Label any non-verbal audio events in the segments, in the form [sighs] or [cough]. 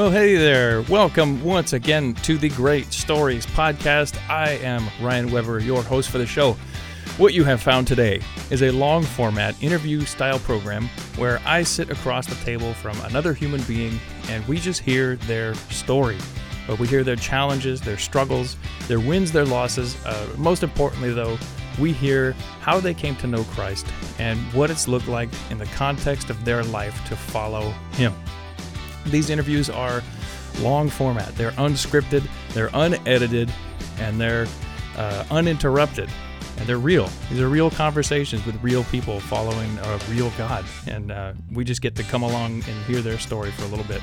Well, hey there. Welcome once again to the Great Stories Podcast. I am Ryan Weber, your host for the show. What you have found today is a long format interview style program where I sit across the table from another human being and we just hear their story. But we hear their challenges, their struggles, their wins, their losses. Uh, most importantly, though, we hear how they came to know Christ and what it's looked like in the context of their life to follow Him. These interviews are long format, they're unscripted, they're unedited, and they're uh, uninterrupted. And they're real. These are real conversations with real people following a real God. And uh, we just get to come along and hear their story for a little bit.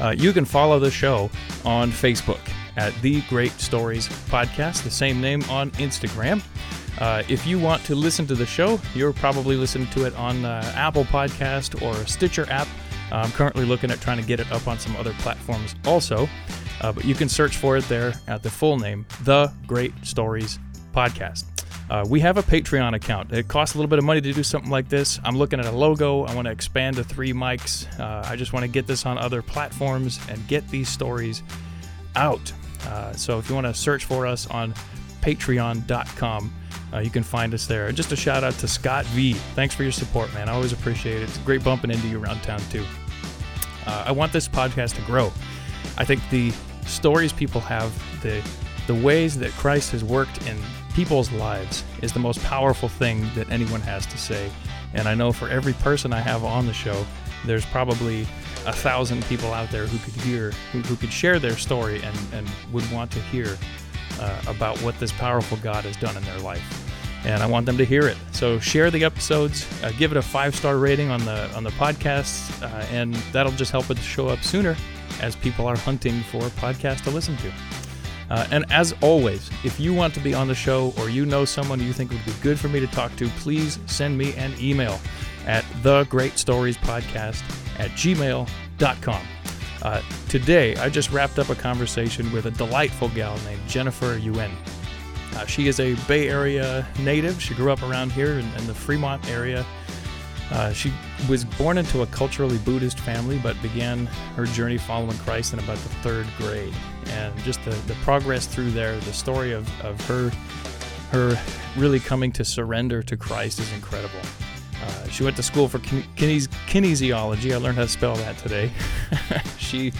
Uh, you can follow the show on Facebook at The Great Stories Podcast, the same name on Instagram. Uh, if you want to listen to the show, you're probably listening to it on uh, Apple Podcast or Stitcher app. I'm currently looking at trying to get it up on some other platforms also, uh, but you can search for it there at the full name, The Great Stories Podcast. Uh, we have a Patreon account. It costs a little bit of money to do something like this. I'm looking at a logo. I want to expand to three mics. Uh, I just want to get this on other platforms and get these stories out. Uh, so if you want to search for us on patreon.com, uh, you can find us there. Just a shout out to Scott V. Thanks for your support, man. I always appreciate it. It's great bumping into you around town, too. Uh, I want this podcast to grow. I think the stories people have, the the ways that Christ has worked in people's lives is the most powerful thing that anyone has to say. And I know for every person I have on the show, there's probably a thousand people out there who could hear, who, who could share their story and, and would want to hear uh, about what this powerful God has done in their life. And I want them to hear it. So share the episodes, uh, give it a five star rating on the on the podcast, uh, and that'll just help it show up sooner as people are hunting for podcasts to listen to. Uh, and as always, if you want to be on the show or you know someone you think would be good for me to talk to, please send me an email at thegreatstoriespodcast at gmail.com. Uh, today, I just wrapped up a conversation with a delightful gal named Jennifer Yuen. Uh, she is a Bay Area native. She grew up around here in, in the Fremont area. Uh, she was born into a culturally Buddhist family, but began her journey following Christ in about the third grade. And just the, the progress through there, the story of, of her her really coming to surrender to Christ is incredible. Uh, she went to school for kines- kinesiology. I learned how to spell that today. [laughs] she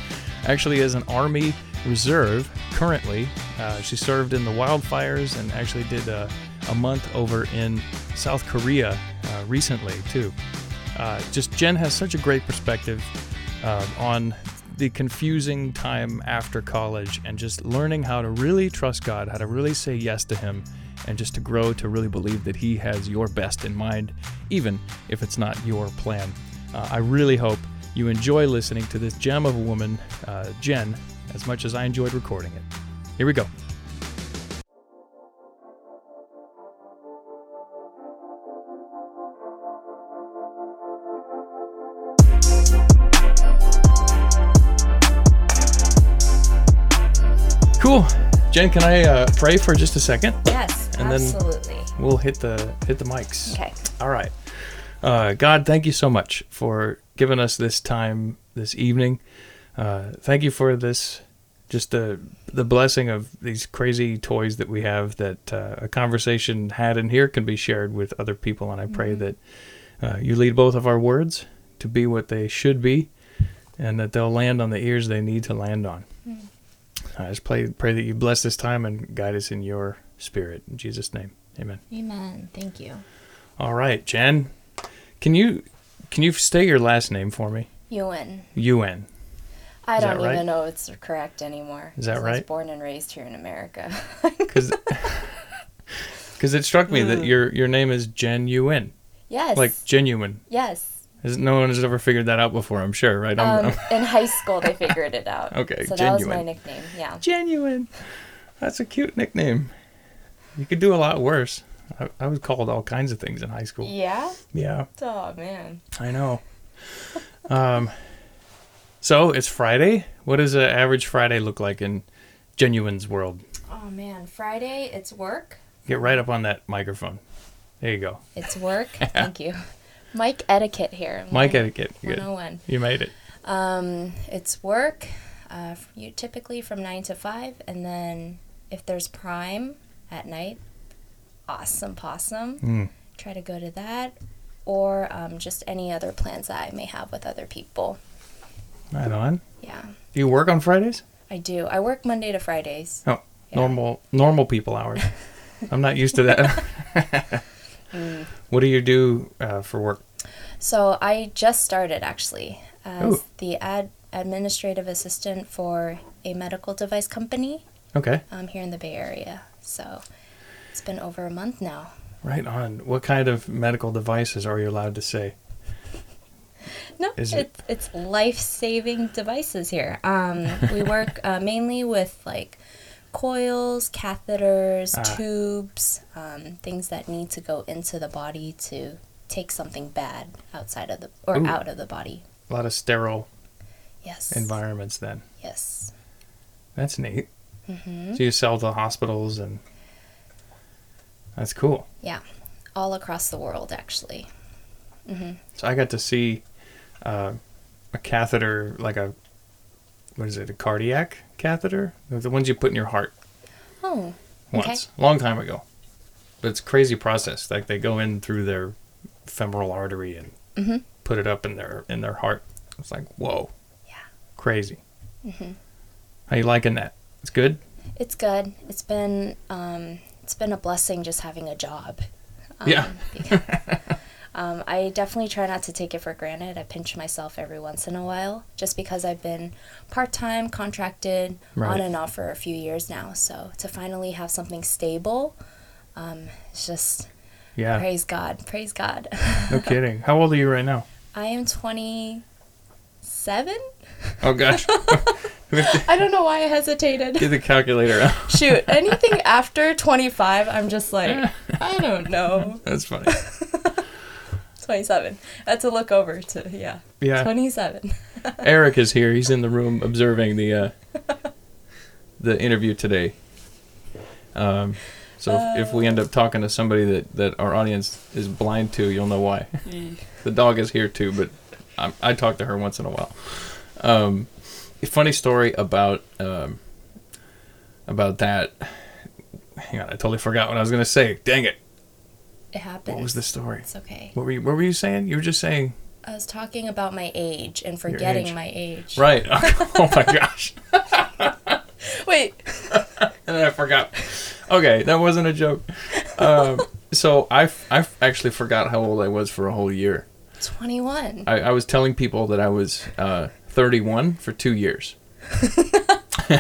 actually is an Army Reserve currently. Uh, she served in the wildfires and actually did a, a month over in South Korea uh, recently, too. Uh, just Jen has such a great perspective uh, on the confusing time after college and just learning how to really trust God, how to really say yes to Him, and just to grow to really believe that He has your best in mind, even if it's not your plan. Uh, I really hope you enjoy listening to this gem of a woman, uh, Jen, as much as I enjoyed recording it. Here we go. Cool. Jen, can I uh, pray for just a second? Yes, And then- absolutely. We'll hit the hit the mics. Okay. All right. Uh, God, thank you so much for giving us this time this evening. Uh, thank you for this, just the the blessing of these crazy toys that we have that uh, a conversation had in here can be shared with other people. And I pray that uh, you lead both of our words to be what they should be, and that they'll land on the ears they need to land on. I just pray, pray that you bless this time and guide us in your spirit. In Jesus' name, amen. Amen. Thank you. All right, Jen, can you can you state your last name for me? Yuen. UN. I Is don't right? even know if it's correct anymore. Is that 'cause I was right? born and raised here in America. [laughs] Because [laughs] it struck me that your your name is Jen Yuen, yes. like genuine. yes. No one has ever figured that out before. I'm sure, right? I'm, Um, I'm- in high school, they figured it out. [laughs] Okay, So that was my nickname. Yeah. genuine. That's a cute nickname. You could do a lot worse. I, I was called all kinds of things in high school. Yeah. Yeah, Oh man. I know. Um, so it's Friday. What does an average Friday look like in Genuine's world? Oh man. Friday, it's work. Get right up on that microphone. There you go. It's work. [laughs] Thank you. Mic etiquette here. Mic etiquette. Good. 101. You made it. Um, it's work, uh, you typically from nine to five, and then if there's prime at night, awesome possum. Mm. Try to go to that, or um, just any other plans that I may have with other people. Right on. Yeah, Do you work on Fridays? I do. I work Monday to Fridays. Oh, Yeah. normal normal people hours. I'm not used to that. Mm. [laughs] What do you do uh, for work? So I just started actually as Ooh. the ad administrative assistant for a medical device company Okay, um, here in the Bay Area. So it's been over a month now. right on. What kind of medical devices are you allowed to say? No, Is it- it's it's life saving devices here. Um, [laughs] we work uh, mainly with like coils, catheters, Ah. tubes, um, things that need to go into the body to take something bad outside of the or Ooh. out of the body. A lot of sterile Yes. environments. Then Yes. that's neat. hmm So you sell to hospitals and that's cool. Yeah, all across the world, actually. hmm So I got to see uh, a catheter, like a what is it, a cardiac catheter, the ones you put in your heart Oh, Okay. once, a long time ago. But it's a crazy process. Like they go in through their femoral artery and Mhm. put it up in their in their heart. It's like whoa, Yeah. crazy. Mhm. How you liking that? It's good. it's good. It's been um, it's been a blessing just having a job. Um, Yeah. [laughs] um, I definitely try not to take it for granted. I pinch myself every once in a while, just because I've been part time, contracted, Right. on and off for a few years now. So to finally have something stable, um, it's just Yeah, praise God, praise God. no [laughs] kidding. How old are you right now? I am twenty seven. Oh gosh, [laughs] I don't know why I hesitated. get the calculator out. [laughs] Shoot, anything after 25, I'm just like, I don't know. That's funny. 27. I had to look over to, yeah, Yeah, 27. [laughs] Eric is here. He's in the room observing the uh, [laughs] the interview today. Um, so if, if we end up talking to somebody that, that our audience is blind to, you'll know why. the dog is here too, but I, I talk to her once in a while. Um, a funny story about um, about that. Hang on, I totally forgot what I was gonna say. Dang it! It happens. What was the story? It's okay. What were you, what were you saying? You were just saying I was talking about my age and forgetting age. my age. right. [laughs] oh my gosh! Wait. [laughs] and then I forgot. Okay, that wasn't a joke. Um, so I, I actually forgot how old I was for a whole year. 21. I, I was telling people that I was uh, 31 for two years. [laughs]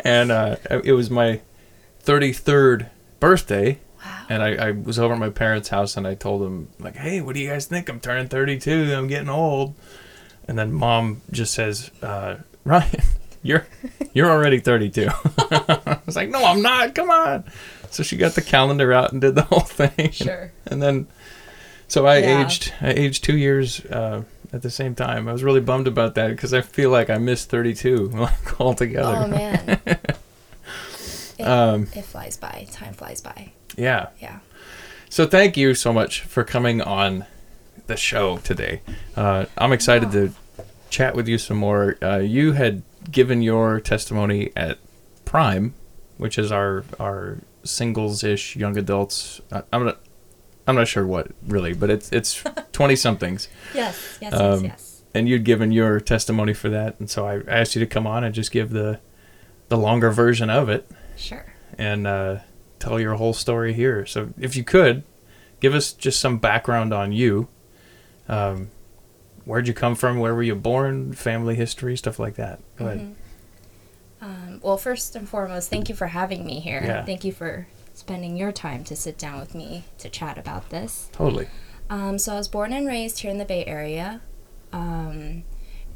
and uh, it was my 33rd birthday. And I, I was over at my parents' house and I told them, like, hey, what do you guys think? I'm turning 32. I'm getting old. And then mom just says, uh, Ryan, [laughs] you're you're already 32. [laughs] I was like, no, I'm not. Come on. So she got the calendar out and did the [laughs] whole thing. Sure. And then, so I Yeah. aged. I aged two years uh, at the same time. I was really bummed about that because I feel like I missed 32 like altogether. Oh, man. It, Um, it flies by. Time flies by. Yeah. Yeah. So thank you so much for coming on the show today. Uh, I'm excited to chat with you some more. Uh, you had given your testimony at Prime, which is our our singles ish young adults. I, I'm not I'm not sure what really, but it's it's [laughs] twenty somethings, Yes, yes, Um, yes, yes. and you'd given your testimony for that, and so I asked you to come on and just give the the longer version of it Sure. and uh, tell your whole story here. So, if you could, give us just some background on you. Um, where'd you come from? Where were you born? Family history, stuff like that. Go ahead. Mhm. Um, well, first and foremost, thank you for having me here. Yeah. Thank you for spending your time to sit down with me to chat about this. Totally. Um, so I was born and raised here in the Bay Area, um,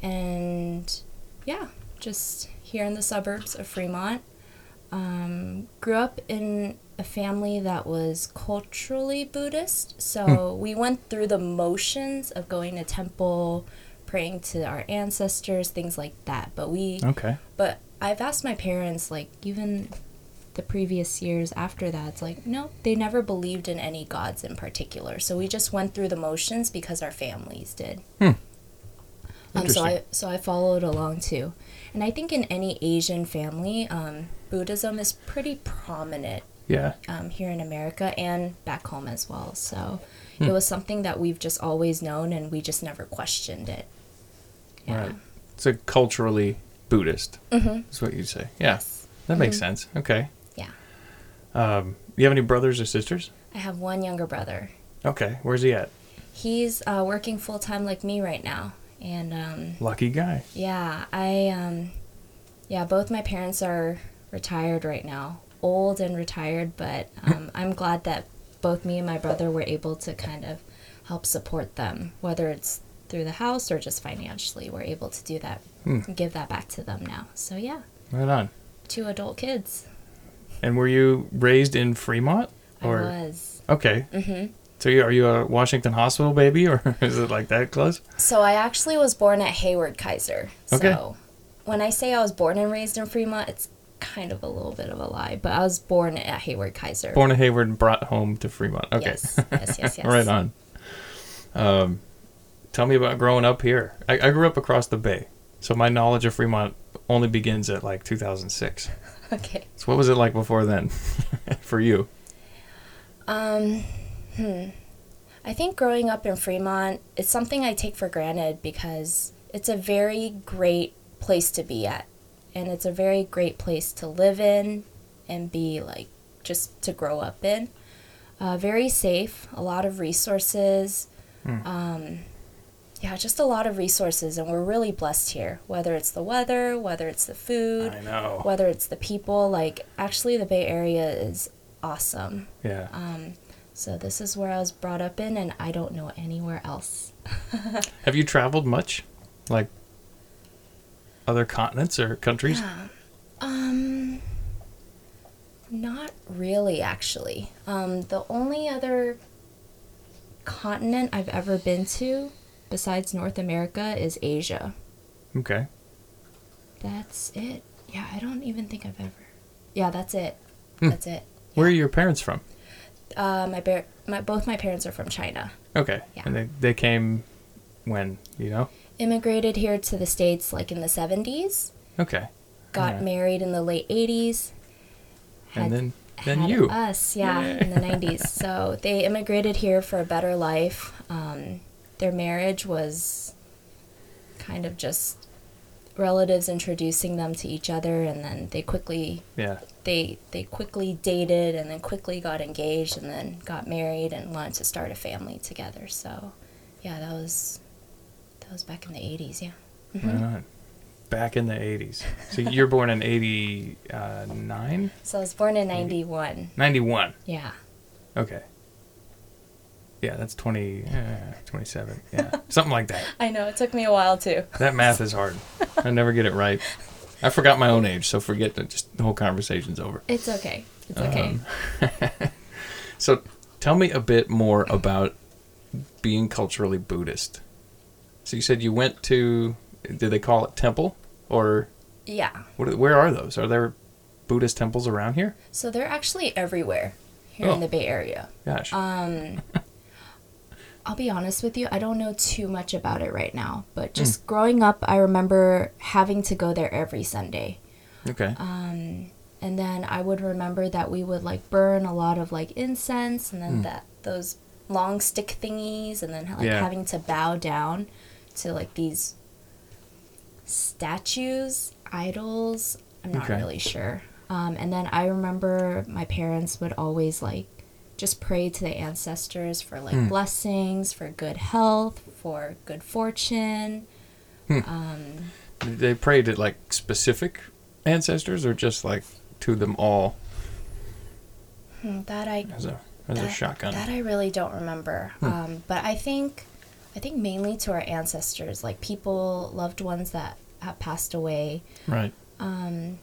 and yeah, just here in the suburbs of Fremont. Um, grew up in a family that was culturally Buddhist, so we went through the motions of going to temple, praying to our ancestors, things like that. But we Okay. but I've asked my parents, like, even the previous years after that, it's like, no, they never believed in any gods in particular. So we just went through the motions because our families did. Hmm. Um, so I so I followed along too, and I think in any Asian family, um, Buddhism is pretty prominent Yeah. um, here in America and back home as well. So Hmm. it was something that we've just always known, and we just never questioned it. Yeah. Right. So culturally Buddhist. Mm-hmm. Is what you'd say. Yeah. Yes. That makes sense. Okay. Yeah. Um, you have any brothers or sisters? I have one younger brother. Okay. Where's he at? He's uh, working full time like me right now, and um, Lucky guy. yeah, I um, yeah, both my parents are retired right now, old and retired, but um, [laughs] I'm glad that both me and my brother were able to kind of help support them, whether it's through the house or just financially. We're able to do that, Hmm. give that back to them now. So yeah, Right on. two adult kids. And were you raised in Fremont? Or I was. okay. hmm So are you a Washington Hospital baby, or [laughs] is it like that close? So I actually was born at Hayward Kaiser. Okay. So when I say I was born and raised in Fremont, it's kind of a little bit of a lie, but I was born at Hayward Kaiser. Born in Hayward and brought home to Fremont. Okay. Yes, yes, yes, [laughs] yes. right on. Um, tell me about growing up here. I, I grew up across the bay, so my knowledge of Fremont only begins at like 2006. [laughs] Okay. So what was it like before then, [laughs] for you? Um, hmm. I think growing up in Fremont is something I take for granted because it's a very great place to be at. And it's a very great place to live in and be like just to grow up in. Uh, very safe, a lot of resources. Hmm. Um, yeah, just a lot of resources, and we're really blessed here. Whether it's the weather, whether it's the food, I know. whether it's the people. Like, actually, the Bay Area is awesome. Yeah. Um, so this is where I was brought up in, and I don't know anywhere else. [laughs] Have you traveled much, like other continents or countries? Yeah. Um, not really, actually. Um, the only other continent I've ever been to, besides North America, is Asia. Okay. That's it. Yeah, I don't even think I've ever. Yeah, that's it. Hmm. That's it. Where are your parents from? Uh, my, bear, my both my parents are from China. Okay. Yeah. And they they came when you know? Immigrated here to the states like in the seventies. Okay. Got Yeah. married in the late eighties. and then then had you. us yeah Yay. in the 90s [laughs] so they immigrated here for a better life um, their marriage was kind of just relatives introducing them to each other and then they quickly yeah. they they quickly dated and then quickly got engaged and then got married and wanted to start a family together so yeah that was that was back in the 80s yeah Mhm. On. Back in the 80s. So you're born in 89? so i was born in 91 91. yeah Okay. Yeah, that's 20, uh, 27. Yeah, something like that. [laughs] i know it took me a while too That math is hard. I never get it right. I forgot my own age, so forget that. Just the whole conversation's over. it's okay it's okay Um, [laughs] So tell me a bit more about being culturally Buddhist. So you said you went to, did they call it temple? Or yeah what, where are those? Are there Buddhist temples around here? So they're actually everywhere here in Oh. the Bay Area. Gosh. Um, [laughs] I'll be honest with you, I don't know too much about it right now, but just growing up, I remember having to go there every Sunday. okay. Um, and then I would remember that we would like burn a lot of like incense and then that those long stick thingies and then like Yeah. having to bow down to like these statues, idols. I'm not Okay. really sure. Um, and then I remember my parents would always like just pray to the ancestors for like Hmm. blessings, for good health, for good fortune. Hmm. Um, they prayed to like specific ancestors or just like to them all hmm, that I as a as a that, shotgun? That I really don't remember. Hmm. Um, but I think I think mainly to our ancestors, like people, loved ones that have passed away. right. Um,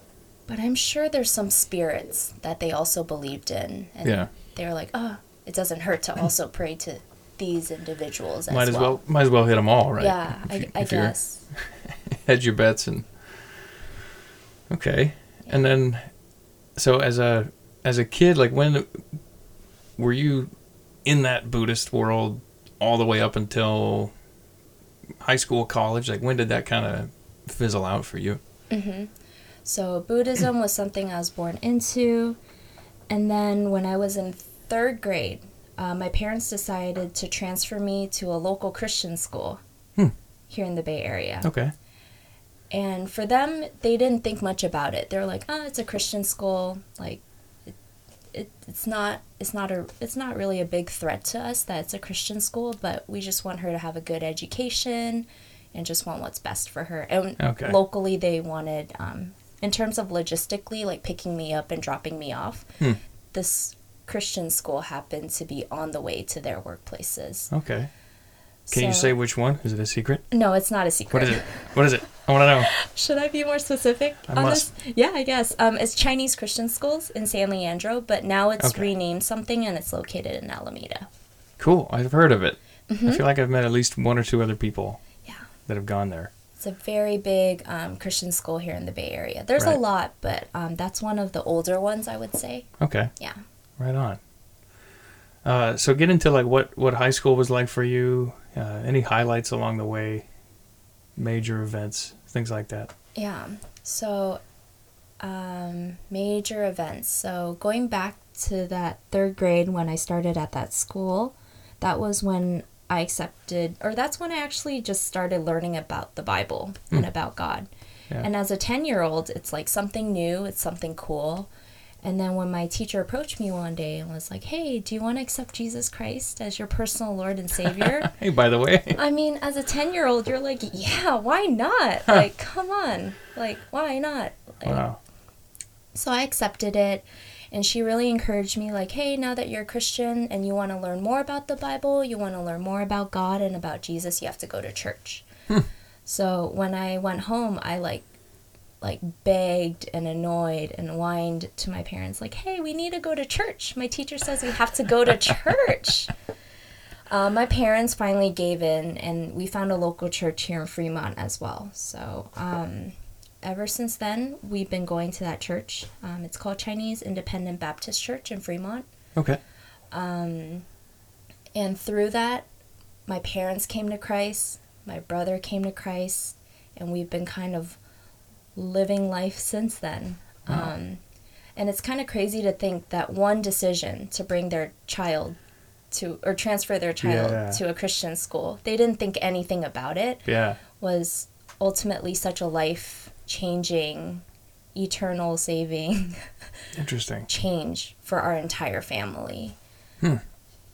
but I'm sure there's some spirits that they also believed in, and Yeah. they were like, "Oh, it doesn't hurt to also [laughs] pray to these individuals as Might as well might as well hit them all, right? Yeah, If I, you- I if guess. [laughs] hedge your bets and okay and then so as a as a kid like when were you in that buddhist world all the way up until high school, college? Like when did that kind of fizzle out for you? hmm So Buddhism was something I was born into, and then when I was in third grade, uh, my parents decided to transfer me to a local Christian school Hmm. here in the Bay Area. Okay. And for them, they didn't think much about it. They were like, "Oh, it's a Christian school. Like, it, it, it's not. It's not a. It's not really a big threat to us that it's a Christian school. But we just want her to have a good education, and just want what's best for her. And Okay. locally, they wanted, um, in terms of logistically, like picking me up and dropping me off. Hmm. This Christian school happened to be on the way to their workplaces. Okay. Can you say which one? Is it a secret? No, it's not a secret. What is it? What is it? [laughs] I want to know. Should I be more specific I on must. this? Yeah, I guess. Um, it's Chinese Christian schools in San Leandro, but now it's Okay. renamed something and it's located in Alameda. Cool. I've heard of it. I Mhm. feel like I've met at least one or two other people Yeah. that have gone there. It's a very big um, Christian school here in the Bay Area. There's a lot, but um, that's one of the older ones, I would say. Okay. Yeah. Right on. Uh, so get into like what what high school was like for you. Uh, any highlights along the way, major events, things like that. Yeah. So, um, major events. So, going back to that third grade when I started at that school, that was when I accepted, or that's when I actually just started learning about the Bible and Hmm. about God. Yeah. And as a 10 year old, it's like something new, it's something cool. And then when my teacher approached me one day and was like, hey, do you want to accept Jesus Christ as your personal Lord and Savior? [laughs] Hey, by the way, [laughs] I mean, as a 10 year old, you're like, yeah, why not? [laughs] Like, come on. Like, why not? Like, wow. So I accepted it. And she really encouraged me, like, hey, now that you're a Christian and you want to learn more about the Bible, you want to learn more about God and about Jesus, you have to go to church. Hmm. So when I went home, I like, like begged and annoyed and whined to my parents, like, hey, we need to go to church. My teacher says we have to go to church. [laughs] Uh, my parents finally gave in, and we found a local church here in Fremont as well. So, um, ever since then, we've been going to that church. Um, it's called Chinese Independent Baptist Church in Fremont. Okay. Um, and through that, my parents came to Christ, my brother came to Christ, and we've been kind of living life since then. Wow. Um, and it's kind of crazy to think that one decision to bring their child to or transfer their child Yeah. to a Christian school, they didn't think anything about it, Yeah. was ultimately such a life changing, eternal saving [laughs] Interesting. change for our entire family. Hmm.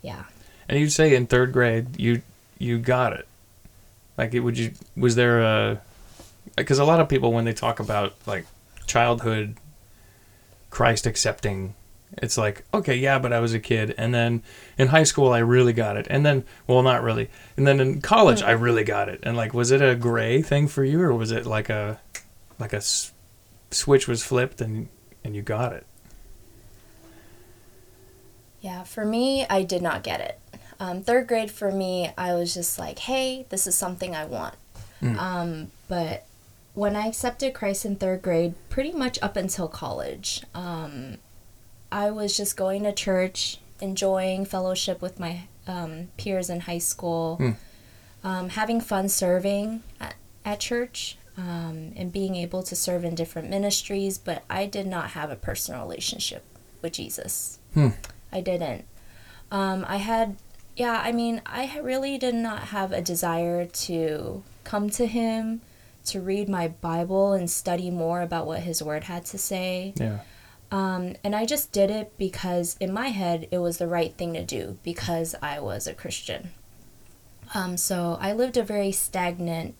Yeah. And you'd say in third grade you you got it. Like, it, would you? Was there a? Because a lot of people when they talk about like childhood, Christ accepting, it's like okay, yeah, but I was a kid, and then in high school I really got it, and then well, not really, and then in college I really got it, and like, was it a gray thing for you, or was it like a, like a s- switch was flipped and and you got it? Yeah, for me, I did not get it. Um, third grade for me, I was just like, hey, this is something I want. Mm. Um, but when I accepted Christ in third grade, pretty much up until college, um, I was just going to church, enjoying fellowship with my um, peers in high school, Hmm. um, having fun serving at, at church, um, and being able to serve in different ministries. But I did not have a personal relationship with Jesus. Hmm. I didn't. Um, I had, yeah, I mean, I really did not have a desire to come to Him, to read my Bible and study more about what His Word had to say. Yeah. Um, and I just did it because in my head it was the right thing to do because I was a Christian. Um, so I lived a very stagnant,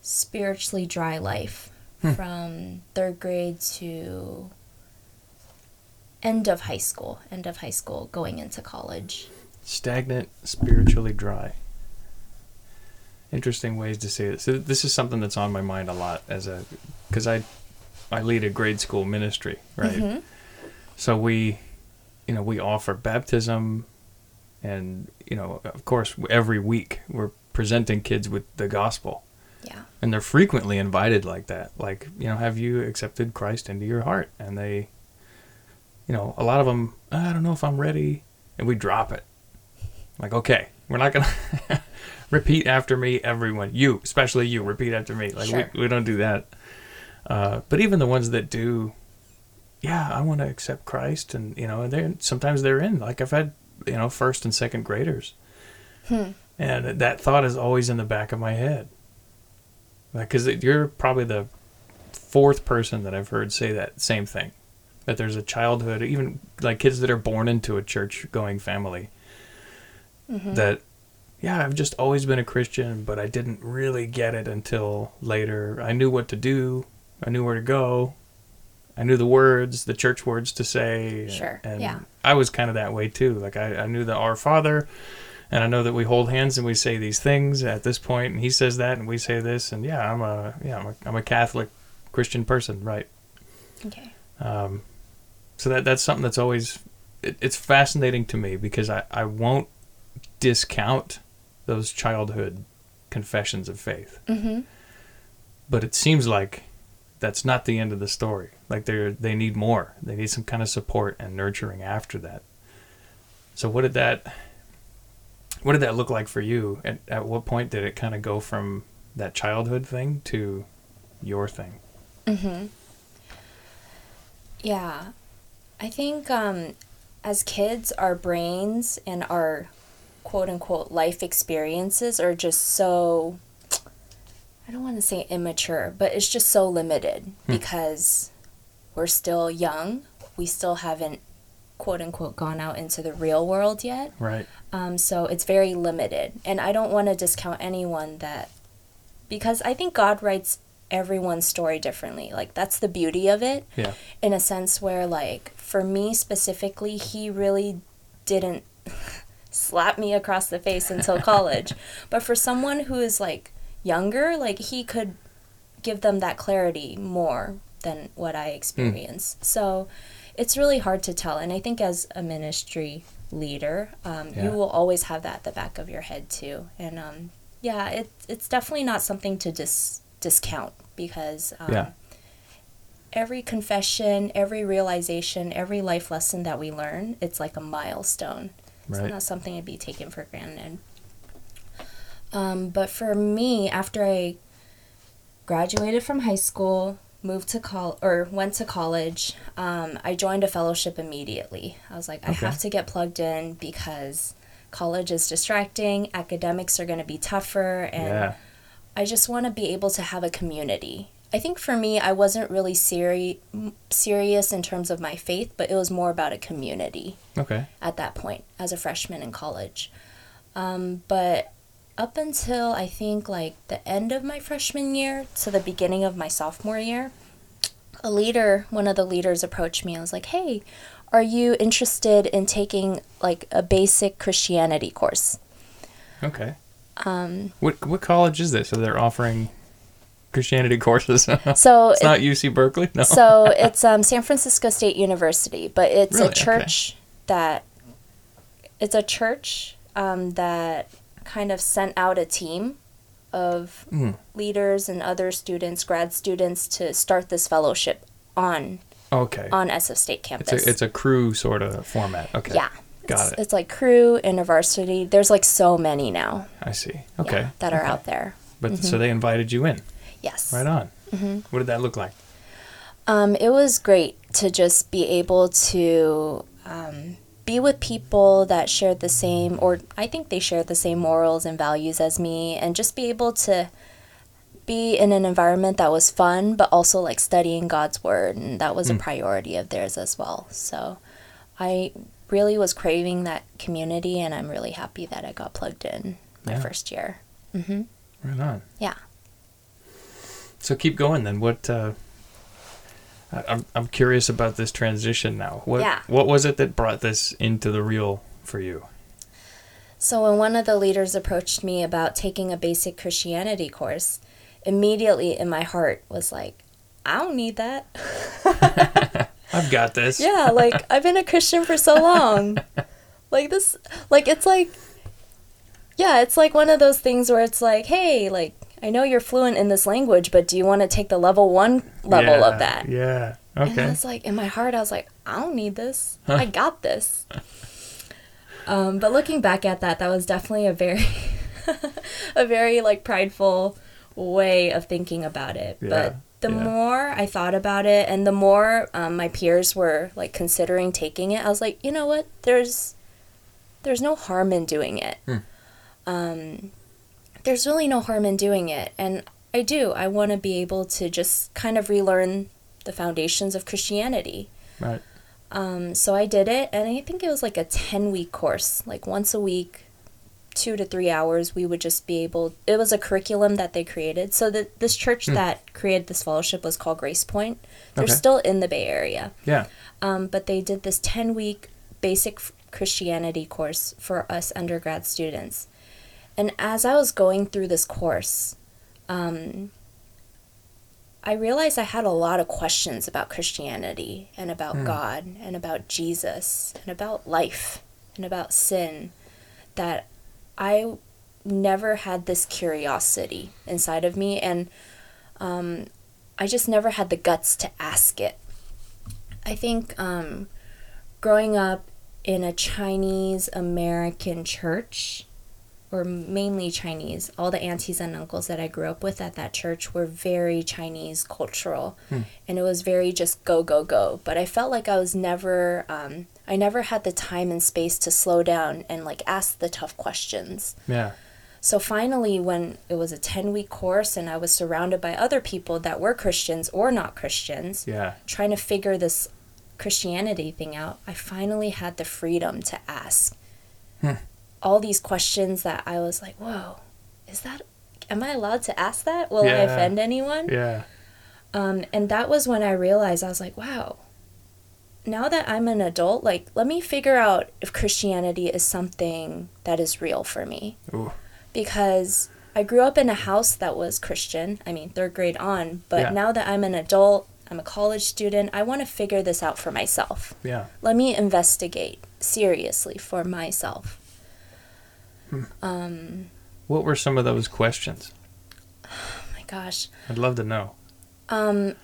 spiritually dry life Hmm. from third grade to end of high school, end of high school, going into college. stagnant, spiritually dry. Interesting ways to say it. So this is something that's on my mind a lot as a because I I lead a grade school ministry, right? Mhm. So we you know, we offer baptism and you know, of course every week we're presenting kids with the gospel. Yeah. And they're frequently invited like that. Like, you know, have you accepted Christ into your heart? And they you know, a lot of them, I don't know if I'm ready, and we drop it. Like, okay, we're not gonna, [laughs] repeat after me, everyone. You, especially you, repeat after me. Like Sure. we, we don't do that. Uh, but even the ones that do, yeah, I want to accept Christ, and you know, and they sometimes they're in. Like I've had, you know, first and second graders, and that thought is always in the back of my head. Because you're probably the fourth person that I've heard say that same thing. That there's a childhood, even like kids that are born into a church going family, that, yeah, I've just always been a Christian, but I didn't really get it until later. I knew what to do, I knew where to go, I knew the words, the church words to say. Sure, And yeah. I was kind of that way too. Like I, I knew the Our Father, and I know that we hold hands and we say these things at this point, and he says that, and we say this, and yeah, I'm a yeah, I'm a, I'm a Catholic Christian person, right? Okay. Um, so that that's something that's always it, it's fascinating to me because I I won't discount those childhood confessions of faith, Mm-hmm. but it seems like that's not the end of the story. Like they they need more. They need some kind of support and nurturing after that. So what did that what did that look like for you? At at what point did it kind of go from that childhood thing to your thing? Mm-hmm. Yeah. I think um, as kids, our brains and our quote unquote life experiences are just so, I don't want to say immature, but it's just so limited because we're still young. We still haven't quote unquote gone out into the real world yet. Right. Um, so it's very limited. And I don't want to discount anyone that, because I think God writes everyone's story differently. Like, that's the beauty of it, Yeah. in a sense where, like, for me specifically, He really didn't [laughs] slap me across the face until college. [laughs] but for someone who is, like, younger, like, He could give them that clarity more than what I experienced. So it's really hard to tell. And I think as a ministry leader, um, Yeah. you will always have that at the back of your head too. And um, yeah, it, it's definitely not something to dis- discount because um, Yeah. every confession, every realization, every life lesson that we learn, it's like a milestone. It's not something to be taken for granted. Um, but for me, after I graduated from high school, moved to col or went to college, um, I joined a fellowship immediately. I was like, I have to get plugged in because college is distracting, academics are going to be tougher, and Yeah. I just want to be able to have a community. I think for me, I wasn't really seri- serious in terms of my faith, but it was more about a community Okay. at that point as a freshman in college. Um, but up until I think like the end of my freshman year to the beginning of my sophomore year, a leader, one of the leaders approached me. I was like, hey, are you interested in taking like a basic Christianity course? Okay. Um, What what college is this? So they're offering Christianity courses. [laughs] So it's so not UC Berkeley. No. so [laughs] it's um, San Francisco State University, but it's Really? a Okay. church that it's a church um, that kind of sent out a team of Mm. leaders and other students, grad students, to start this fellowship on okay. on SF State campus. It's a it's a Cru sort of format. Okay. yeah. Got it's, it. It's like Cru and varsity. There's like so many now. I see. yeah, Okay. that are Okay. out there. But so they invited you in. Yes. Right on. Mm-hmm. What did that look like? Um, it was great to just be able to um, be with people that shared the same, or I think they shared the same morals and values as me, and just be able to be in an environment that was fun, but also like studying God's word, and that was a priority of theirs as well. So I really was craving that community, and I'm really happy that I got plugged in my Yeah. first year. hmm Right on. Yeah. So keep going then. What uh I'm I'm curious about this transition now. What Yeah. what was it that brought this into the real for you? So when one of the leaders approached me about taking a basic Christianity course, immediately in my heart was like, I don't need that. [laughs] I've got this. Yeah, like I've been a Christian for so long. like this like it's like Yeah, it's like one of those things where it's like, hey, like I know you're fluent in this language, but do you want to take the level 1 level Yeah, of that? Yeah. Okay. And I was like, in my heart, I was like, I don't need this. I got this. Um, but looking back at that, that was definitely a very [laughs] a very like prideful way of thinking about it. Yeah, But the yeah. more I thought about it, and the more um, my peers were like considering taking it, I was like, you know what? There's there's no harm in doing it. Hmm. Um, there's really no harm in doing it, and I do. I want to be able to just kind of relearn the foundations of Christianity. Right. Um, so I did it, and I think it was like a 10 week course, like once a week, two to three hours. We would just be able, it was a curriculum that they created. So the, this church that created this fellowship was called Grace Point. They're Okay. still in the Bay Area. Yeah. Um, but they did this 10 week basic Christianity course for us undergrad students. And as I was going through this course, um, I realized I had a lot of questions about Christianity and about God and about Jesus and about life and about sin that I never had this curiosity inside of me. And um, I just never had the guts to ask it. I think um, growing up in a Chinese American church, or mainly Chinese, all the aunties and uncles that I grew up with at that church were very Chinese cultural, and it was very just go go go. But I felt like I was never, um, I never had the time and space to slow down and like ask the tough questions. Yeah. So finally, when it was a 10 week course and I was surrounded by other people that were Christians or not Christians, Yeah. trying to figure this Christianity thing out, I finally had the freedom to ask Hmm. All these questions that I was like, whoa, is that, am I allowed to ask that? Will I offend anyone? Yeah. Um, and that was when I realized I was like, wow, now that I'm an adult, like, let me figure out if Christianity is something that is real for me Ooh. because I grew up in a house that was Christian. I mean, third grade on. But Yeah. now that I'm an adult, I'm a college student, I want to figure this out for myself. Yeah. Let me investigate seriously for myself. Um, What were some of those questions? oh my gosh. I'd love to know. Um,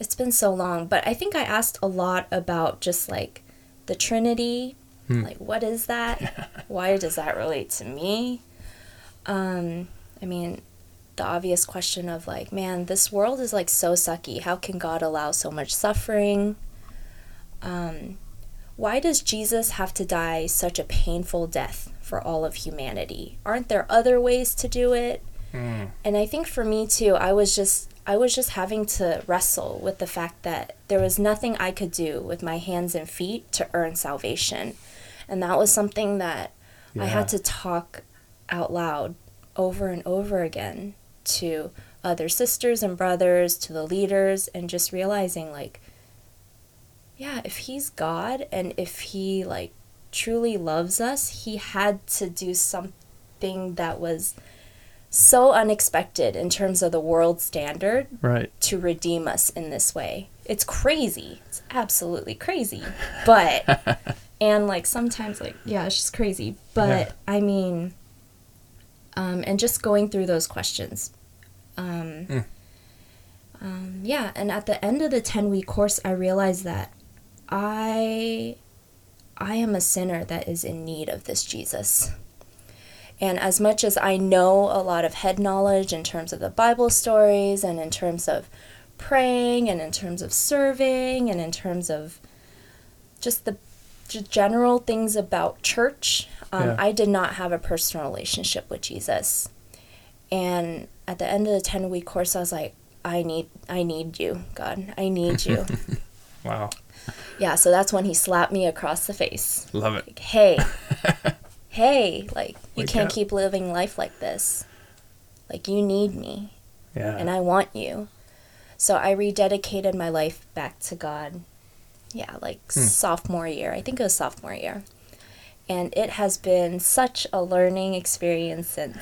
it's been so long, but I think I asked a lot about just like the Trinity. Hmm. Like, what is that? [laughs] Why does that relate to me? Um, I mean, the obvious question of like, man, this world is like so sucky. How can God allow so much suffering? Um, why does Jesus have to die such a painful death for all of humanity? Aren't there other ways to do it? Mm. And I think for me too, I was just I was just having to wrestle with the fact that there was nothing I could do with my hands and feet to earn salvation. And that was something that I had to talk out loud over and over again to other sisters and brothers, to the leaders, and just realizing like, yeah, if he's God and if he like truly loves us, he had to do something that was so unexpected in terms of the world standard Right. to redeem us in this way. It's crazy. It's absolutely crazy. But [laughs] and like sometimes like yeah, it's just crazy. But Yeah. I mean um and just going through those questions. Um Mm. um yeah, and at the end of the 10 week course I realized that I I am a sinner that is in need of this Jesus. And as much as I know a lot of head knowledge in terms of the Bible stories and in terms of praying and in terms of serving and in terms of just the general things about church, um, Yeah. I did not have a personal relationship with Jesus. And at the end of the 10 week course, I was like, I need, I need you, God. I need you. [laughs] Wow. Yeah, so that's when he slapped me across the face Love it. like, hey, [laughs] hey, like, you Wake can't up. keep living life like this. Like, you need me, Yeah. and I want you. So I rededicated my life back to God. Yeah, like Hmm. sophomore year. I think it was sophomore year. And it has been such a learning experience since,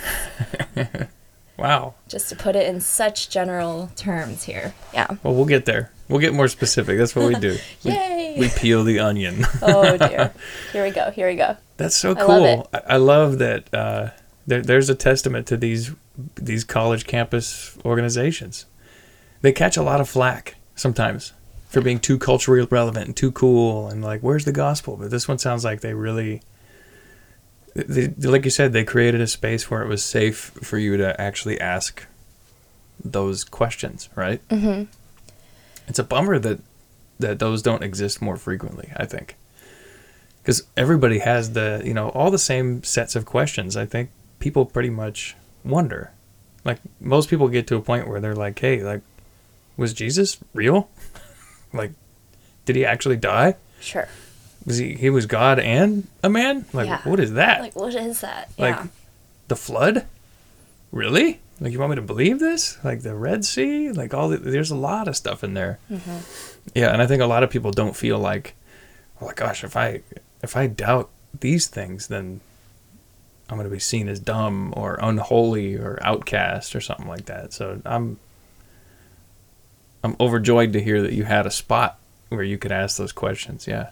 [laughs] wow. just to put it in such general terms here. Yeah. Well, we'll get there. We'll get more specific. That's what we do. [laughs] We, Yay! we peel the onion. [laughs] oh dear. [laughs] Here we go. Here we go. That's so I cool. love it. I, I love that. Uh, there, there's a testament to these these college campus organizations. They catch a lot of flack sometimes for being too culturally relevant and too cool and like, where's the gospel? But this one sounds like they really they, like you said, they created a space where it was safe for you to actually ask those questions, right? Mm-hmm. It's a bummer that that those don't exist more frequently. I think because everybody has the you know all the same sets of questions. I think people pretty much wonder. Like most people get to a point where they're like, "Hey, like, was Jesus real? [laughs] like, did he actually die? Sure. Was he he was God and a man? Like, Yeah. what is that? Like, what is that? Like yeah. the flood? Really? Like you want me to believe this? Like the Red Sea? Like all the, there's a lot of stuff in there. Mm-hmm. Yeah, and I think a lot of people don't feel like, oh my gosh, if I if I doubt these things, then I'm going to be seen as dumb or unholy or outcast or something like that. So I'm I'm overjoyed to hear that you had a spot where you could ask those questions. Yeah.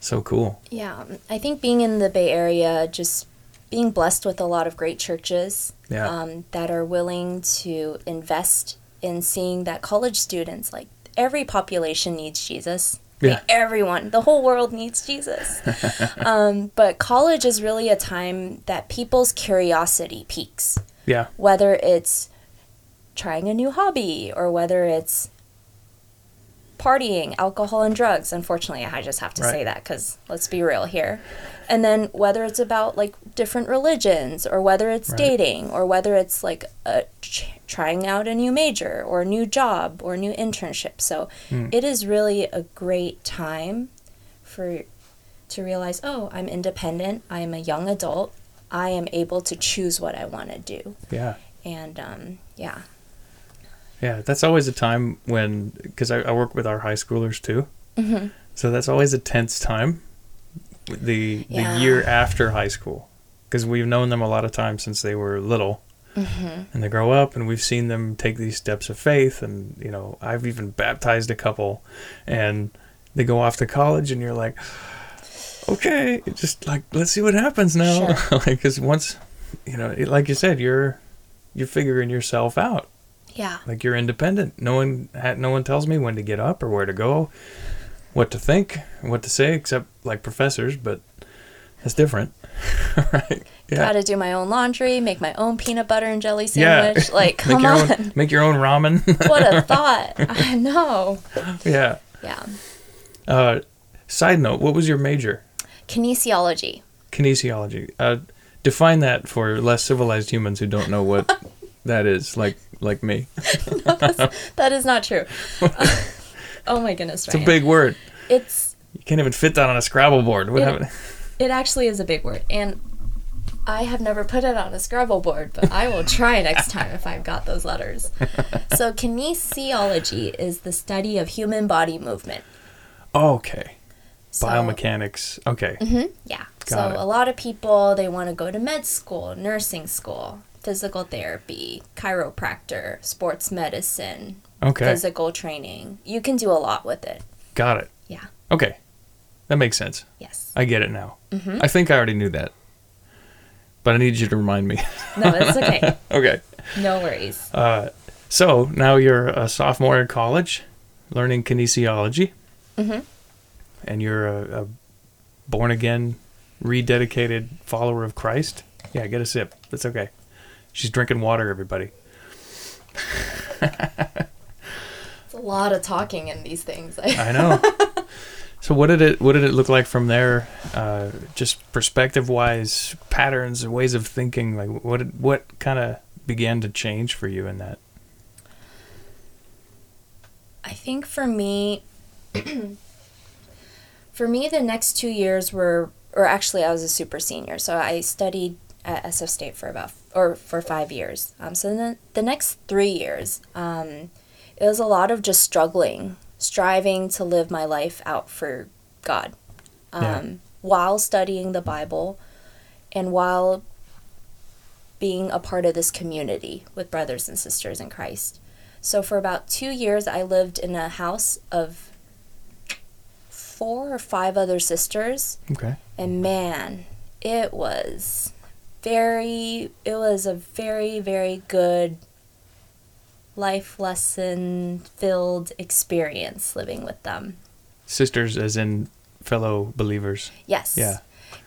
So cool. Yeah, I think being in the Bay Area, just being blessed with a lot of great churches Yeah. um, that are willing to invest in seeing that college students, like every population needs Jesus. Like, everyone, the whole world needs Jesus. [laughs] um, but college is really a time that people's curiosity peaks, Yeah. whether it's trying a new hobby or whether it's partying, alcohol, and drugs. Unfortunately, I just have to Right. say that because let's be real here. And then whether it's about like different religions or whether it's Right. dating or whether it's like a, ch- trying out a new major or a new job or a new internship. So Mm. it is really a great time for to realize, oh, I'm independent. I am a young adult. I am able to choose what I want to do. Yeah. And um, yeah, Yeah, that's always a time when, because I, I work with our high schoolers too. Mhm. So that's always a tense time, the Yeah. the year after high school, because we've known them a lot of times since they were little, Mhm. and they grow up, and we've seen them take these steps of faith, and you know, I've even baptized a couple, and they go off to college, and you're like, okay, just like let's see what happens now, [laughs] like because once, you know, it, like you said, you're you're figuring yourself out. Yeah, like you're independent. No one ha- no one tells me when to get up or where to go, what to think, what to say, except like professors. But that's different, [laughs] right? Yeah, got to do my own laundry, make my own peanut butter and jelly yeah. sandwich. [laughs] Like, come your on, own make your own ramen. [laughs] what a thought! I know. yeah. Yeah, Uh, side note: What was your major? kinesiology. Kinesiology. Uh, define that for less civilized humans who don't know what that is. Like like me. That is not true. Oh my goodness, It's a big word. It's You can't even fit that on a Scrabble board. What It- happened? it actually is a big word, and I have never put it on a Scrabble board, but I will try next time if I've got those letters. [laughs] So, kinesiology is the study of human body movement. Okay. So, Biomechanics. Okay. Mhm, yeah. Got so it. a lot of people they want to go to med school, nursing school, physical therapy, chiropractor, sports medicine, Okay. physical training. You can do a lot with it. Got it. Yeah. Okay. That makes sense. Yes. I get it now. Mhm. I think I already knew that. But I need you to remind me. No, it's okay. [laughs] okay. no worries. Uh, so now you're a sophomore in college, learning kinesiology, Mhm. and you're a, a born again, rededicated follower of Christ. Yeah, get a sip. That's okay. She's drinking water, everybody. [laughs] A lot of talking in these things. [laughs] I know. so what did it what did it look like from there? Uh, just perspective wise, patterns, ways of thinking. Like what did, what kind of began to change for you in that? I think for me, [clears throat] for me, the next two years were, or actually, I was a super senior, so I studied at SF State for about, or for five years. Um, so then the next three years, um, it was a lot of just struggling, striving to live my life out for God, um, Yeah. while studying the Bible, and while being a part of this community with brothers and sisters in Christ. So for about two years, I lived in a house of four or five other sisters, Okay. and man, it was very, it was a very, very good life lesson filled experience living with them. Sisters as in fellow believers. Yes. Yeah.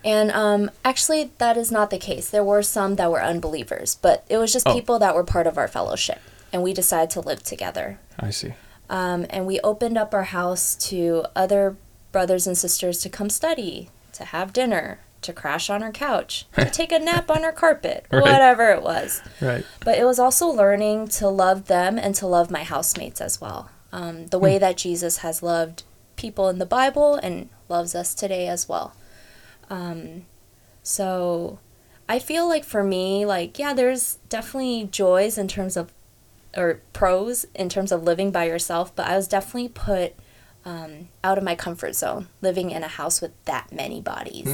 And um, actually, that is not the case. There were some that were unbelievers, but it was just Oh. people that were part of our fellowship, and we decided to live together. I see. Um, and we opened up our house to other brothers and sisters to come study, to have dinner, to crash on her couch, [laughs] to take a nap on her carpet, Right. whatever it was. Right. But it was also learning to love them and to love my housemates as well. Um, the way that Jesus has loved people in the Bible and loves us today as well. Um, so I feel like for me, like, yeah, there's definitely joys in terms of, or pros in terms of living by yourself, but I was definitely put um, out of my comfort zone living in a house with that many bodies.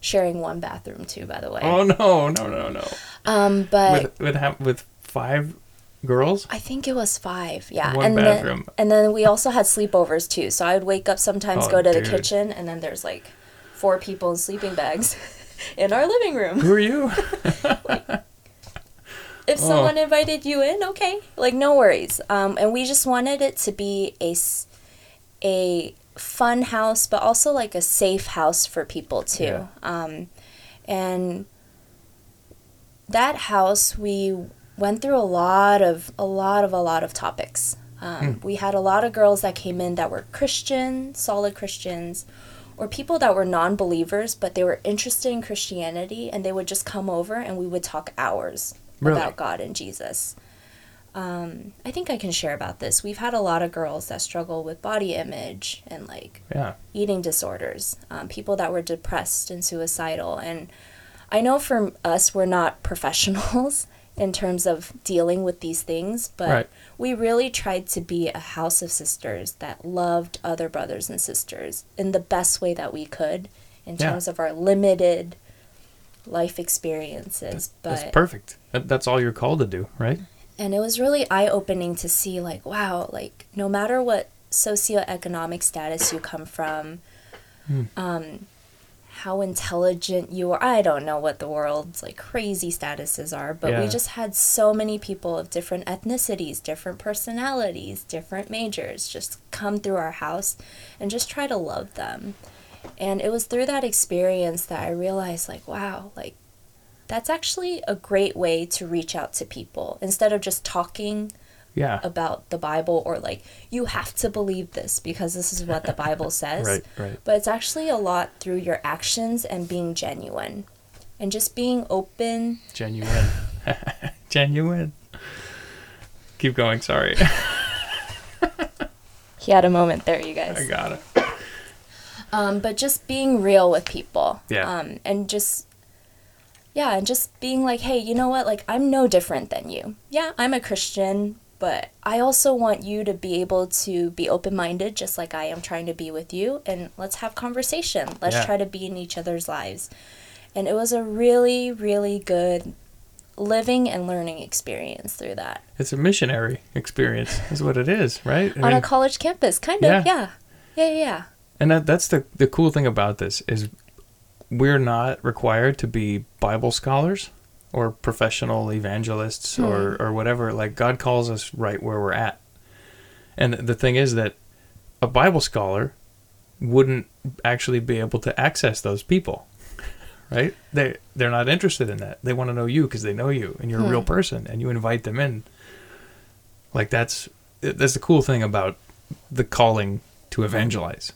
Sharing one bathroom, too, by the way. Oh no, no, no, no. Um, but With with ha- with five girls. I think it was five. Yeah, One and bathroom. then and then we also had sleepovers too. So I would wake up sometimes, Oh, go to dude. the kitchen, and then there's like four people in sleeping bags [laughs] in our living room. Who are you? [laughs] If [laughs] Oh. someone invited you in, okay, like no worries. Um, and we just wanted it to be a s- a fun house, but also like a safe house for people too. Yeah. Um, and that house we went through a lot of a lot of a lot of topics. Um, We had a lot of girls that came in that were Christian, solid Christians, or people that were non-believers, but they were interested in Christianity, and they would just come over and we would talk hours Really? about God and Jesus. Um, I think I can share about this. We've had a lot of girls that struggle with body image and like yeah. eating disorders, um, people that were depressed and suicidal. And I know for us, we're not [laughs] professionals in terms of dealing with these things, but Right. we really tried to be a house of sisters that loved other brothers and sisters in the best way that we could in Yeah. terms of our limited life experiences. That's but perfect. That, that's all you're called to do, right? And it was really eye opening to see like wow like no matter what socioeconomic status you come from um how intelligent you are i don't know what the world's like crazy statuses are but we just had so many people of different ethnicities different personalities different majors just come through our house and just try to love them. And it was through that experience that i realized like wow like that's actually a great way to reach out to people instead of just talking Yeah. about the Bible or like you have to believe this because this is what the Bible [laughs] says. Right, right. But it's actually a lot through your actions and being genuine and just being open. Genuine. [laughs] Genuine. Keep going. Sorry. [laughs] He had a moment there, you guys. I got it. [coughs] Um, but just being real with people. Yeah. Um, and just yeah, and just being like, hey, you know what? Like, I'm no different than you. Yeah, I'm a Christian, but I also want you to be able to be open minded, just like I am trying to be with you. And let's have conversation. Let's Yeah. try to be in each other's lives. And it was a really, really good living and learning experience through that It's a missionary experience, is what it is, right? I on mean, a college campus, kind of. Yeah. Yeah. Yeah. Yeah. yeah. and that, that's the the cool thing about this is we're not required to be Bible scholars or professional evangelists Hmm. or or whatever. Like God calls us right where we're at. And the thing is that a Bible scholar wouldn't actually be able to access those people. [laughs] Right? They they're not interested in that. They want to know you because they know you and you're a real Hmm. person and you invite them in. Like that's that's the cool thing about the calling to evangelize.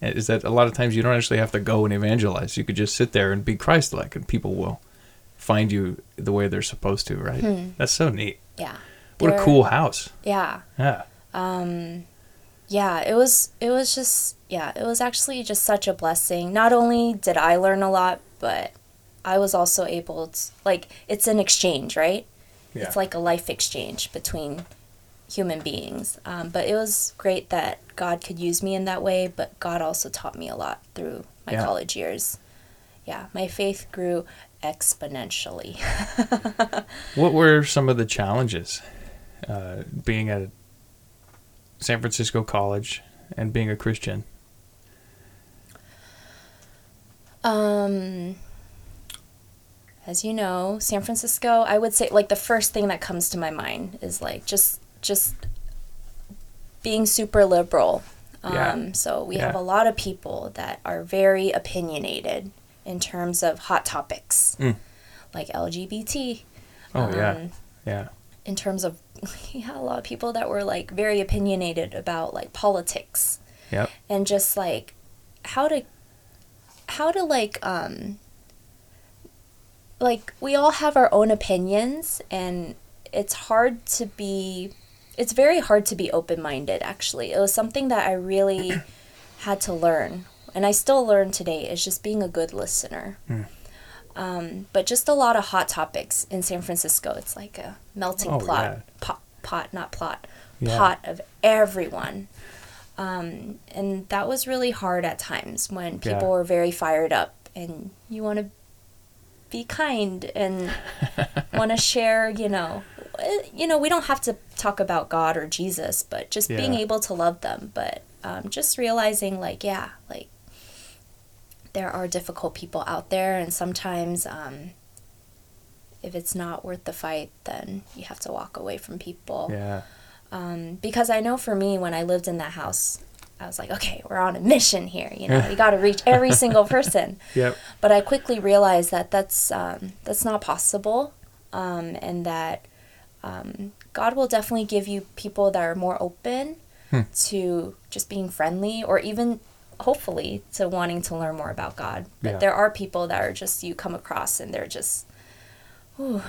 Is that a lot of times you don't actually have to go and evangelize. You could just sit there and be Christ-like, and people will find you the way they're supposed to. Right? Hmm. That's so neat. Yeah. What a cool house. Yeah. Yeah. um yeah it was it was just yeah it was actually just such a blessing not only did i learn a lot but i was also able to like it's an exchange right Yeah. it's like a life exchange between human beings um, but it was great that god could use me in that way but god also taught me a lot through my Yeah. college years yeah my faith grew exponentially [laughs] What were some of the challenges uh, being at San Francisco College and being a Christian? Um, as you know, San Francisco, I would say like the first thing that comes to my mind is like just just being super liberal. Yeah. Um, so we have a lot of people that are very opinionated in terms of hot topics, Mm. like LGBT. Oh yeah, um, yeah, In terms of, [laughs] yeah, a lot of people that were like very opinionated about like politics yep, and just like how to, how to like, um, like we all have our own opinions and it's hard to be it's very hard to be open-minded actually it was something that i really [clears throat] had to learn and i still learn today is just being a good listener Mm. um, but just a lot of hot topics in san francisco it's like a melting Oh, plot yeah. pot, pot not plot Yeah. pot of everyone um, and that was really hard at times when people Yeah. were very fired up and you want to be kind and [laughs] want to share, you know, you know, we don't have to talk about God or Jesus, but just being able to love them. But um, just realizing, like, yeah, like there are difficult people out there, and sometimes um, if it's not worth the fight, then you have to walk away from people. yeah, Um, because I know for me, when I lived in that house, I was like, okay, we're on a mission here. You know, we got to reach every single person [laughs] yep, but I quickly realized that that's um, that's not possible, um, and that um, God will definitely give you people that are more open Hmm. to just being friendly, or even hopefully to wanting to learn more about God. But Yeah. there are people that are just you come across and they're just, ooh,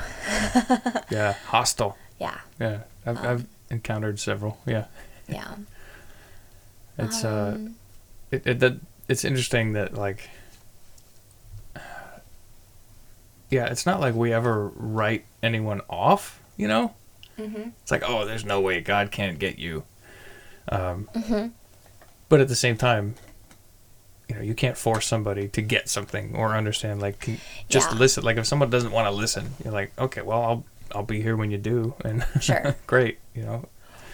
[laughs] yeah, hostile. yeah, Yeah, I've, I've encountered several. Yeah, yeah. [laughs] it's uh, Um, it, it that it's interesting that like, [sighs] yeah, it's not like we ever write anyone off. You know, mhm, it's like, oh, there's no way God can't get you. Um, mhm. but at the same time, you know, you can't force somebody to get something or understand. Like, just Yeah. listen. Like, if someone doesn't want to listen, you're like, okay, well, I'll I'll be here when you do, and [laughs] Sure. great. You know,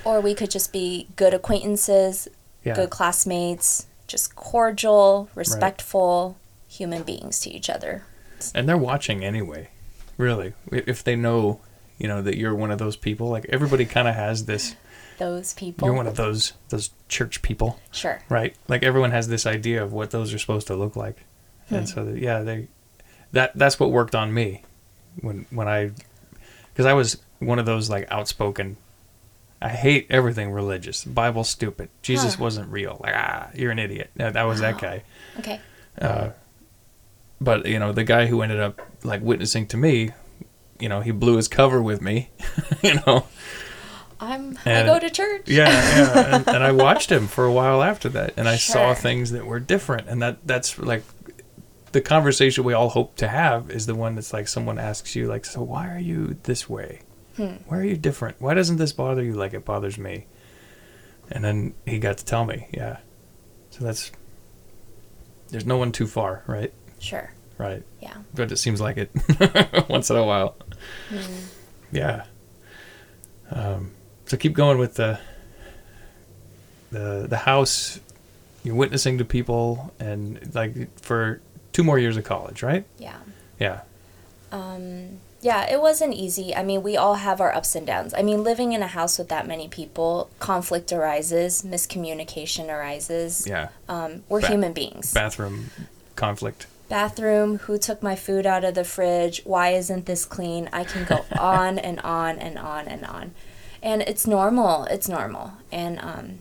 Or we could just be good acquaintances, yeah, good classmates, just cordial, respectful human beings to each other. and they're watching anyway. Really, if they know, you know, that you're one of those people. Like everybody kind of has this. Those people. You're one of those those church people, Sure. right? Like everyone has this idea of what those are supposed to look like, and so yeah, they that that's what worked on me when when I because I was one of those like outspoken. I hate everything religious. Bible's stupid. Jesus Huh. wasn't real. Like ah, you're an idiot. That, that was that guy. Okay. Uh, but you know, the guy who ended up like witnessing to me, you know, he blew his cover with me. [laughs] you know, I'm. I go to church. yeah, yeah. And, and I watched him for a while after that, and I saw things that were different, and that that's like the conversation we all hope to have is the one that's like someone asks you like, so why are you this way? Hmm. Why are you different? Why doesn't this bother you like it bothers me? And then he got to tell me, yeah. So that's there's no one too far, right? Sure. Right. Yeah. But it seems like it [laughs] once in a while. Mm. Yeah. Um, so keep going with the the the house. You're witnessing to people, and like for two more years of college, right? Yeah. Yeah. Um. Yeah. It wasn't easy. I mean, we all have our ups and downs. I mean, living in a house with that many people, conflict arises, miscommunication arises. Yeah. Um, we're Ba- human beings. Bathroom conflict. Bathroom. Who took my food out of the fridge? Why isn't this clean? I can go [laughs] on and on and on and on, and it's normal. It's normal. And um,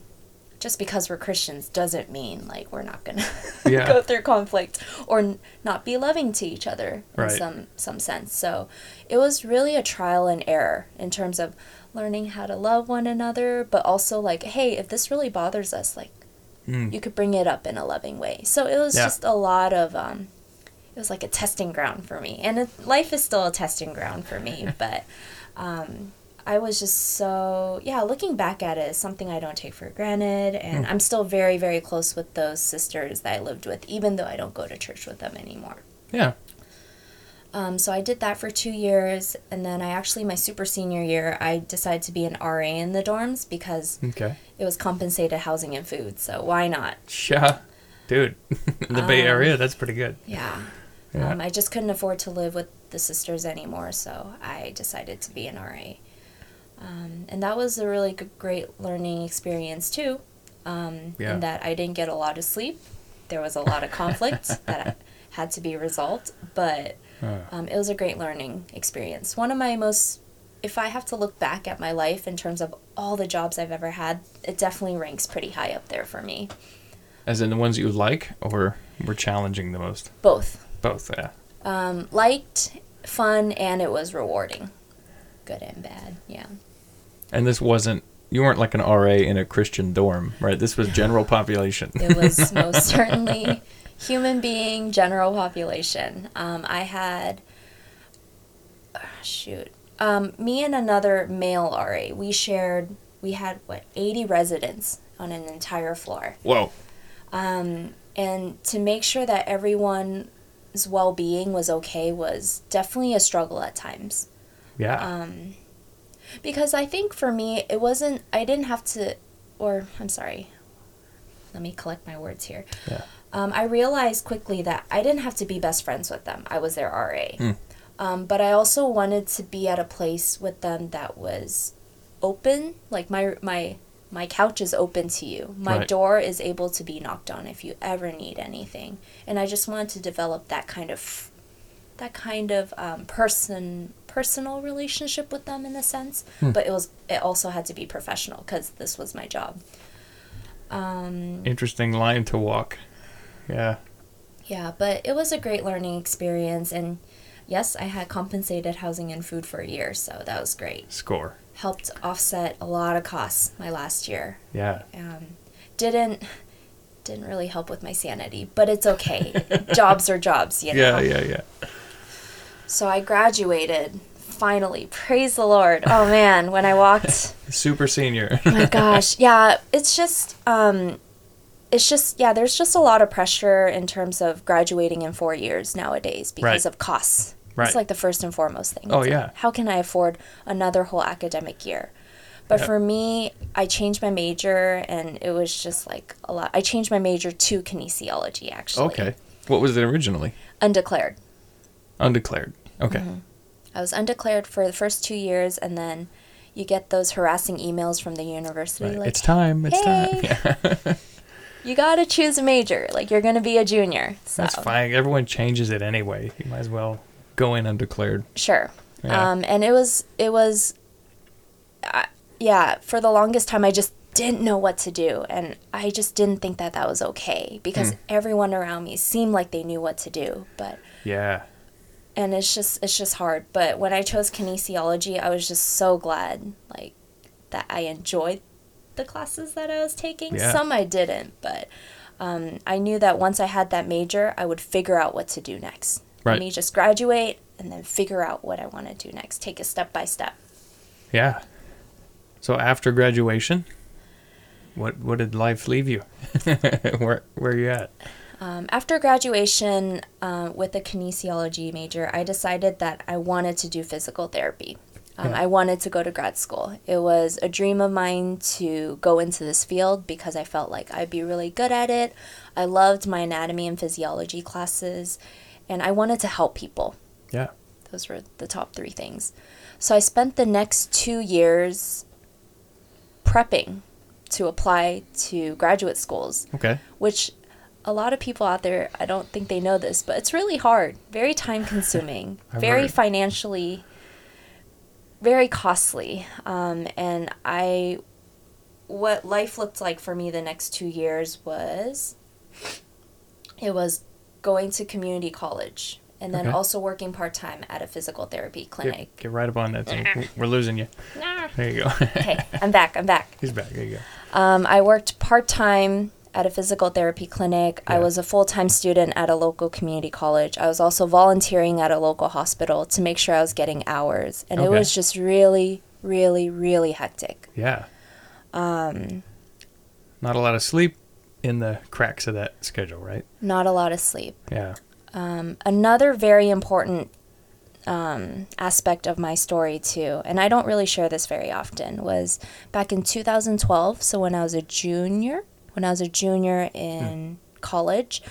just because we're Christians doesn't mean like we're not gonna [laughs] Yeah. go through conflict or n- not be loving to each other in Right. some some sense. So it was really a trial and error in terms of learning how to love one another, but also like, hey, if this really bothers us, like Mm. you could bring it up in a loving way. So it was Yeah. just a lot of um it was like a testing ground for me. And it, life is still a testing ground for me, [laughs] but um I was just so yeah, looking back at it is something I don't take for granted and Mm. I'm still very very close with those sisters that I lived with even though I don't go to church with them anymore. Yeah. Um, so I did that for two years, and then I actually, my super senior year, I decided to be an RA in the dorms because Okay. it was compensated housing and food. So why not? Yeah. Dude, [laughs] in the Bay Um, Area, that's pretty good. Yeah. Yeah. Um, I just couldn't afford to live with the sisters anymore, so I decided to be an RA. Um, and that was a really good, great learning experience too. um, Yeah. in that I didn't get a lot of sleep. There was a lot of conflict [laughs] that had to be resolved, but um, it was a great learning experience. One of my most, if I have to look back at my life in terms of all the jobs I've ever had, it definitely ranks pretty high up there for me. as in the ones you like or were challenging the most? Both. Both, yeah. Um, liked, fun, and it was rewarding. Good and bad, yeah. And this wasn't you weren't like an RA in a Christian dorm, right? This was general [laughs] population. It was most certainly human being, general population. Um, I had, shoot, um, me and another male RA, we shared, we had, what, 80 residents on an entire floor. Whoa. Um, and to make sure that everyone's well being was okay was definitely a struggle at times. Yeah. Um, because I think for me, it wasn't, I didn't have to, or I'm sorry, let me collect my words here. Yeah. Um, I realized quickly that I didn't have to be best friends with them. I was their RA. Hmm. Um, but I also wanted to be at a place with them that was open. Like my my my couch is open to you. My Right. door is able to be knocked on if you ever need anything. And I just wanted to develop that kind of that kind of um, person personal relationship with them in a sense. Hmm. But it was it also had to be professional because this was my job. Um, Interesting line to walk. Yeah. Yeah, but it was a great learning experience. And yes, I had compensated housing and food for a year, so that was great. Score. Helped offset a lot of costs my last year. Yeah. Um, didn't didn't really help with my sanity, but it's okay. [laughs] jobs are jobs, you know. Yeah, yeah, yeah. So I graduated finally. Praise the Lord. Oh man, when I walked [laughs] Super senior. [laughs] my gosh yeah it's just um it's just yeah there's just a lot of pressure in terms of graduating in four years nowadays because Right. of costs Right. it's like the first and foremost thing Oh, It's like, yeah. how can i afford another whole academic year but Yeah. for me i changed my major and it was just like a lot i changed my major to kinesiology actually okay. What was it originally? undeclared Undeclared. Okay. Mm-hmm. I was undeclared for the first two years, and then you get those harassing emails from the university Right. like, it's time. It's time. [laughs] Yeah. you gotta choose a major. Like you're gonna be a junior. So That's fine. Everyone changes it anyway. You might as well go in undeclared. sure. Yeah. Um, and it was it was, uh, yeah. For the longest time, I just didn't know what to do, and I just didn't think that that was okay because Hmm. everyone around me seemed like they knew what to do, but Yeah. and it's just it's just hard. But when I chose kinesiology, I was just so glad like that I enjoyed the classes that I was taking. Yeah. Some I didn't, but um, I knew that once I had that major, I would figure out what to do next. Right. Let me just graduate and then figure out what I want to do next. Take a step by step. Yeah. So after graduation, what what did life leave you? [laughs] where where are you at? Um, after graduation uh, with a kinesiology major, I decided that I wanted to do physical therapy. Um, Yeah. I wanted to go to grad school. It was a dream of mine to go into this field because I felt like I'd be really good at it. I loved my anatomy and physiology classes, and I wanted to help people. Yeah. Those were the top three things. So I spent the next two years prepping to apply to graduate schools Okay. which a lot of people out there I don't think they know this, but it's really hard, very time consuming, [laughs] very heard. financially very costly. Um, and I what life looked like for me the next 2 years was it was going to community college and then Okay. also working part-time at a physical therapy clinic. Get, get right up on that thing. We're losing you. There you go. Okay, [laughs] I'm back. I'm back. He's back. There you go. Um, I worked part time at a physical therapy clinic. I was a full time student at a local community college. I was also volunteering at a local hospital to make sure I was getting hours. And it was just really, really, really hectic. Yeah. Um. Not a lot of sleep in the cracks of that schedule, right? Not a lot of sleep. Yeah. Um, another very important um, aspect of my story, too, and I don't really share this very often, was back in 2012. So when I was a junior, when I was a junior in college,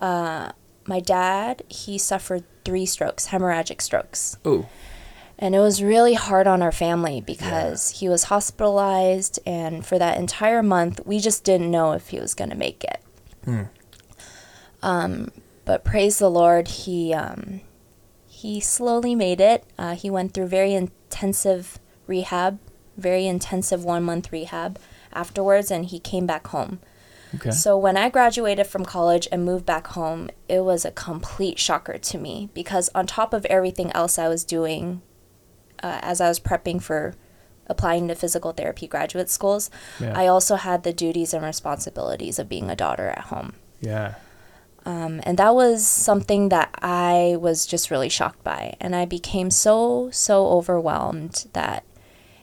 uh, my dad he suffered three strokes, hemorrhagic strokes, Ooh. And it was really hard on our family because he was hospitalized, and for that entire month, we just didn't know if he was going to make it. Hmm. Um, but praise the Lord, he um, he slowly made it. Uh, he went through very intensive rehab, very intensive one month rehab afterwards, and he came back home. Okay. So when I graduated from college and moved back home, it was a complete shocker to me because on top of everything else I was doing uh, as I was prepping for applying to physical therapy graduate schools, Yeah. I also had the duties and responsibilities of being a daughter at home. yeah. Um, and that was something that I was just really shocked by. And I became so, so overwhelmed that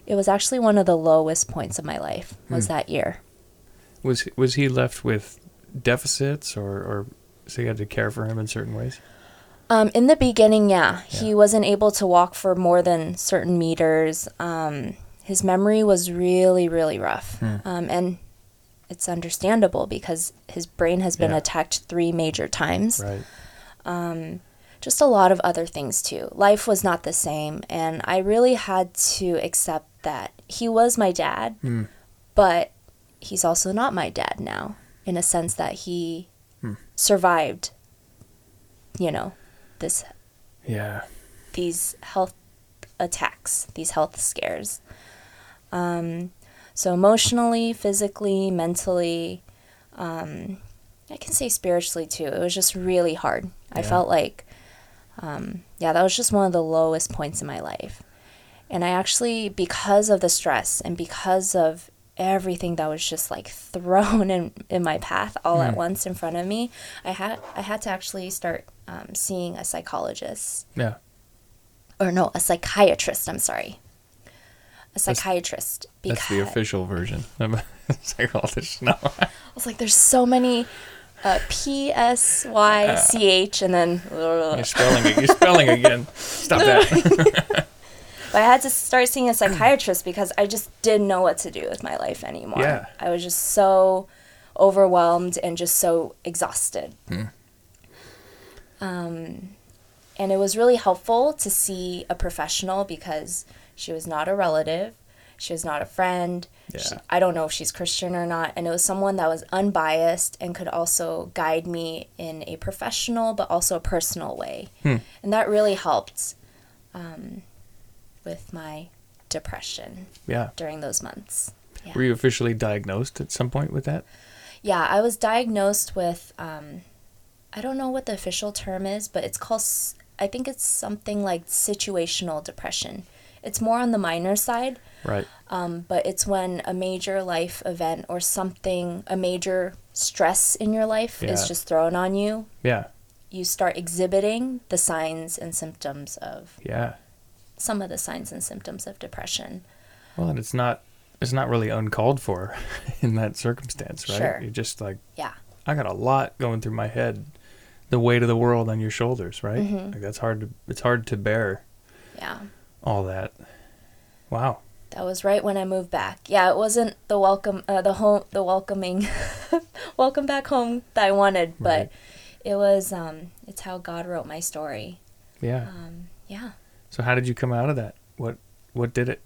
it was actually one of the lowest points of my life was that year. Was was he left with deficits, or or so you had to care for him in certain ways? Um, in the beginning, yeah, he wasn't able to walk for more than certain meters. Um, his memory was really, really rough. Hmm. Um, and it's understandable because his brain has been Yeah. attacked three major times. Right. um, just a lot of other things too. Life was not the same, and I really had to accept that he was my dad, Hmm. but he's also not my dad now, in a sense that he Hmm. survived, you know, this Yeah. these health attacks, these health scares. Um, so emotionally, physically, mentally, um, I can say spiritually too. It was just really hard. I felt like, um, yeah, that was just one of the lowest points in my life. And I actually, because of the stress and because of everything that was just like [laughs] thrown in, in my path all at Hmm. once in front of me, I had I had to actually start um, seeing a psychologist Yeah. or no, a psychiatrist. I'm sorry, a psychiatrist. Because That's the official version. of [laughs] psychologist. No. I was like, there's so many uh, P S Y C H, and then You're spelling it. You're spelling again. Stop that. [laughs] But I had to start seeing a psychiatrist because I just didn't know what to do with my life anymore. Yeah. I was just so overwhelmed and just so exhausted. Um, and it was really helpful to see a professional because she was not a relative, she was not a friend. She, Yeah. I don't know if she's Christian or not. And it was someone that was unbiased and could also guide me in a professional but also a personal way. Hmm. And that really helped um, with my depression yeah. during those months. Yeah. Were you officially diagnosed at some point with that? Yeah, I was diagnosed with, um, I don't know what the official term is, but it's called, I think it's something like situational depression. It's more on the minor side, Right. um, but it's when a major life event or something, a major stress in your life Yeah. is just thrown on you. Yeah. You start exhibiting the signs and symptoms of Yeah. Some of the signs and symptoms of depression. Well, and it's not it's not really uncalled for [laughs] in that circumstance, right? Sure. You're just like, Yeah. I got a lot going through my head, the weight of the world on your shoulders, right? Mhm. Like that's hard to it's hard to bear Yeah. all that. Wow. That was right when I moved back. Yeah, it wasn't the welcome, uh, the home, the welcoming, [laughs] welcome back home that I wanted, but Right. it was. Um, it's how God wrote my story. Yeah. Um, yeah. So how did you come out of that? What what did it?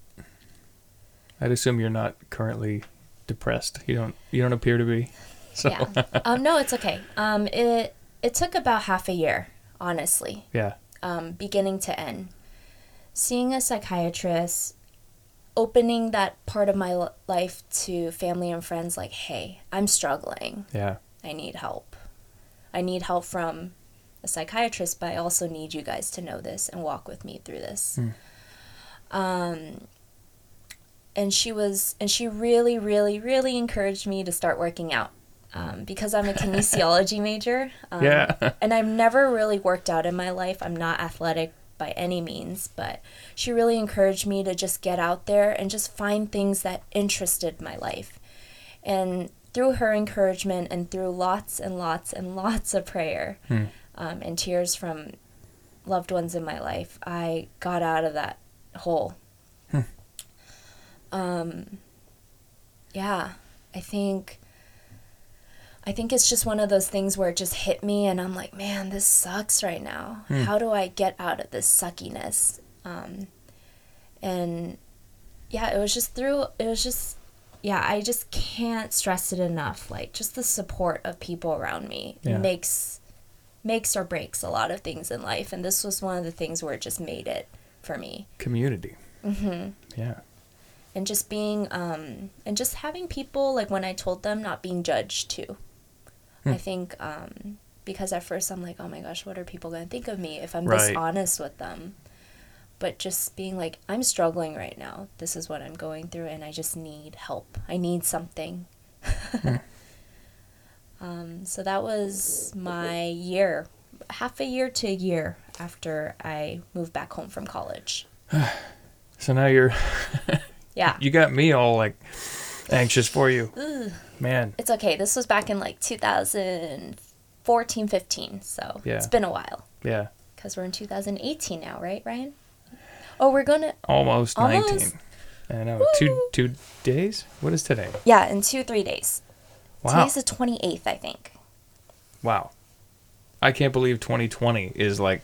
I'd assume you're not currently depressed. You don't you don't appear to be. [laughs] So Yeah. um, no, it's okay. Um, it it took about half a year, honestly, yeah. um, beginning to end. Seeing a psychiatrist, opening that part of my life to family and friends, like, hey, I'm struggling. Yeah. I need help. I need help from a psychiatrist, but I also need you guys to know this and walk with me through this. Hmm. Um, and she was, and she really, really, really encouraged me to start working out um, because I'm a kinesiology [laughs] major. Um, Yeah. and I've never really worked out in my life. I'm not athletic by any means, but she really encouraged me to just get out there and just find things that interested my life. And through her encouragement and through lots and lots and lots of prayer Hmm. Um, and tears from loved ones in my life, I got out of that hole. Hmm. Um, yeah, I think. I think it's just one of those things where it just hit me, and I'm like, man, this sucks right now. Hmm. How do I get out of this suckiness? Um, and yeah, it was just through. It was just yeah. I just can't stress it enough. Like just the support of people around me Yeah. makes makes or breaks a lot of things in life, and this was one of the things where it just made it for me. Community. Mm-hmm. Yeah. and just being um and just having people like when I told them not being judged too. I think um because at first I'm like, oh my gosh, what are people going to think of me if I'm Right. this honest with them? But just being like, I'm struggling right now. This is what I'm going through, and I just need help. I need something. [laughs] um, so that was my year, half a year to a year after I moved back home from college. [sighs] So now you're [laughs] Yeah. you got me all like anxious for you. Man. It's okay. This was back in like 2014, 15. So Yeah. it's been a while Yeah. because we're in 2018 now, right, Ryan? Oh, we're going to, Almost, Almost. 19. I know. Two two days? What is today? yeah, in two, three days. Wow. Today's the 28th, I think. Wow. I can't believe 2020 is like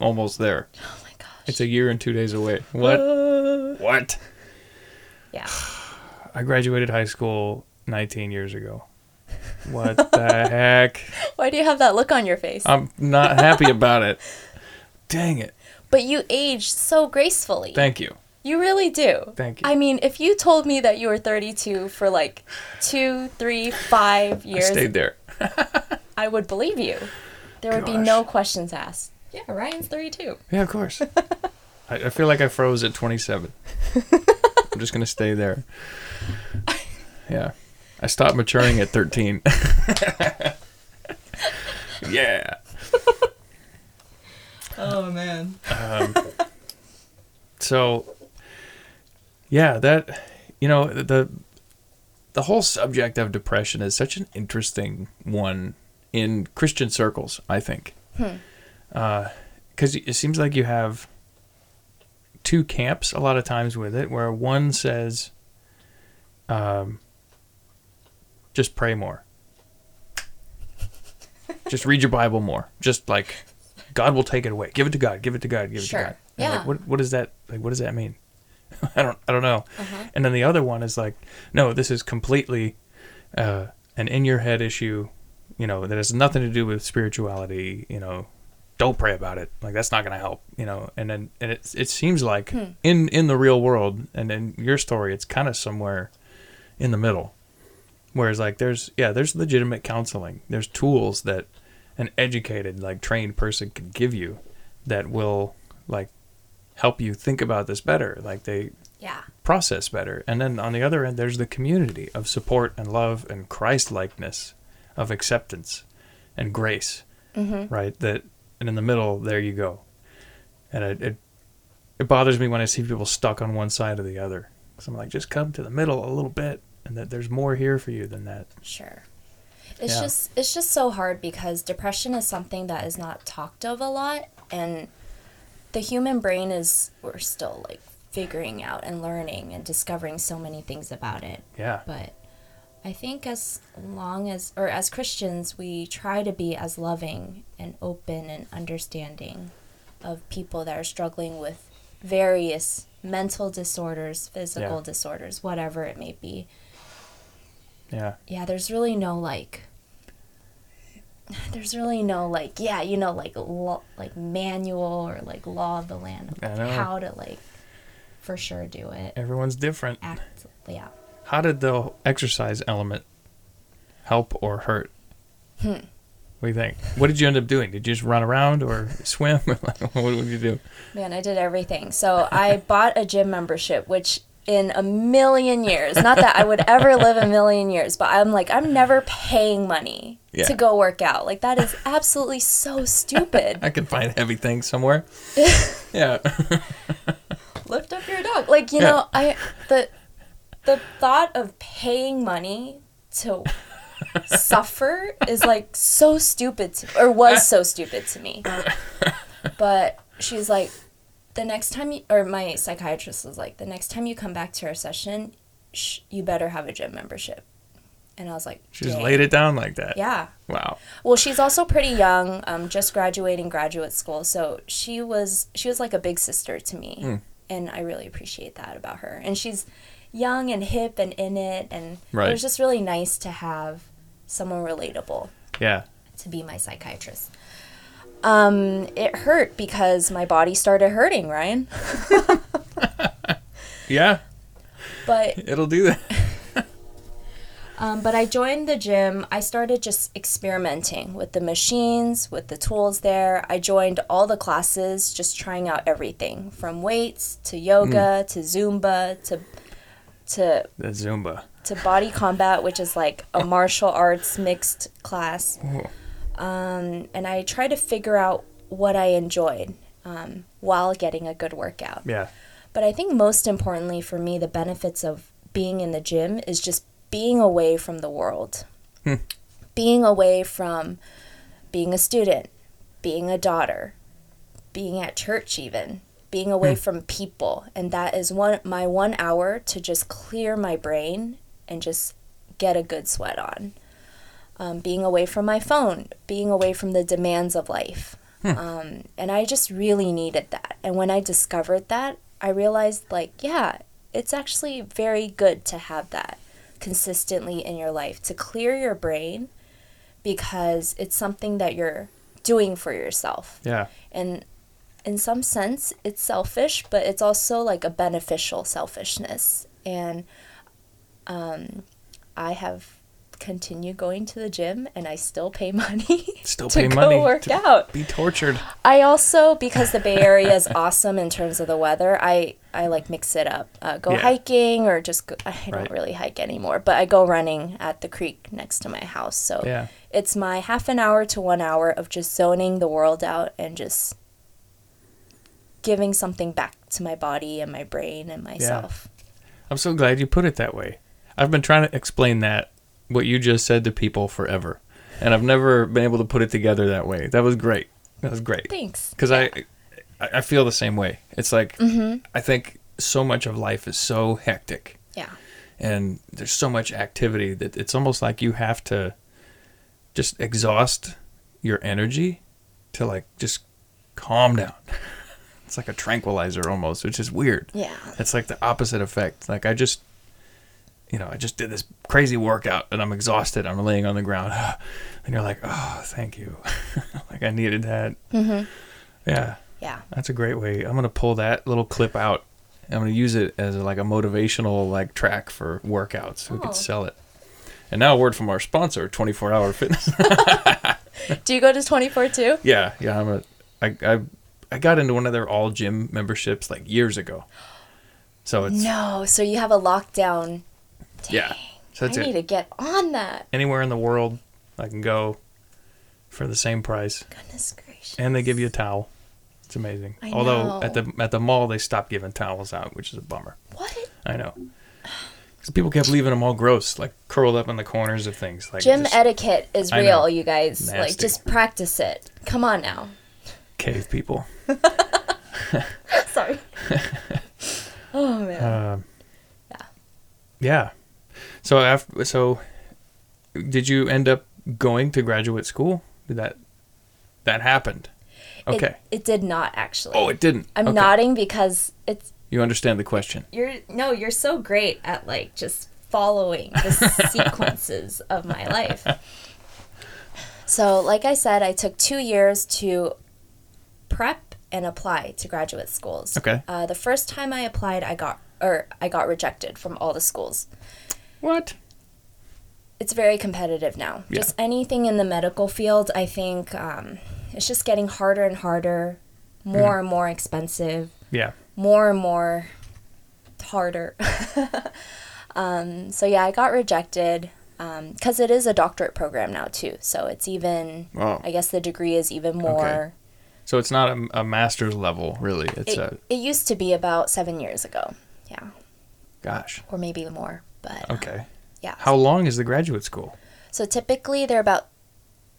almost there. [gasps] Oh my gosh. It's a year and 2 days away. What? Uh. what? yeah. [sighs] I graduated high school 19 years ago. [laughs] What the heck? Why do you have that look on your face? I'm not happy about it. [laughs] Dang it. but you aged so gracefully. Thank you. You really do. Thank you. I mean, if you told me that you were 32 for like two, three, five I years, stayed there. [laughs] I would believe you. There would be no questions asked. Yeah, Ryan's 32. Yeah, of course. [laughs] I, I feel like I froze at 27. [laughs] I'm just gonna stay there. Yeah, I stopped maturing at 13. yeah. Oh, man. Um, so, yeah, that you know the the whole subject of depression is such an interesting one in Christian circles. I think, because it seems like you have two camps a lot of times with it, where one says, um, "Just pray more." Just read your Bible more. Just like God will take it away. Give it to God. Give it to God. Give it Sure. to God. And, Yeah. Like, what what does that like? What does that mean? [laughs] I don't I don't know. Uh-huh. And then the other one is like, no, this is completely uh, an in your head issue. You know that has nothing to do with spirituality. You know, don't pray about it. Like that's not going to help. You know. And then and it it seems like in in the real world and in your story, it's kind of somewhere in the middle. Whereas like there's yeah there's legitimate counseling. There's tools that an educated like trained person can give you that will like help you think about this better. Like they Yeah. process better. And then on the other end, there's the community of support and love and Christ likeness, of acceptance and grace, mm-hmm. right? That and in the middle, there you go. And it, it it bothers me when I see people stuck on one side or the other. So I'm like, just come to the middle a little bit, and that there's more here for you than that. Sure. It's Yeah. just it's just so hard because depression is something that is not talked of a lot and the human brain is we're still like figuring out and learning and discovering so many things about it. Yeah, But I think as long as or as Christians we try to be as loving and open and understanding of people that are struggling with various mental disorders, physical Yeah. disorders, whatever it may be yeah, yeah, there's really no like [sighs] there's really no like yeah, you know like law, like manual or like law of the land of like, how to like for sure do it. everyone's different. Act yeah. How did the exercise element help or hurt? Hmm. What do you think? What did you end up doing? Did you just run around or [laughs] swim? [laughs] what did you do? Man, I did everything. So I [laughs] bought a gym membership which in a million years, not that I would ever live a million years, but I'm like I'm never paying money Yeah. to go work out. Like that is absolutely so stupid. [laughs] I can find heavy things somewhere. [laughs] yeah. lift up your dog. Like you Yeah. know, I the the thought of paying money to [laughs] suffer is like so stupid to, or was so stupid to me. But she's like, the next time you, or my psychiatrist was like, the next time you come back to our session, sh- you better have a gym membership. And I was like, She just laid it down like that. Yeah. Wow. Well, she's also pretty young, um, just graduating graduate school, so she was she was like a big sister to me. and I really appreciate that about her. And she's young and hip and in it, and Right. it was just really nice to have someone relatable Yeah. to be my psychiatrist. Um, it hurt because my body started hurting, Ryan. [laughs] Yeah. But It'll do that. [laughs] Um, but I joined the gym. I started just experimenting with the machines, with the tools there. I joined all the classes, just trying out everything from weights to yoga to Zumba to to The Zumba. to body combat, which is like a [laughs] martial arts mixed class. Um, and I try to figure out what I enjoyed um, while getting a good workout. Yeah. But I think most importantly for me, the benefits of being in the gym is just being away from the world. Hmm. Being away from being a student, being a daughter, being at church even, being away from people. And that is one my one hour to just clear my brain and just get a good sweat on. Um, being away from my phone, being away from the demands of life. Um, and I just really needed that. And when I discovered that, I realized, like, yeah, it's actually very good to have that consistently in your life to clear your brain because it's something that you're doing for yourself. Yeah. And in some sense, it's selfish, but it's also like a beneficial selfishness. And um, I have continued going to the gym and I still pay [laughs] money Still to pay go money work to out. Be tortured. I also because the Bay Area is awesome in terms of the weather. I I like mix it up. Uh, go Yeah. hiking or just go, I don't really hike anymore, but I go running at the creek next to my house. So Yeah. it's my half an hour to one hour of just zoning the world out and just giving something back to my body and my brain and myself. I'm so glad you put it that way. I've been trying to explain that what you just said to people forever, and I've never been able to put it together that way. That was great. That was great. Thanks. Because I, I I feel the same way. It's like Mm-hmm. I think so much of life is so hectic, Yeah. and there's so much activity that it's almost like you have to just exhaust your energy to like just calm down. [laughs] It's like a tranquilizer almost, which is weird. Yeah. It's like the opposite effect. Like I just, you know, I just did this crazy workout and I'm exhausted. I'm laying on the ground, [sighs] and you're like, oh, thank you. [laughs] like I needed that. Mm-hmm. Yeah, Yeah. that's a great way. I'm gonna pull that little clip out. I'm gonna use it as like a motivational like track for workouts. We Oh. could sell it. And now a word from our sponsor, 24 Hour Fitness. [laughs] Do you go to 24 too? yeah, yeah. I'm a. I I I got into one of their all gym memberships like years ago. So it's No. So you have a lockdown. Yeah. So that's I it. need to get on that. anywhere in the world I can go for the same price, Goodness gracious. and they give you a towel. It's amazing. I Although know. at the at the mall they stopped giving towels out, which is a bummer. What? I know. Because people kept leaving them all gross, like curled up in the corners of things. Like Gym just etiquette is I real, you guys. Like, just practice it. Come on now. cave people. [laughs] [laughs] Sorry. [laughs] oh man. Um, Yeah. Yeah. So after, so did you end up going to graduate school? Did that that happened? Okay. It, it did not actually. oh, it didn't. I'm Okay. nodding because it's You understand the question. you're no, you're so great at like just following the [laughs] sequences of my life. So, like I said, I took two years to prep and apply to graduate schools. Okay. Uh, the first time I applied, I got or I got rejected from all the schools. What? It's very competitive now. Yeah. Just anything in the medical field, I think um, it's just getting harder and harder, more and more expensive. Yeah. more and more harder. [laughs] um, so yeah, I got rejected because it is a doctorate program now too. So it's even, Oh. I guess the degree is even more. Okay. So it's not a, a master's level, really. It's It, a it used to be about seven years ago. Yeah, gosh. or maybe more. But um, Okay. yeah. How long is the graduate school? So typically they're about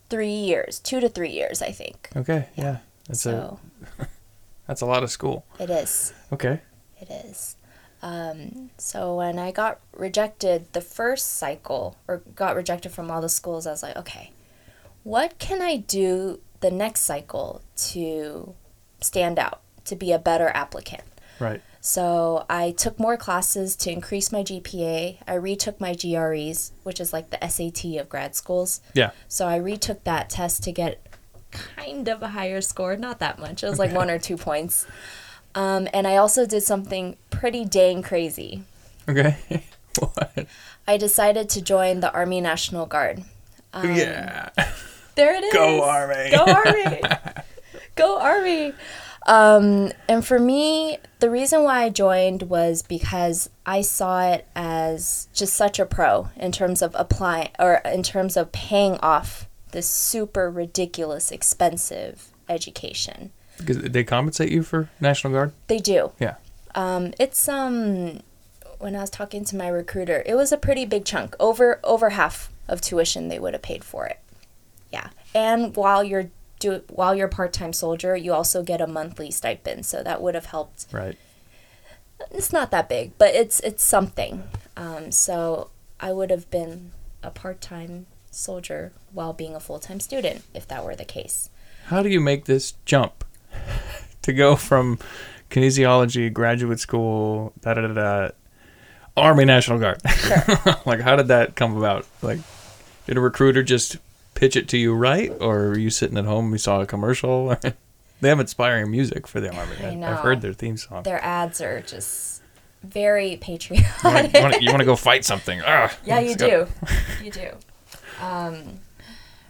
three years, two to three years, I think. Okay. Yeah. That's so a [laughs] that's a lot of school. it is. Okay. It is. Um, so when I got rejected the first cycle, or got rejected from all the schools, I was like, okay, what can I do the next cycle to stand out, to be a better applicant? Right. So I took more classes to increase my GPA. I retook my GREs, which is like the SAT of grad schools. Yeah. So I retook that test to get kind of a higher score, not that much. It was like one or two points. Um, and I also did something pretty dang crazy. Okay. [laughs] what? I decided to join the Army National Guard. Um, yeah. There it is. Go Army. Go Army. [laughs] Go Army. Um, and for me, the reason why I joined was because I saw it as just such a pro in terms of applying or in terms of paying off this super ridiculous expensive education. Because they compensate you for National Guard? They do. Yeah. Um, it's um when I was talking to my recruiter, it was a pretty big chunk. Over over half of tuition they would have paid for it. Yeah. And while you're do while you're a part-time soldier, you also get a monthly stipend, so that would have helped. Right. It's not that big, but it's it's something. Um, so I would have been a part-time soldier while being a full-time student if that were the case. How do you make this jump [laughs] to go from kinesiology, graduate school, da da da da, Army National Guard? [laughs] like, how did that come about? Like, did a recruiter just pitch it to you right, or are you sitting at home? We saw a commercial. [laughs] they have inspiring music for the Army. I I know. I've heard their theme song. Their ads are just very patriotic. You wanna- you want to go [laughs] fight something? Ah, Yeah, you go. do. [laughs] You do. Um,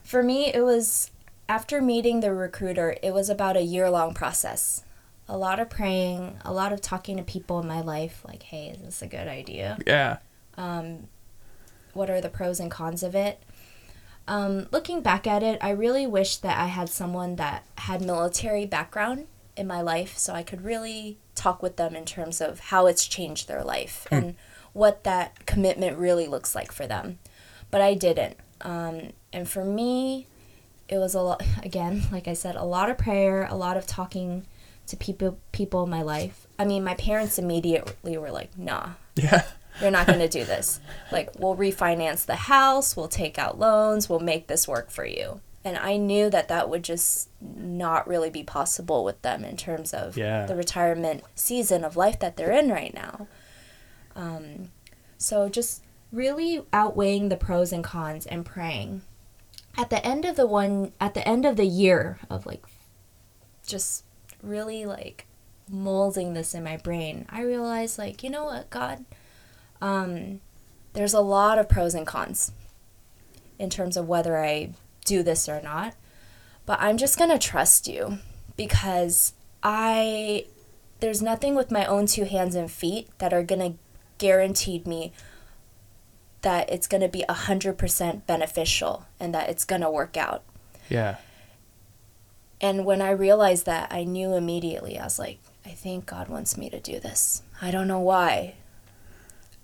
for me, it was after meeting the recruiter, it was about a year long process. A lot of praying, a lot of talking to people in my life, like, hey, is this a good idea? Yeah. Um, what are the pros and cons of it? Um, looking back at it, I really wish that I had someone that had military background in my life so I could really talk with them in terms of how it's changed their life and what that commitment really looks like for them. But I didn't. Um, and for me, it was a lot, [laughs] again, like I said, a lot of prayer, a lot of talking to people people in my life. I mean, my parents immediately were like, "Nah, Yeah. You're not going to do this. Like, we'll refinance the house, we'll take out loans, we'll make this work for you. And I knew that that would just not really be possible with them in terms of Yeah. the retirement season of life that they're in right now. Um, so just really outweighing the pros and cons and praying. At the end of the one, at the end of the year of like, just really like molding this in my brain, I realized like, you know what, God, um, there's a lot of pros and cons in terms of whether I do this or not. But I'm just going to trust you because I there's nothing with my own two hands and feet that are going to guarantee me that it's going to be 100% beneficial and that it's going to work out. Yeah. And when I realized that, I knew immediately. I was like, I think God wants me to do this. I don't know why.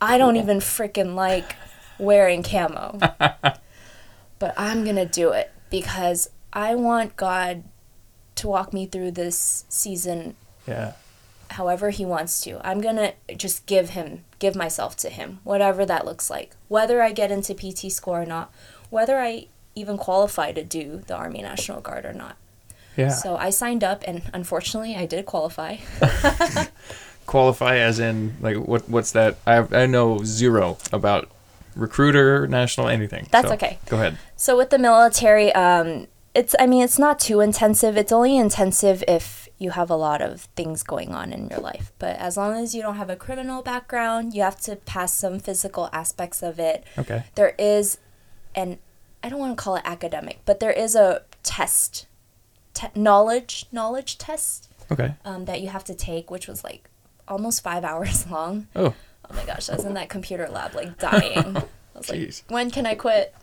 I don't even freaking like wearing camo. [laughs] but I'm going to do it because I want God to walk me through this season Yeah. however he wants to. I'm going to just give him give myself to him, whatever that looks like. Whether I get into PT school or not, whether I even qualify to do the Army National Guard or not. Yeah. So I signed up, and unfortunately, I did qualify. [laughs] [laughs] qualify as in like what what's that i i know zero about recruiter national anything That's So, okay. go ahead So with the military, um, it's I mean it's not too intensive. It's only intensive if you have a lot of things going on in your life. But as long as you don't have a criminal background, you have to pass some physical aspects of it. okay There is an I don't want to call it academic, but there is a test, te- knowledge knowledge test okay um, that you have to take, which was like almost five [laughs] hours long. oh Oh my gosh, I was in that computer lab like dying. [laughs] I was like, when can I quit?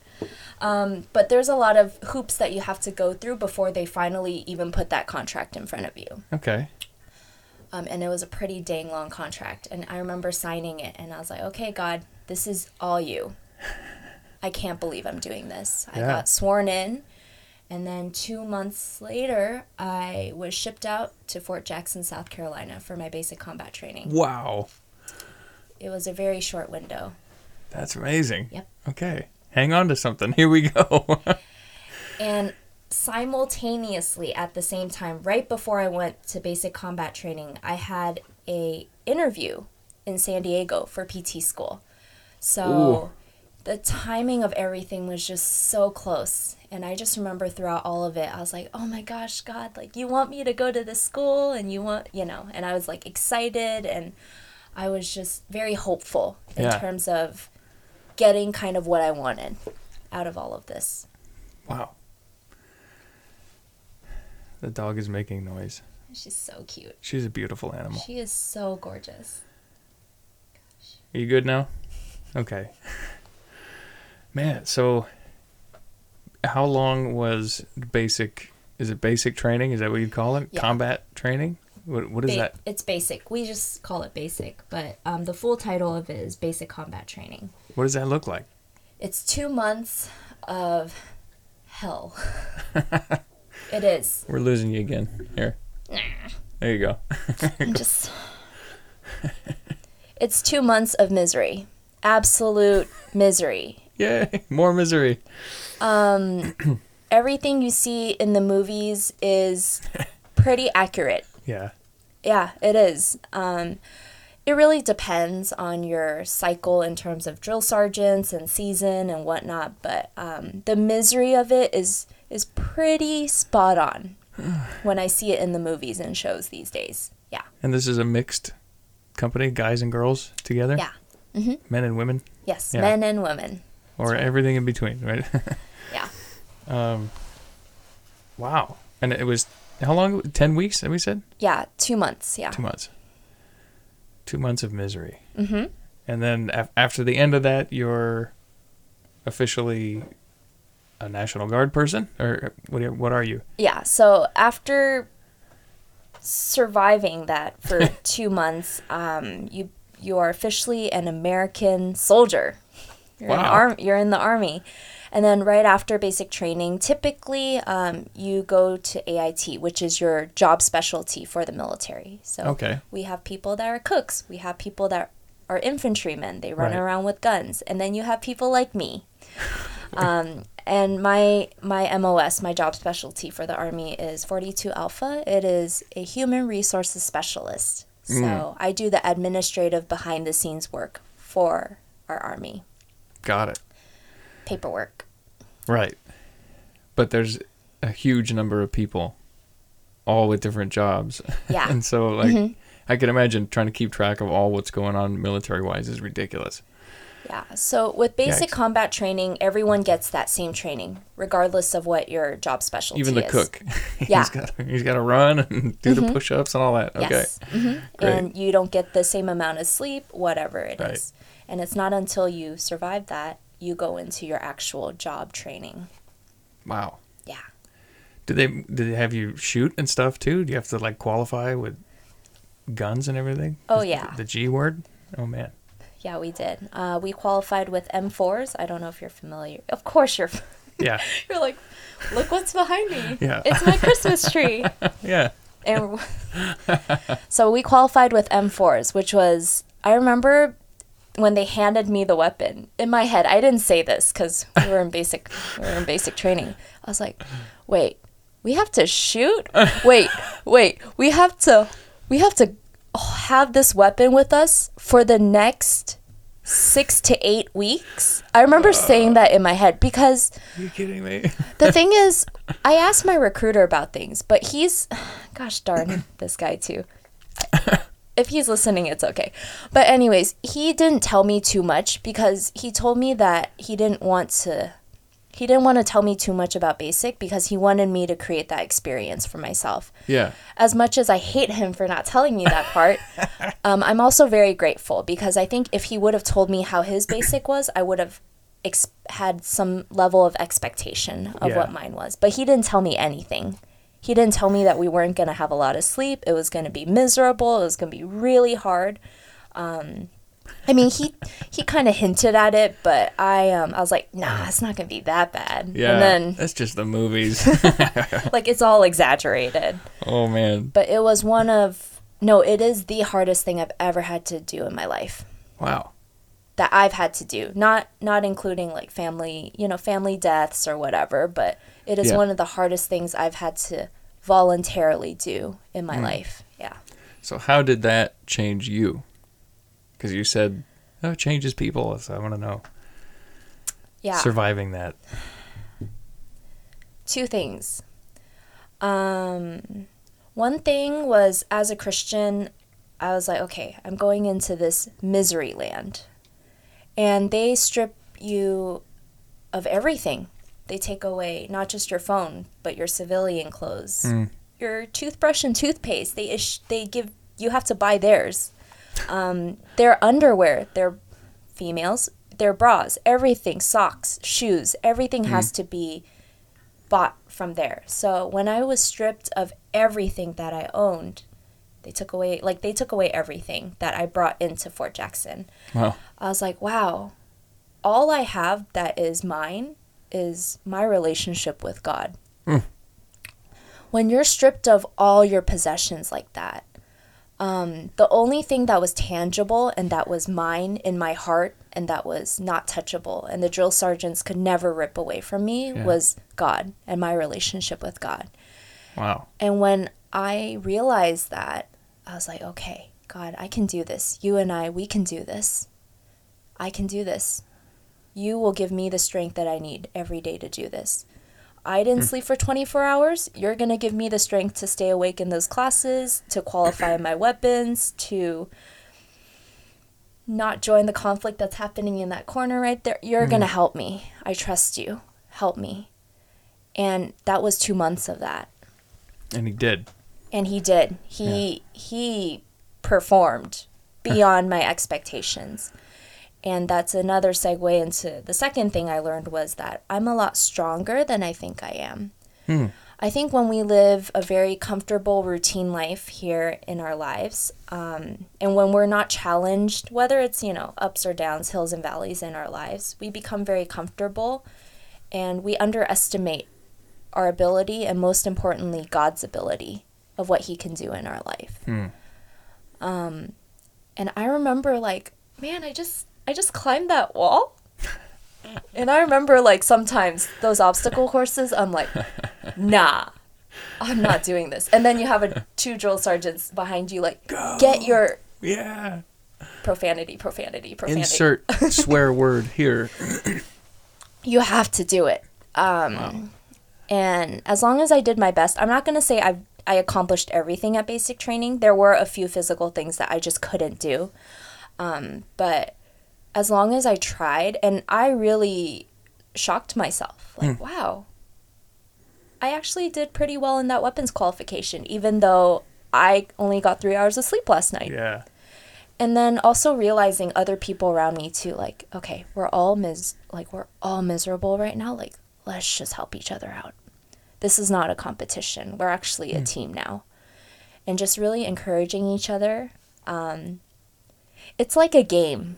Um, but there's a lot of hoops that you have to go through before they finally even put that contract in front of you. okay Um, and it was a pretty dang long contract. And I remember signing it and I was like, okay, God, this is all you. I can't believe I'm doing this. I got sworn in. And then two months later, I was shipped out to Fort Jackson, South Carolina for my basic combat training. wow It was a very short window. that's amazing Yep. okay hang on to something [laughs] here we go And simultaneously at the same time, right before I went to basic combat training, I had a interview in San Diego for PT school. So Ooh. the timing of everything was just so close. And I just remember throughout all of it, I was like, oh my gosh, God, like you want me to go to this school and you want, you know, and I was like excited and I was just very hopeful in Yeah. terms of getting kind of what I wanted out of all of this. Wow. The dog is making noise. She's so cute. She's a beautiful animal. She is so gorgeous. Are you good now? Okay. Man, so how long was basic is it basic training? Is that what you call it? Yeah. Combat training? What what is Ba- that? It's basic. We just call it basic, but um, the full title of it is basic combat training. What does that look like? It's two months of hell. [laughs] it is. We're losing you again. Here. There you go. I'm just. it's two months of misery. Absolute misery. [laughs] Yay! More misery. Um, [clears throat] everything you see in the movies is [laughs] pretty accurate. Yeah. Yeah, it is. Um, it really depends on your cycle in terms of drill sergeants and season and whatnot, but um, the misery of it is is pretty spot on [sighs] when I see it in the movies and shows these days. Yeah, And this is a mixed company, guys and girls together? yeah, hmm Men and women? yes, Yeah. men and women. Or everything in between, right? [laughs] Yeah, [laughs] um Wow. And it was how long? Ten weeks, that we said? yeah, two months. Yeah. Two months. Two months of misery. Mm-hmm. And then af- after the end of that, you're officially a National Guard person, or what? Are, what are you? Yeah. So after surviving that for [laughs] two months, um, you you are officially an American soldier. You're, in, arm, you're in the army. And then right after basic training, typically um, you go to AIT, which is your job specialty for the military. So Okay. we have people that are cooks, we have people that are infantrymen, they run Right. around with guns, and then you have people like me. [laughs] um, and my my MOS, my job specialty for the army is 42 Alpha. It is a human resources specialist. So I do the administrative behind the scenes work for our army. Got it. Paperwork. Right. But there's a huge number of people, all with different jobs. [laughs] Yeah. and so, like, Mhm. I can imagine trying to keep track of all what's going on military wise is ridiculous. Yeah. So with basic Yikes. combat training, everyone gets that same training, regardless of what your job specialty is. Even the is. cook. [laughs] [laughs] Yeah. he's got he's got to run and do the Mhm. push ups and all that. Okay. Yes. hmm Great. And you don't get the same amount of sleep, whatever it is. Right. And it's not until you survive that you go into your actual job training. Wow. Yeah. Did they did they have you shoot and stuff too? Do you have to like qualify with guns and everything? Oh, The- yeah. The G word. Oh man. Yeah, we did. Uh, we qualified with M4s. I don't know if you're familiar. Of course you're. Yeah. [laughs] you're like, look what's behind me. Yeah. [laughs] It's my Christmas tree. [laughs] Yeah. and so we qualified with M4s, which was I remember when they handed me the weapon in my head. I didn't say this because we were in basic we were in basic training. I was like, wait, we have to shoot. Wait, wait, we have to we have to have this weapon with us for the next six to eight weeks. I remember uh. saying that in my head because you kidding me? the [laughs] thing is, I asked my recruiter about things, but he's, gosh darn, this guy too. If he's listening, it's okay. But, anyways, he didn't tell me too much because he told me that he didn't want to. He didn't want to tell me too much about basic because he wanted me to create that experience for myself. yeah. As much as I hate him for not telling me that part, [laughs] um, I'm also very grateful because I think if he would have told me how his basic was, I would have ex- had some level of expectation of Yeah. what mine was. But he didn't tell me anything. He didn't tell me that we weren't going to have a lot of sleep. It was going to be miserable. It was going to be really hard. Um, I mean, he he kind of hinted at it, but I um I was like, nah, it's not going to be that bad. Yeah. And then That's just the movies. [laughs] like it's all exaggerated. oh man. But it was one of no, it is the hardest thing I've ever had to do in my life. Wow. That I've had to do. Not not including like family, you know, family deaths or whatever, but it is Yeah. one of the hardest things I've had to voluntarily do in my Mm. life. Yeah. So how did that change you? Because you said, "Oh, it changes people." So I want to know Yeah. surviving that. two things. Um, one thing was as a Christian, I was like, okay, I'm going into this misery land. And they strip you of everything. They take away not just your phone, but your civilian clothes, Mm. your toothbrush and toothpaste. They ish- they give you have to buy theirs. Um, their underwear, their females, their bras, everything, socks, shoes, everything has to be bought from there. So when I was stripped of everything that I owned, they took away like they took away everything that I brought into Fort Jackson. Wow. I was like, wow, all I have that is mine is my relationship with God. Mm. When you're stripped of all your possessions like that, um, the only thing that was tangible and that was mine in my heart and that was not touchable and the drill sergeants could never rip away from me Yeah. was God and my relationship with God. Wow. And when I realized that, I was like, okay, God, I can do this. You and I, we can do this. I can do this. You will give me the strength that I need every day to do this. I didn't sleep for 24 hours. You're going to give me the strength to stay awake in those classes, to qualify my weapons, to not join the conflict that's happening in that corner right there. You're going to mm-hmm. help me. I trust you. Help me. And that was two months of that And he did. and he did he he performed [laughs] beyond my expectations and that's another segue into the second thing i learned was that i'm a lot stronger than i think i am Hmm. i think when we live a very comfortable routine life here in our lives um, and when we're not challenged whether it's you know ups or downs hills and valleys in our lives we become very comfortable and we underestimate our ability and most importantly god's ability of what he can do in our life Hmm. um, and i remember like man i just i just climbed that wall and i remember like sometimes those obstacle courses i'm like nah i'm not doing this and then you have a two drill sergeants behind you like Go. get your Yeah. profanity profanity profanity Insert swear word here. you have to do it. Um, And as long as I did my best, I'm not going to say I I accomplished everything at basic training. There were a few physical things that I just couldn't do. Um, but as long as I tried, and I really shocked myself. Like, wow, I actually did pretty well in that weapons qualification, even though I only got three hours of sleep last night. Yeah. and then also realizing other people around me too like okay we're all mis like we're all miserable right now. Like let's just help each other out. This is not a competition. We're actually a team now. And just really encouraging each other. Um, it's like a game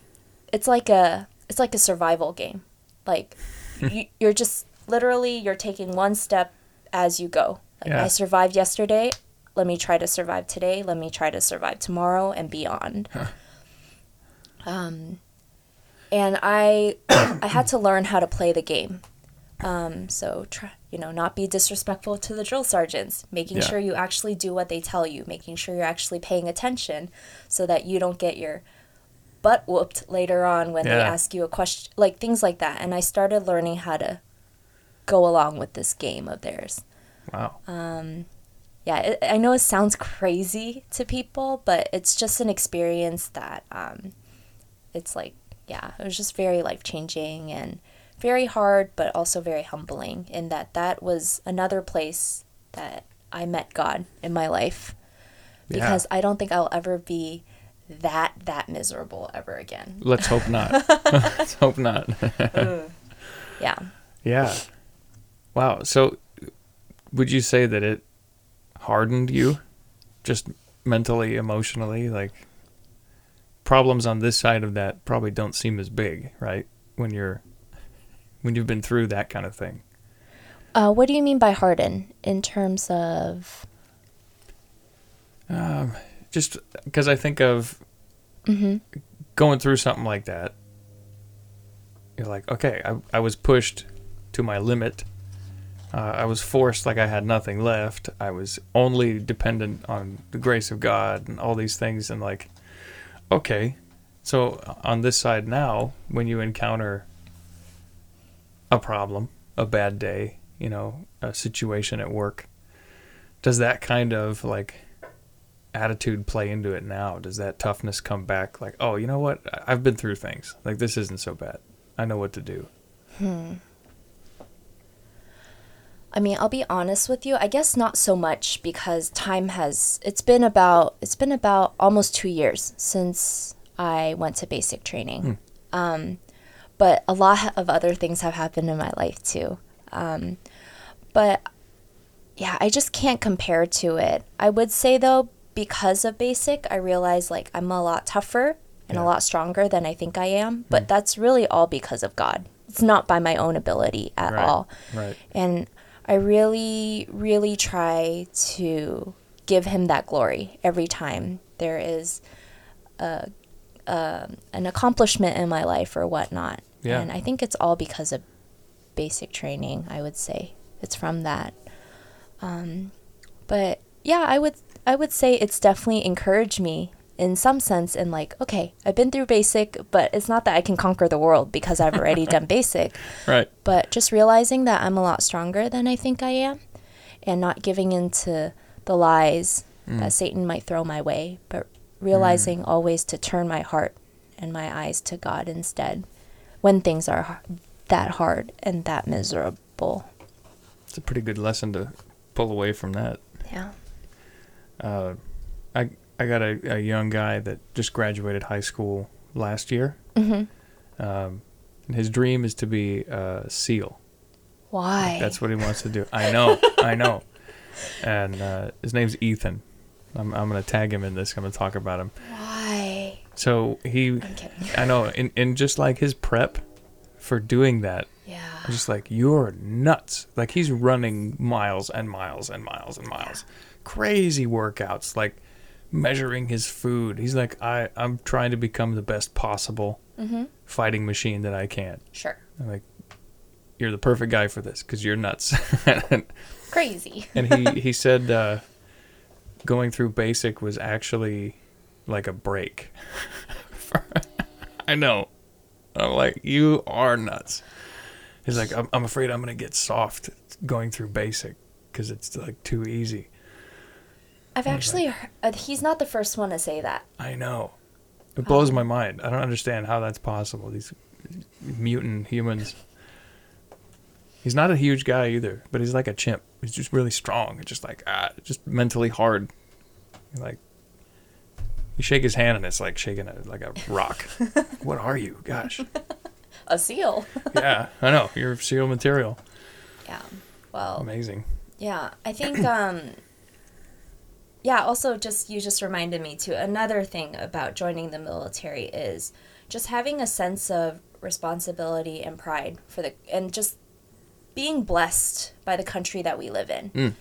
it's like a it's like a survival game. Like you, you're just literally you're taking one step as you go. Like Yeah. i survived yesterday. Let me try to survive today. Let me try to survive tomorrow and beyond. Um, and i [coughs] i had to learn how to play the game. Um, so try you know not be disrespectful to the drill sergeants making Yeah. sure you actually do what they tell you making sure you're actually paying attention so that you don't get your butt whooped later on when they ask you a question like things like that and i started learning how to go along with this game of theirs Wow. yeah, it, I know it sounds crazy to people, but it's just an experience that um, it's like, yeah, it was just very life changing and very hard, but also very humbling. In that that was another place that I met God in my life, Yeah. because I don't think I'll ever be that that miserable ever again. Let's hope not. [laughs] Let's hope not. Yeah. yeah. Wow. So would you say that it hardened you just mentally, emotionally? Like problems on this side of that probably don't seem as big, right? When you're when you've been through that kind of thing. Uh, what do you mean by harden in terms of? Um, just because I think of hmm going through something like that, you're like, okay, I, I was pushed to my limit, Uh, I was forced like I had nothing left. I was only dependent on the grace of God and all these things. And like, okay, so on this side now, when you encounter a problem, a bad day, you know, a situation at work, does that kind of like attitude play into it now? Does that toughness come back? Like, oh, you know what? I've been through things. Like, this isn't so bad. I know what to do. I mean, I'll be honest with you. I guess not so much because time has it's been about it's been about almost 2 years since I went to basic training. Um but a lot of other things have happened in my life too. Um but yeah, I just can't compare to it. I would say though because of basic, I realize like I'm a lot tougher and Yeah. a lot stronger than I think I am, but that's really all because of God. It's not by my own ability at Right. all. Right. And I really, really try to give him that glory every time there is a, a, an accomplishment in my life or whatnot. Yeah. And I think it's all because of basic training, I would say. It's from that. Um, but yeah, I would I would say it's definitely encouraged me in some sense in like, okay, I've been through basic, but it's not that I can conquer the world because I've already done [laughs] basic Right. but just realizing that I'm a lot stronger than I think I am and not giving into the lies mm. that Satan might throw my way, but realizing mm. always to turn my heart and my eyes to God instead when things are that hard and that miserable. It's a pretty good lesson to pull away from that. Yeah. Uh, I I got a, a young guy that just graduated high school last year. hmm Um, and his dream is to be a SEAL. Why? That's what he wants to do. I know, [laughs] I know. And uh, his name's Ethan. I'm I'm gonna tag him in this. I'm gonna talk about him. Why? So he, I'm kidding. I know, in in just like his prep for doing that, Yeah. I'm just like you're nuts. Like he's running miles and miles and miles and miles, crazy workouts. Like measuring his food. He's like I I'm trying to become the best possible Mm-hmm. fighting machine that I can. Sure. I'm like you're the perfect guy for this because you're nuts. [laughs] Crazy. and he [laughs] he said uh, going through basic was actually like a break. [laughs] I know. I'm like you are nuts. He's like I'm, I'm afraid I'm gonna get soft going through basic because it's like too easy. I've actually heard, uh, he's not the first one to say that. I know. It blows my mind. I don't understand how that's possible. These mutant humans. He's not a huge guy either, but he's like a chimp. He's just really strong. It's just like ah, just mentally hard. Like you shake his hand and it's like shaking a like a rock. [laughs] what are you? Gosh. A seal. [laughs] Yeah, I know. You're seal material. Yeah. Well, Amazing. Yeah, I think um yeah, also just you just reminded me too. Another thing about joining the military is just having a sense of responsibility and pride for the and just being blessed by the country that we live in. Mm.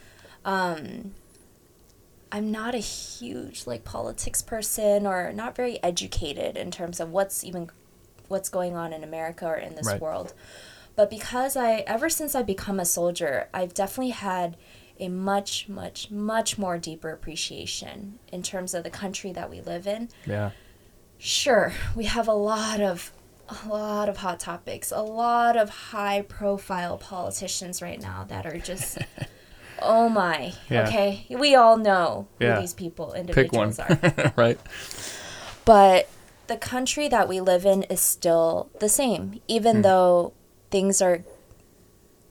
Um I'm not a huge like politics person or not very educated in terms of what's even what's going on in America or in this Right. world. But because I ever since I become a soldier, I've definitely had a much much much more deeper appreciation in terms of the country that we live in. Yeah. Sure, we have a lot of a lot of hot topics, a lot of high profile politicians right now that are just [laughs] oh my. Yeah. Okay. We all know Yeah. who these people individuals Pick one. are. [laughs] right. But the country that we live in is still the same, even Hmm. though things are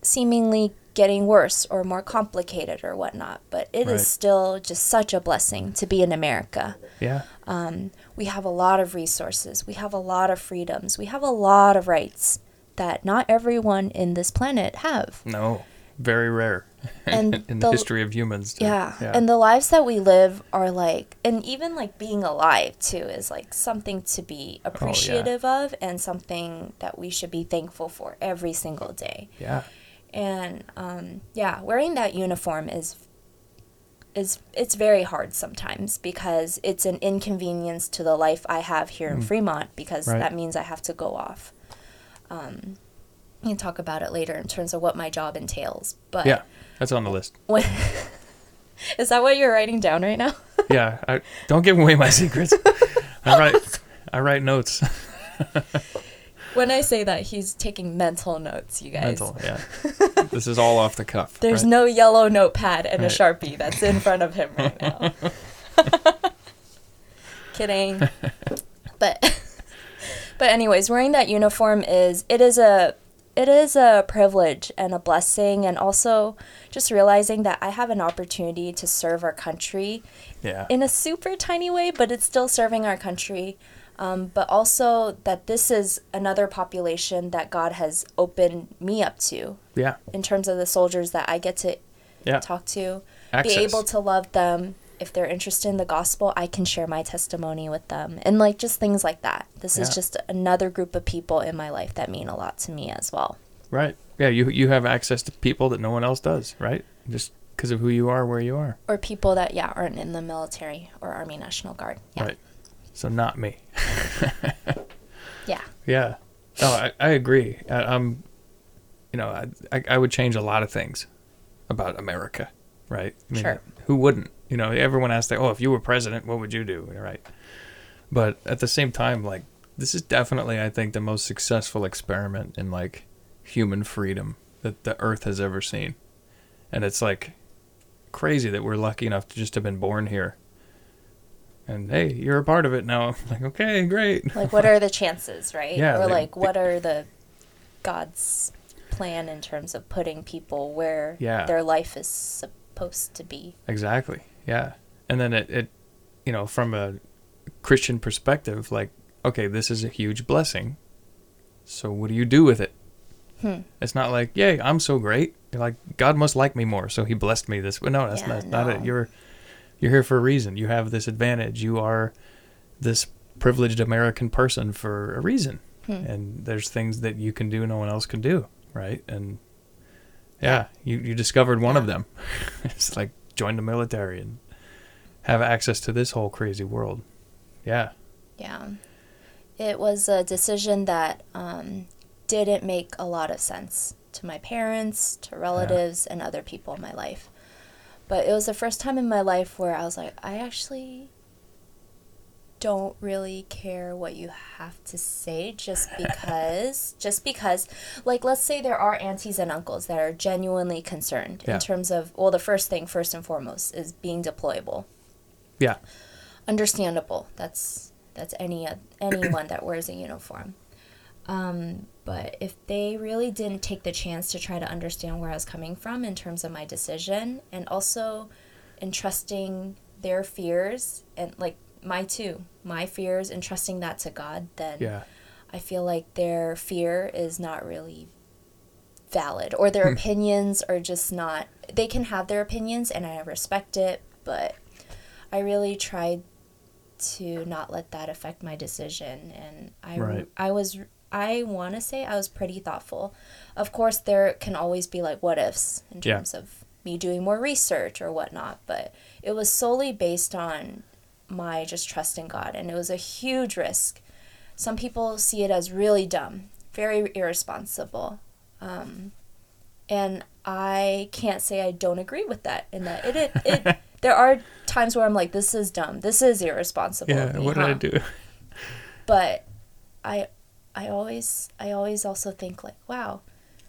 seemingly getting worse or more complicated or whatnot. But it is Right. still just such a blessing to be in America. Yeah. Um, we have a lot of resources, we have a lot of freedoms, we have a lot of rights that not everyone in this planet have. No. Very rare. [laughs] And in the the- history of humans. to- Yeah. And the lives that we live are like, and even like being alive too is like something to be appreciative of and something that we should be thankful for every single day. yeah. And um, yeah, wearing that uniform is is it's very hard sometimes because it's an inconvenience to the life I have here in Fremont because Right. that means I have to go off. Um, we can talk about it later in terms of what my job entails. But Yeah, that's on the list. when, [laughs] is that what you're writing down right now? [laughs] Yeah, I, don't give away my secrets. [laughs] I write, I write notes. When I say that, he's taking mental notes, you guys. Mental, yeah. [laughs] this is all off the cuff. There's right? no yellow notepad and Right. a sharpie that's in front of him right now. [laughs] Kidding. [laughs] But but anyways, wearing that uniform is it is a it is a privilege and a blessing and also just realizing that I have an opportunity to serve our country Yeah, in a super tiny way, but it's still serving our country. Um, but also that this is another population that God has opened me up to yeah, in terms of the soldiers that I get to yeah. talk to, Access. be able to love them. If they're interested in the gospel, I can share my testimony with them. And like just things like that. This is just another group of people in my life that mean a lot to me as well. Right. Yeah, you you have access to people that no one else does, right? Just because of who you are, where you are. Or people that, yeah, aren't in the military or Army National Guard. Yeah. Right. So not me. [laughs] Yeah. Yeah. No, I, I agree. I, I'm, you know, I, I I would change a lot of things about America, right? I mean, Sure. Who wouldn't? You know, everyone asks, like, oh, if you were president, what would you do? Right. But at the same time, like, this is definitely, I think, the most successful experiment in like human freedom that the Earth has ever seen, and it's like crazy that we're lucky enough to just have been born here. And hey, you're a part of it now. [laughs] Like, okay, great. Like, what are the chances, right? Yeah, Or like- like, what are the God's plan in terms of putting people where Yeah. their life is supposed to be? Exactly. Yeah. And then it, it, you know, from a Christian perspective, like, okay, this is a huge blessing. So what do you do with it? Hmm. It's not like, yay, I'm so great. You're like, God must like me more, so he blessed me this way. No, that's Yeah, not, not it. You're you're here for a reason. You have this advantage. You are this privileged American person for a reason. Hmm. And there's things that you can do no one else can do, right? And yeah, you, you discovered one of them. [laughs] it's like join the military and have access to this whole crazy world. Yeah. Yeah. It was a decision that um, didn't make a lot of sense to my parents, to relatives, and other people in my life. But it was the first time in my life where I was like, I actually don't really care what you have to say just [laughs] because just because like let's say there are aunties and uncles that are genuinely concerned Yeah. in terms of well the first thing first and foremost is being deployable Yeah. understandable. That's that's any anyone that wears a uniform. Um, but if they really didn't take the chance to try to understand where I was coming from in terms of my decision, and also entrusting their fears and like my too, my fears, and trusting that to God, then Yeah. I feel like their fear is not really valid or their hmm. opinions are just not they can have their opinions and I respect it, but I really tried to not let that affect my decision and I Right. I was I want to say I was pretty thoughtful. Of course there can always be like what ifs in Yeah. terms of me doing more research or whatnot, but it was solely based on my just trust in God and it was a huge risk. Some people see it as really dumb, very irresponsible. Um, and I can't say I don't agree with that. In that it, it, it [laughs] there are times where I'm like, this is dumb, this is irresponsible. Yeah. me, What did I do? But I, I always, I always also think like, wow,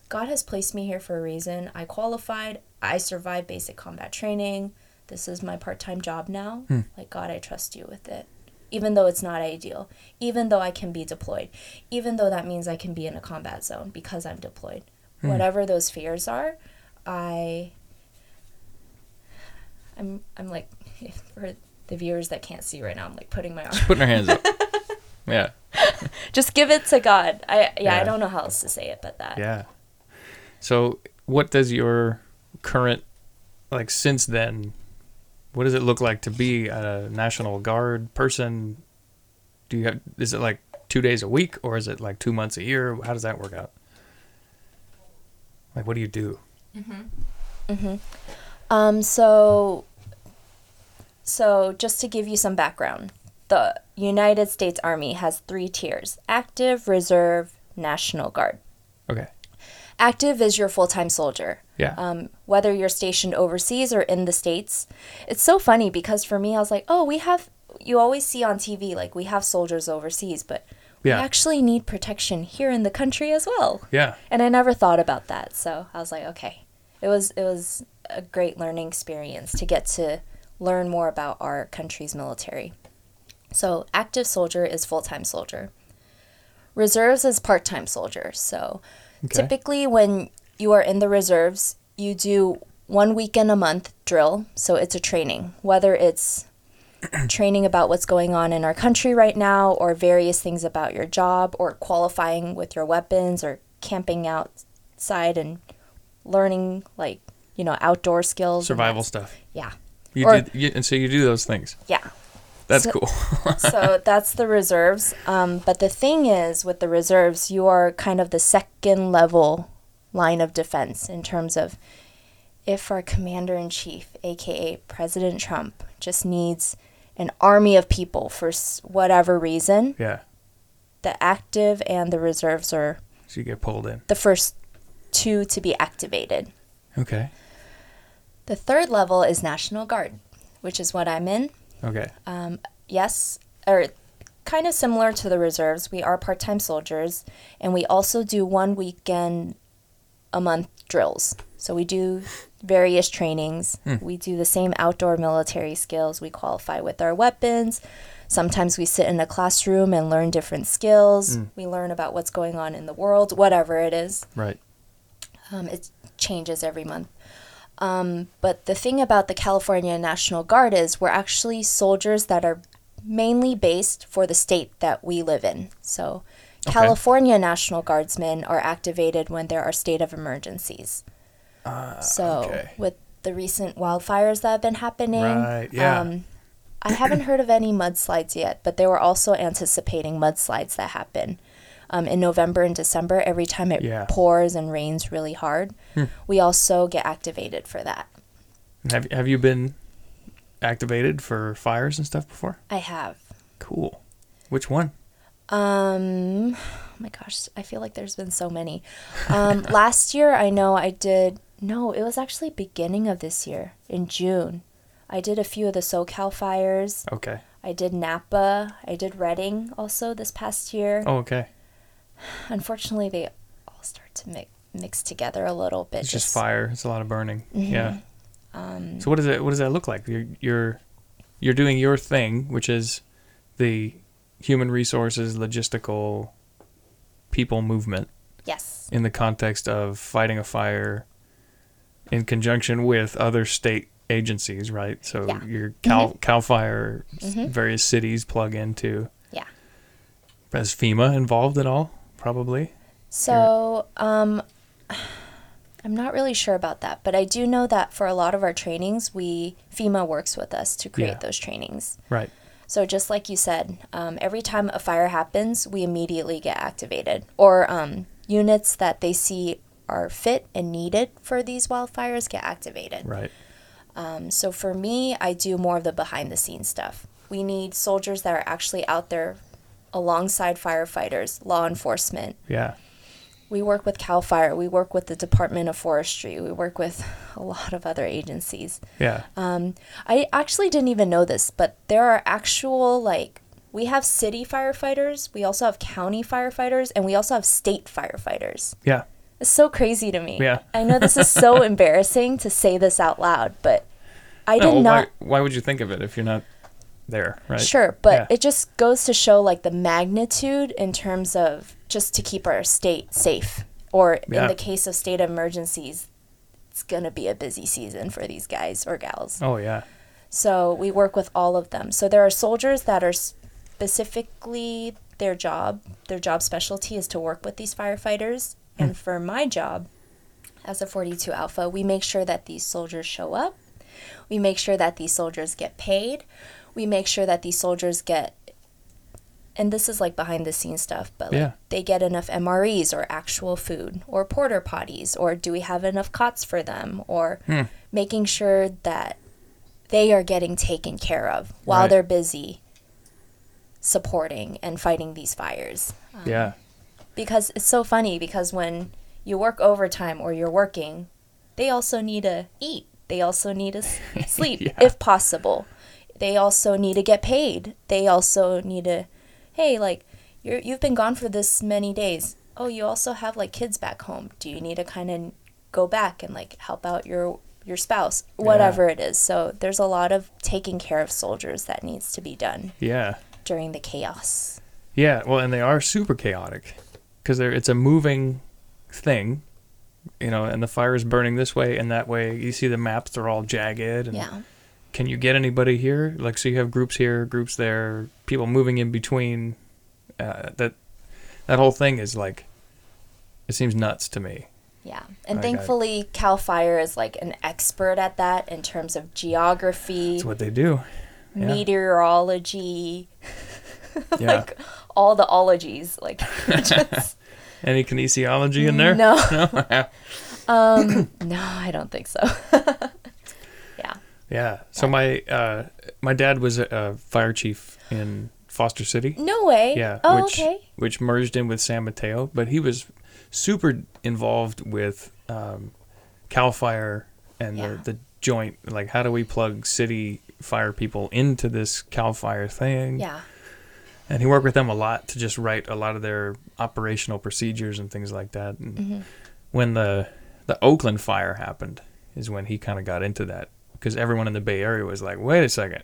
God has placed me here for a reason. I qualified. I survived basic combat training. This is my part-time job now. Hmm. Like God, I trust you with it. Even though it's not ideal, even though I can be deployed, even though that means I can be in a combat zone because I'm deployed. Hmm. Whatever those fears are, I I'm I'm like [laughs] for the viewers that can't see right now, I'm like putting my arm Putting our hands up. Yeah. [laughs] [laughs] just give it to God. I yeah, Yeah. I don't know how else to say it, but that. Yeah. So, what does your current, like, since then, what does it look like to be a National Guard person? Do you have, is it like two days a week or is it like two months a year? How does that work out? Like, what do you do? Mhm. Mhm. Um. So. So just to give you some background, the United States Army has three tiers: active, reserve, National Guard. Okay. active is your full time soldier. Yeah. Um, whether you're stationed overseas or in the States. It's so funny because for me, I was like, oh, we have, you always see on TV, like, we have soldiers overseas, but Yeah. we actually need protection here in the country as well. yeah. And I never thought about that. So I was like, okay. It was, it was a great learning experience to get to learn more about our country's military. So active soldier is full time soldier. Reserves is part time soldier. So Okay. typically when you are in the reserves, you do one weekend a month drill. So it's a training, whether it's [clears throat] training about what's going on in our country right now or various things about your job or qualifying with your weapons or camping outside and learning like, you know, outdoor skills. Survival stuff. Yeah. You Or- did, you, and so you do those things. Yeah. That's So- cool. [laughs] so that's the reserves. Um, but the thing is, with the reserves, you are kind of the second level line of defense in terms of if our commander in chief, aka President Trump, just needs an army of people for whatever reason, yeah. the active and the reserves are So you get pulled in. the first two to be activated. Okay. The third level is National Guard, which is what I'm in. Okay. Um, yes, or kind of similar to the reserves, we are part time soldiers, and we also do one weekend a month drills. So we do various trainings. We do the same outdoor military skills. We qualify with our weapons. Sometimes we sit in a classroom and learn different skills. We learn about what's going on in the world, whatever it is. Right. Um, it changes every month. Um, but the thing about the California National Guard is we're actually soldiers that are mainly based for the state that we live in. So, Okay. California National Guardsmen are activated when there are state of emergencies. so, Ah, okay. with the recent wildfires that have been happening, Right, yeah. um, I haven't heard of any mudslides yet, but they were also anticipating mudslides that happen um, in November and December. Every time it Yeah. pours and rains really hard, we also get activated for that. Have Have you been activated for fires and stuff before? I have. Cool. Which one? Um, oh my gosh, I feel like there's been so many. Um, [laughs] last year, I know I did. No, it was actually beginning of this year in June. I did a few of the SoCal fires. Okay. I did Napa. I did Redding also this past year. Oh, okay. Unfortunately, they all start to mix mix together a little bit. It's just fire. It's a lot of burning. Yeah. Mm-hmm. Um, So what does it what does that look like? You're you're you're doing your thing, which is the human resources logistical people movement yes. in the context of fighting a fire in conjunction with other state agencies, right? So Yeah. Mm-hmm. your Cal Cal Fire s- various cities plug into. Yeah. Is FEMA involved at all? Probably. So, um, [sighs] I'm not really sure about that, but I do know that for a lot of our trainings, we FEMA works with us to create Yeah. those trainings. Right. So just like you said, um, every time a fire happens, we immediately get activated, or um, units that they see are fit and needed for these wildfires get activated. Right. Um, so for me, I do more of the behind the scenes stuff. We need soldiers that are actually out there alongside firefighters, law enforcement, Yeah. we work with CAL FIRE, we work with the Department of Forestry, we work with [laughs] a lot of other agencies. Yeah. Um, I actually didn't even know this, but there are actual, like, we have city firefighters, we also have county firefighters, and we also have state firefighters. yeah. It's so crazy to me. Yeah. I know this is so [laughs] embarrassing to say this out loud, but I No, did well, not. why, why would you think of it if you're not there, right? Sure, but Yeah. it just goes to show like the magnitude in terms of just to keep our state safe. Or Yeah. in the case of state emergencies, it's going to be a busy season for these guys or gals. Oh yeah. So we work with all of them. So there are soldiers that are specifically their job, their job specialty is to work with these firefighters. Hmm. And for my job as a 42 Alpha, we make sure that these soldiers show up. We make sure that these soldiers get paid. We make sure that these soldiers get and this is like behind the scenes stuff, but like Yeah. they get enough MREs or actual food or porter potties or do we have enough cots for them or Hmm. making sure that they are getting taken care of while Right. they're busy supporting and fighting these fires. Um, Yeah. Because it's so funny because when you work overtime or you're working, they also need to eat. They also need to [laughs] sleep Yeah. if possible. They also need to get paid. They also need to, hey, like you're you've been gone for this many days. Oh, you also have like kids back home. Do you need to kind of go back and like help out your your spouse, whatever it is. So there's a lot of taking care of soldiers that needs to be done Yeah. during the chaos. Yeah, well, and they are super chaotic because they're it's a moving thing, you know, and the fire is burning this way and that way. You see the maps; they're all jagged. And Yeah. Can you get anybody here? Like, so you have groups here, groups there, people moving in between. Uh, that that whole thing is like, it seems nuts to me. Yeah. And I it. thankfully Cal Fire is like an expert at that in terms of geography, It's what they do. Yeah. meteorology, [laughs] Yeah. like all the ologies. Like [laughs] [laughs] just Any kinesiology in there? No. No. um no, I don't think so. Yeah. So my uh, my dad was a, a fire chief in Foster City. No way. Yeah, Oh, which okay. which merged in with San Mateo, but he was super involved with um, Cal Fire and Yeah. the, the joint. Like, how do we plug city fire people into this Cal Fire thing? Yeah. And he worked with them a lot to just write a lot of their operational procedures and things like that. And Mm-hmm. when the the Oakland fire happened, is when he kind of got into that because everyone in the Bay Area was like, "Wait a second.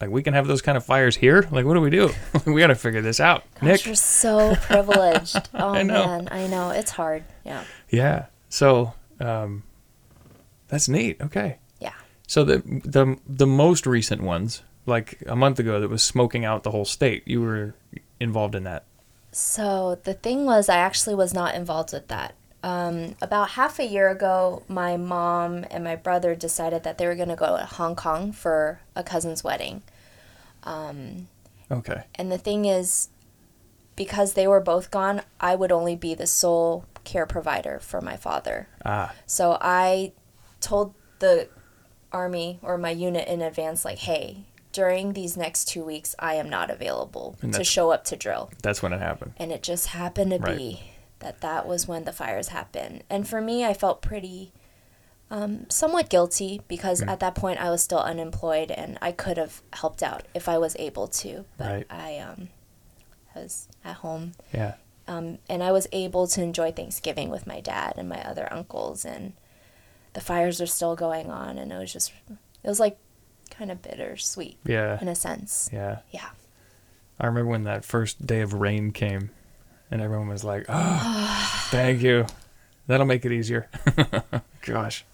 Like we can have those kind of fires here. Like, what do we do? [laughs] we got to figure this out, Gosh, Nick. you're so privileged. [laughs] Oh I man, I know. It's hard. Yeah. Yeah. So um, that's neat. Okay. Yeah. So the the the most recent ones, like a month ago, that was smoking out the whole state. You were involved in that. So the thing was, I actually was not involved with that. Um, about half a year ago, my mom and my brother decided that they were going to go to Hong Kong for a cousin's wedding. Okay. And the thing is, because they were both gone, I would only be the sole care provider for my father. Ah. So I told the army or my unit in advance, like, hey, during these next two weeks, I am not available to show up to drill. That's when it happened. And it just happened to Right. be that that was when the fires happened. And for me, I felt pretty, um, somewhat guilty because Mm. at that point I was still unemployed and I could have helped out if I was able to. But Right. I um, was at home Yeah. um, and I was able to enjoy Thanksgiving with my dad and my other uncles, and the fires were still going on, and it was just, it was like kind of bittersweet Yeah. in a sense. Yeah. Yeah. I remember when that first day of rain came, and everyone was like, "Oh, [sighs] thank you. That'll make it easier." [laughs] Gosh.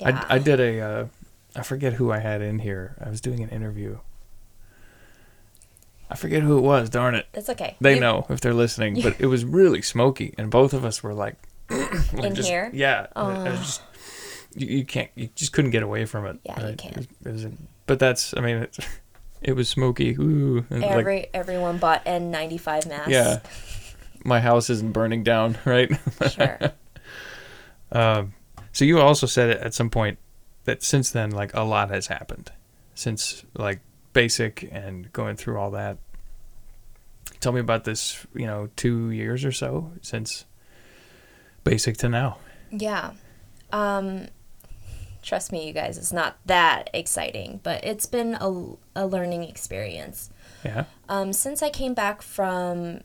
Yeah. I, I did a, uh, I forget who I had in here. I was doing an interview. I forget who it was. Darn it. It's okay. They You- know if they're listening, [laughs] but it was really smoky, and both of us were like, [clears throat] like In just- here? Yeah. Oh. Just, you, you can't, you just couldn't get away from it. Yeah, you can't. It was, it was- but that's, I mean, it, [laughs] it was smoky. Ooh, and like, everyone bought N95 masks. yeah. My house isn't burning down, [laughs] right? Sure. [laughs] Um, so you also said it at some point that since then, like a lot has happened since like basic and going through all that. Tell me about this, you know, two years or so since basic to now. Yeah. Um, trust me, you guys, it's not that exciting, but it's been a, a learning experience. Yeah. Um, since I came back from,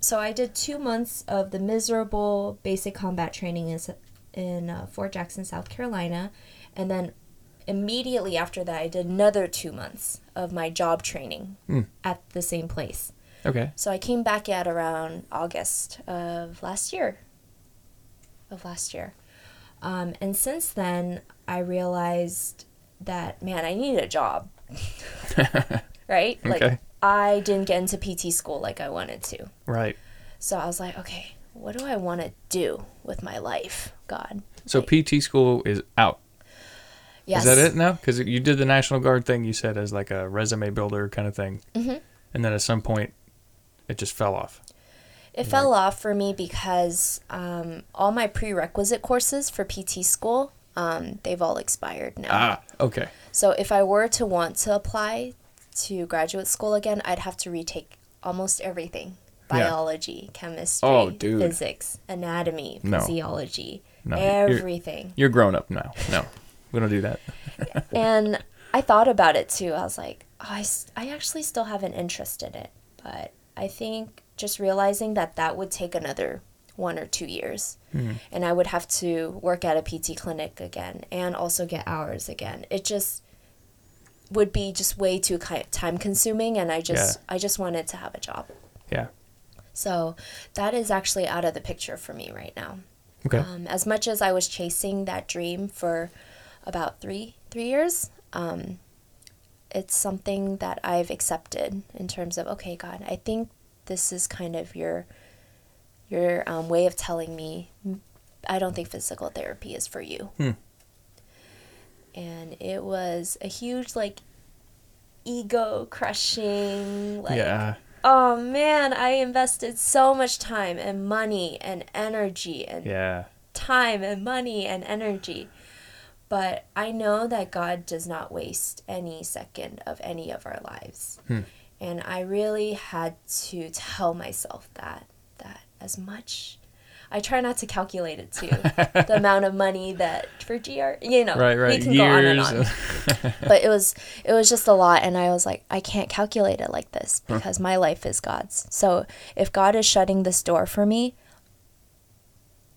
so I did two months of the miserable basic combat training in, in uh, Fort Jackson, South Carolina, and then immediately after that, I did another two months of my job training Mm. at the same place. Okay. So I came back at around August of last year. Of last year. Um, and since then, I realized that, man, I need a job. [laughs] right? Like, I didn't get into PT school like I wanted to. Right. So I was like, okay, what do I want to do with my life? God. So PT school is out. Yes. Is that it now? Because you did the National Guard thing. You said as like a resume builder kind of thing, Mhm. and then at some point, it just fell off. It fell off for me because um, all my prerequisite courses for PT school, um, they've all expired now. Ah. Okay. So if I were to want to apply to graduate school again, I'd have to retake almost everything biology, chemistry, Oh, dude. physics, anatomy, No. physiology, No, you're- everything. You're grown up now. No, we don't do that. [laughs] and I thought about it too. I was like, oh, I, I actually still have an interest in it. But I think just realizing that that would take another one or two years. And I would have to work at a PT clinic again and also get hours again. It just would be just way too time consuming. And I just, Yeah. I just wanted to have a job. Yeah. So that is actually out of the picture for me right now. Okay. Um, as much as I was chasing that dream for about three three years, um, it's something that I've accepted in terms of okay, God, I think this is kind of your your um, way of telling me "Mm, I don't think physical therapy is for you. Hmm. And it was a huge like ego crushing like yeah. oh man, I invested so much time and money and energy and Yeah. time and money and energy. But I know that God does not waste any second of any of our lives. Hmm. And I really had to tell myself that that as much I try not to calculate it too. [laughs] the amount of money that for GR, you know, Right. Right. we can go on and Years. on [laughs] but it was it was just a lot and i was like i can't calculate it like this because my life is god's so if god is shutting this door for me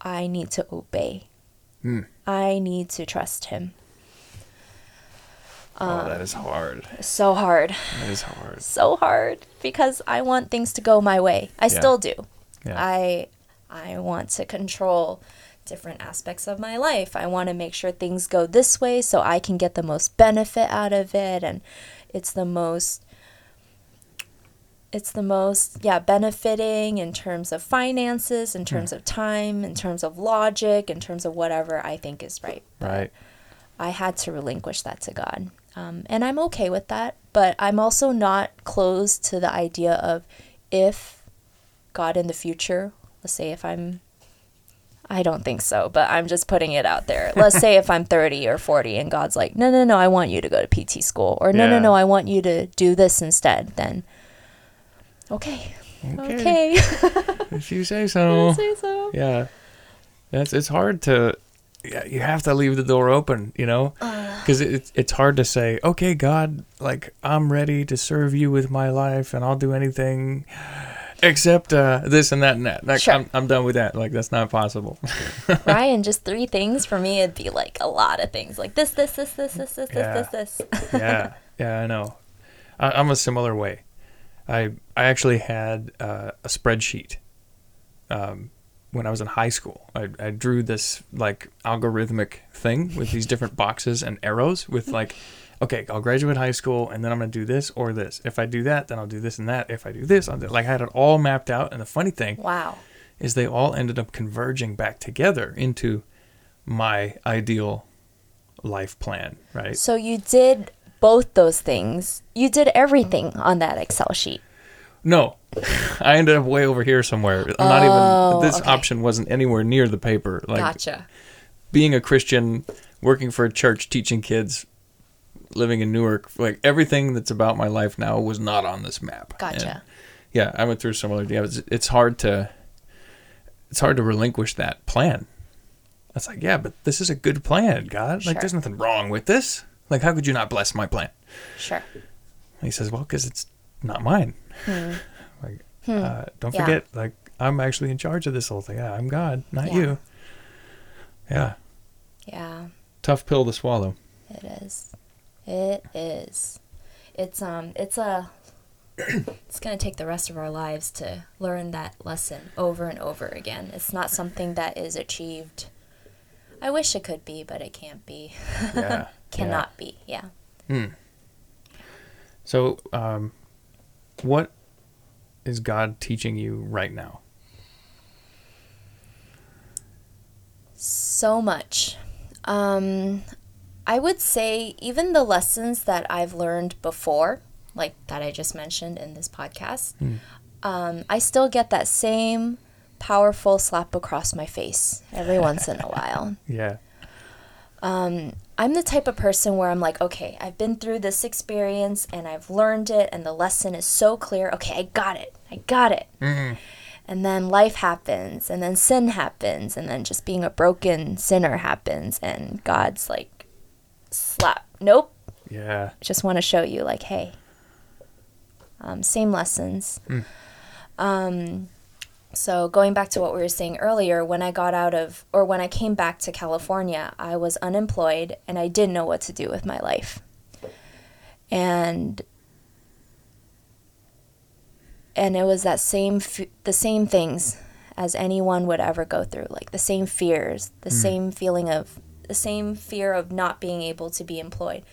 i need to obey Hmm. I need to trust him oh, um, that is hard. so hard That is hard. [laughs] so hard because i want things to go my way i still do Yeah. i i want to control different aspects of my life i want to make sure things go this way so i can get the most benefit out of it and it's the most it's the most yeah benefiting in terms of finances in terms of time in terms of logic in terms of whatever i think is right But right. I had to relinquish that to God. Um, and I'm okay with that. But I'm also not closed to the idea of if God in the future, let's say if I'm, I don't think so, but I'm just putting it out there. [laughs] Let's say if I'm 30 or 40 and God's like, no, no, no, I want you to go to PT school, or no, no, no, I want you to do this instead, then okay. Okay. [laughs] If you say so. Say so. Yeah. That's it's hard to yeah, you have to leave the door open, you know? Cuz it, it's hard to say, "Okay, God, like I'm ready to serve you with my life and I'll do anything except uh, this and that and that." Like Sure. I'm I'm done with that. Like that's not possible. [laughs] Ryan, just three things for me, it'd be like a lot of things. Like this, this, this, this, this, this, Yeah. this, this, [laughs] this. yeah, yeah, I know. I, I'm a similar way. I I actually had uh, a spreadsheet um, when I was in high school. I, I drew this like algorithmic thing with these different [laughs] boxes and arrows with like, okay, I'll graduate high school and then I'm gonna do this or this. If I do that, then I'll do this and that. If I do this, I'll do like I had it all mapped out. And the funny thing Wow. is they all ended up converging back together into my ideal life plan, right? So you did both those things. You did everything on that Excel sheet. No, [laughs] I ended up way over here somewhere. Oh, Not Oh, even this okay. option wasn't anywhere near the paper. Like gotcha. being a Christian, working for a church, teaching kids, living in Newark, like everything that's about my life now was not on this map. Gotcha. And, yeah, I went through similar. Yeah, it's, it's hard to it's hard to relinquish that plan. That's like, yeah, but this is a good plan, God. Like, Sure. there's nothing wrong with this. Like, how could you not bless my plan? Sure. And he says, well, because it's not mine. [laughs] like, uh, don't Hmm. Yeah. forget, like, I'm actually in charge of this whole thing. Yeah, I'm God, not Yeah. you. Yeah, Yeah, tough pill to swallow. it is. It is. It's um it's a [coughs] it's going to take the rest of our lives to learn that lesson over and over again. It's not something that is achieved. I wish it could be, but it can't be. [laughs] Yeah, Cannot be. Yeah. Hmm. So, um, what is God teaching you right now? So much. Um, I would say even the lessons that I've learned before, like that I just mentioned in this podcast, um, I still get that same powerful slap across my face every once in a while. [laughs] Yeah, I'm the type of person where I'm like, okay, I've been through this experience and I've learned it, and the lesson is so clear. Okay, I got it. I got it. And then life happens, and then sin happens, and then just being a broken sinner happens, and God's like, slap. Nope. Yeah. Just want to show you, like, hey, um, same lessons. Um, so going back to what we were saying earlier, when I got out of, or when I came back to California, I was unemployed and I didn't know what to do with my life. And and it was that same f- the same things as anyone would ever go through, like the same fears, the mm. same feeling of the same fear of not being able to be employed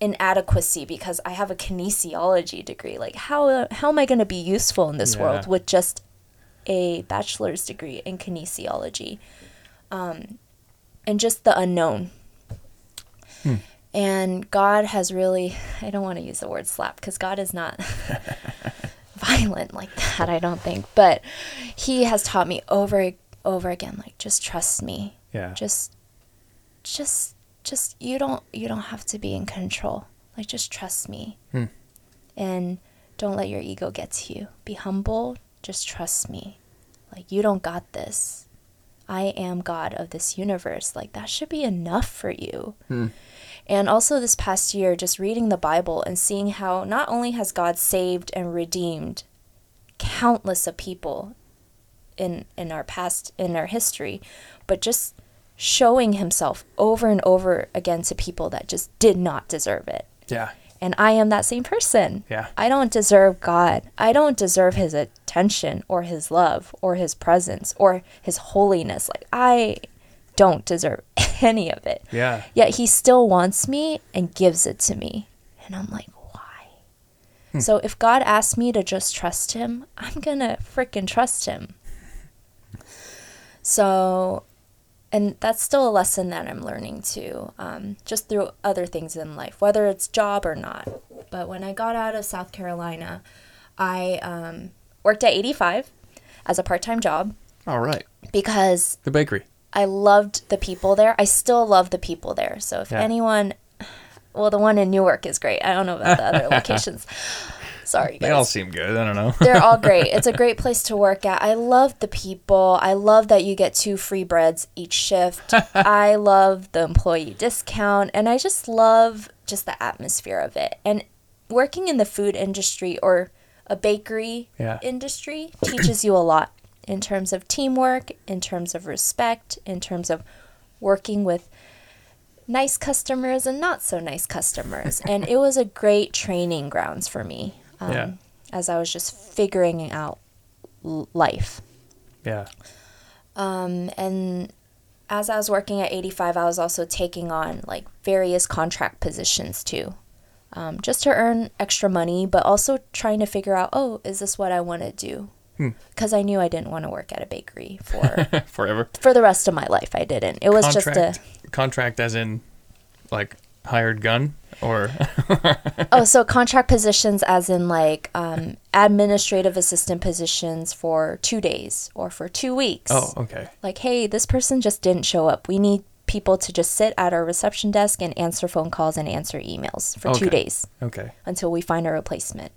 inadequacy because I have a kinesiology degree. Like how how am I going to be useful in this world with just a bachelor's degree in kinesiology? Um, and just the unknown. And God has really I don't want to use the word slap because God is not [laughs] violent like that, I don't think. But he has taught me over over again like just trust me Yeah. just just just you don't you don't have to be in control like just trust me Hmm. and don't let your ego get to you be humble just trust me. Like you don't got this. I am god of this universe. Like that should be enough for you. Hmm. and also this past year just reading the bible and seeing how not only has god saved and redeemed countless of people in in our past in our history but just showing himself over and over again to people that just did not deserve it. Yeah. And i am that same person Yeah. i don't deserve god i don't deserve his attention or his love or his presence or his holiness like i don't deserve [laughs] any of it Yeah. Yet he still wants me and gives it to me. And I'm like, why? Hmm. So if God asks me to just trust him, I'm going to freaking trust him. So, and that's still a lesson that I'm learning too, um, just through other things in life, whether it's job or not. But when I got out of South Carolina, I um, worked at 85 as a part time job All right. because The bakery. I loved the people there. I still love the people there. So if Yeah. anyone, well, the one in Newark is great. I don't know about the other [laughs] locations. [laughs] Sorry, They all seem good. I don't know. They're all [laughs] great. It's a great place to work at. I love the people. I love that you get two free breads each shift. [laughs] I love the employee discount. And I just love just the atmosphere of it. And working in the food industry or a bakery Yeah. industry teaches you a lot in terms of teamwork, in terms of respect, in terms of working with nice customers and not so nice customers. and it was a great training grounds for me um, Yeah. as I was just figuring out l- life. yeah. Um, and as I was working at 85, I was also taking on like various contract positions too, um, just to earn extra money, but also trying to figure out, oh, is this what I want to do? Hmm. Because I knew I didn't want to work at a bakery for [laughs] Forever. for the rest of my life. I didn't. It was just a contract. Contract as in, like hired gun or. [laughs] oh, so contract positions, as in like um, administrative assistant positions for two days or for two weeks. oh, okay. like, hey, this person just didn't show up. We need people to just sit at our reception desk and answer phone calls and answer emails for two days Okay. until we find a replacement.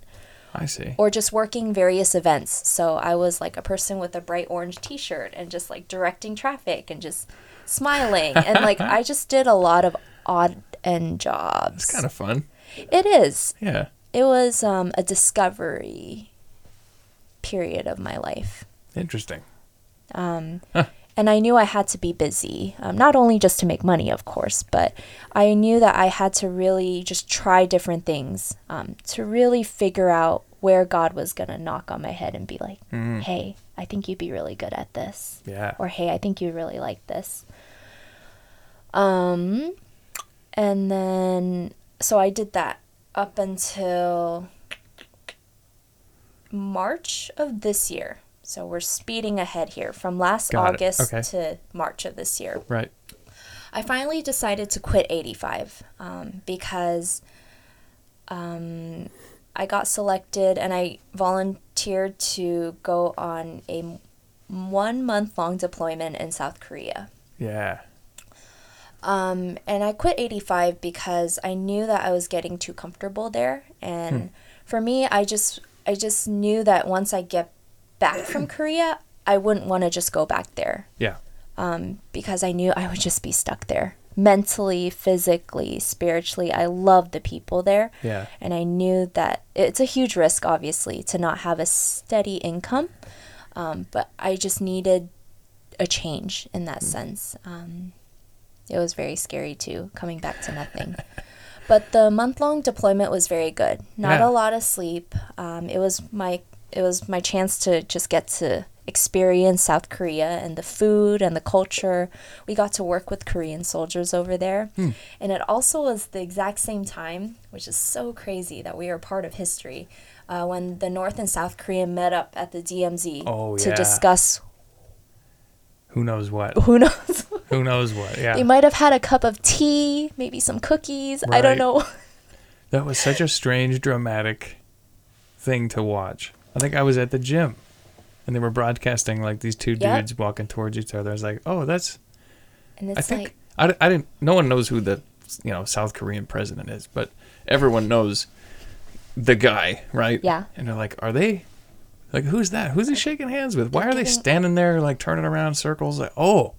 I see. Or just working various events. So I was like a person with a bright orange t shirt and just like directing traffic and just smiling. and like [laughs] I just did a lot of odd end jobs. It's kind of fun. it is. Yeah. It was um, a discovery period of my life. Interesting. Um, And I knew I had to be busy, um, not only just to make money, of course, but I knew that I had to really just try different things um, to really figure out where God was going to knock on my head and be like, Mhm. hey, I think you'd be really good at this. Yeah. Or hey, I think you really like this. Um, and then, so I did that up until March of this year. So we're speeding ahead here from last Got. August Okay. to March of this year. Right. I finally decided to quit 85 um, because um, I got selected and I volunteered to go on a one month long deployment in South Korea. Yeah. Um, and I quit 85 because I knew that I was getting too comfortable there. And for me, I just I just knew that once I get back from [clears throat] Korea, I wouldn't want to just go back there Yeah. um, because I knew I would just be stuck there mentally, physically, spiritually. I love the people there. Yeah. And I knew that it's a huge risk, obviously, to not have a steady income. Um, but I just needed a change in that sense. Um, it was very scary too, coming back to nothing. [laughs] but the month long deployment was very good. Not Yeah. a lot of sleep. Um, it was my it was my chance to just get to experience South Korea and the food and the culture. We got to work with Korean soldiers over there. And it also was the exact same time, which is so crazy that we are part of history, uh, when the North and South Korea met up at the DMZ Oh, to yeah. discuss Who knows what? who knows. Who knows what? Yeah. They might have had a cup of tea, maybe some cookies. I don't know. [laughs] That was such a strange, dramatic thing to watch. I think I was at the gym and they were broadcasting like these two Yep. dudes walking towards each other. I was like, oh, that's. And I think. like, I, I didn't. No one knows who the you know South Korean president is, but everyone knows the guy, right? Yeah. And they're like, are they. Like, who's that? Who's he shaking hands with? Why They're they standing there, like, turning around in circles? Like, oh.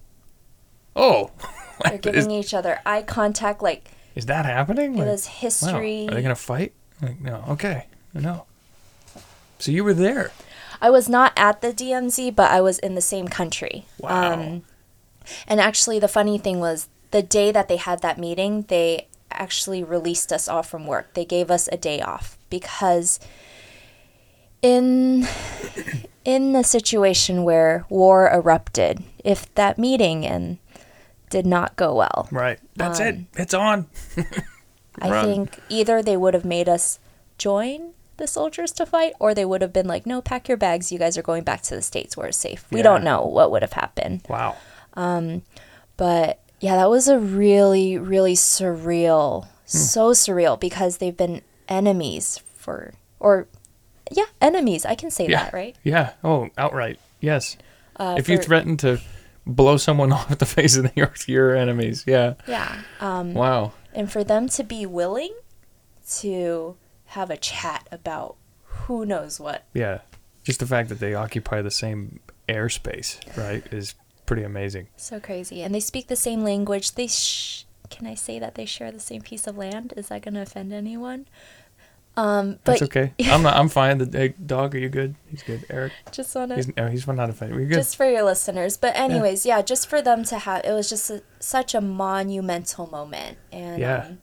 Oh. [laughs] they're [laughs] giving is, each other eye contact. Like, is that happening? it Like, Wow. history. Are they gonna fight? Like, no. Okay. No. So you were there. I was not at the DMZ, but I was in the same country. Wow. Um, and actually, the funny thing was the day that they had that meeting, they actually released us all from work. They gave us a day off because in [coughs] in the situation where war erupted, if that meeting and did not go well, Right. That's it. Um, It's on. I Run. think either they would have made us join the soldiers to fight, or they would have been like, "No, pack your bags. You guys are going back to the states where it's safe." We Yeah. don't know what would have happened, Wow. Um, but yeah, that was a really, really surreal, Hmm. so surreal because they've been enemies for, or yeah, enemies. I can say Yeah. that, right? Yeah. Oh, outright. Yes. Uh, if you for- threaten to blow someone [laughs] off the face of the earth, you're enemies. Yeah. yeah, um, Wow. and for them to be willing to have a chat about who knows what Yeah. Just the fact that they occupy the same airspace, right, is pretty amazing. So crazy. And they speak the same language. They sh- can I say that they share the same piece of land? Is that going to offend anyone? Um, but That's okay. [laughs] I'm not. I'm fine. The hey, dog. Are you good? He's good. Eric. just want He's no. He's not offended. We're good. just for your listeners. But anyways, yeah, just for them to have it was just a, such a monumental moment. And Yeah. um,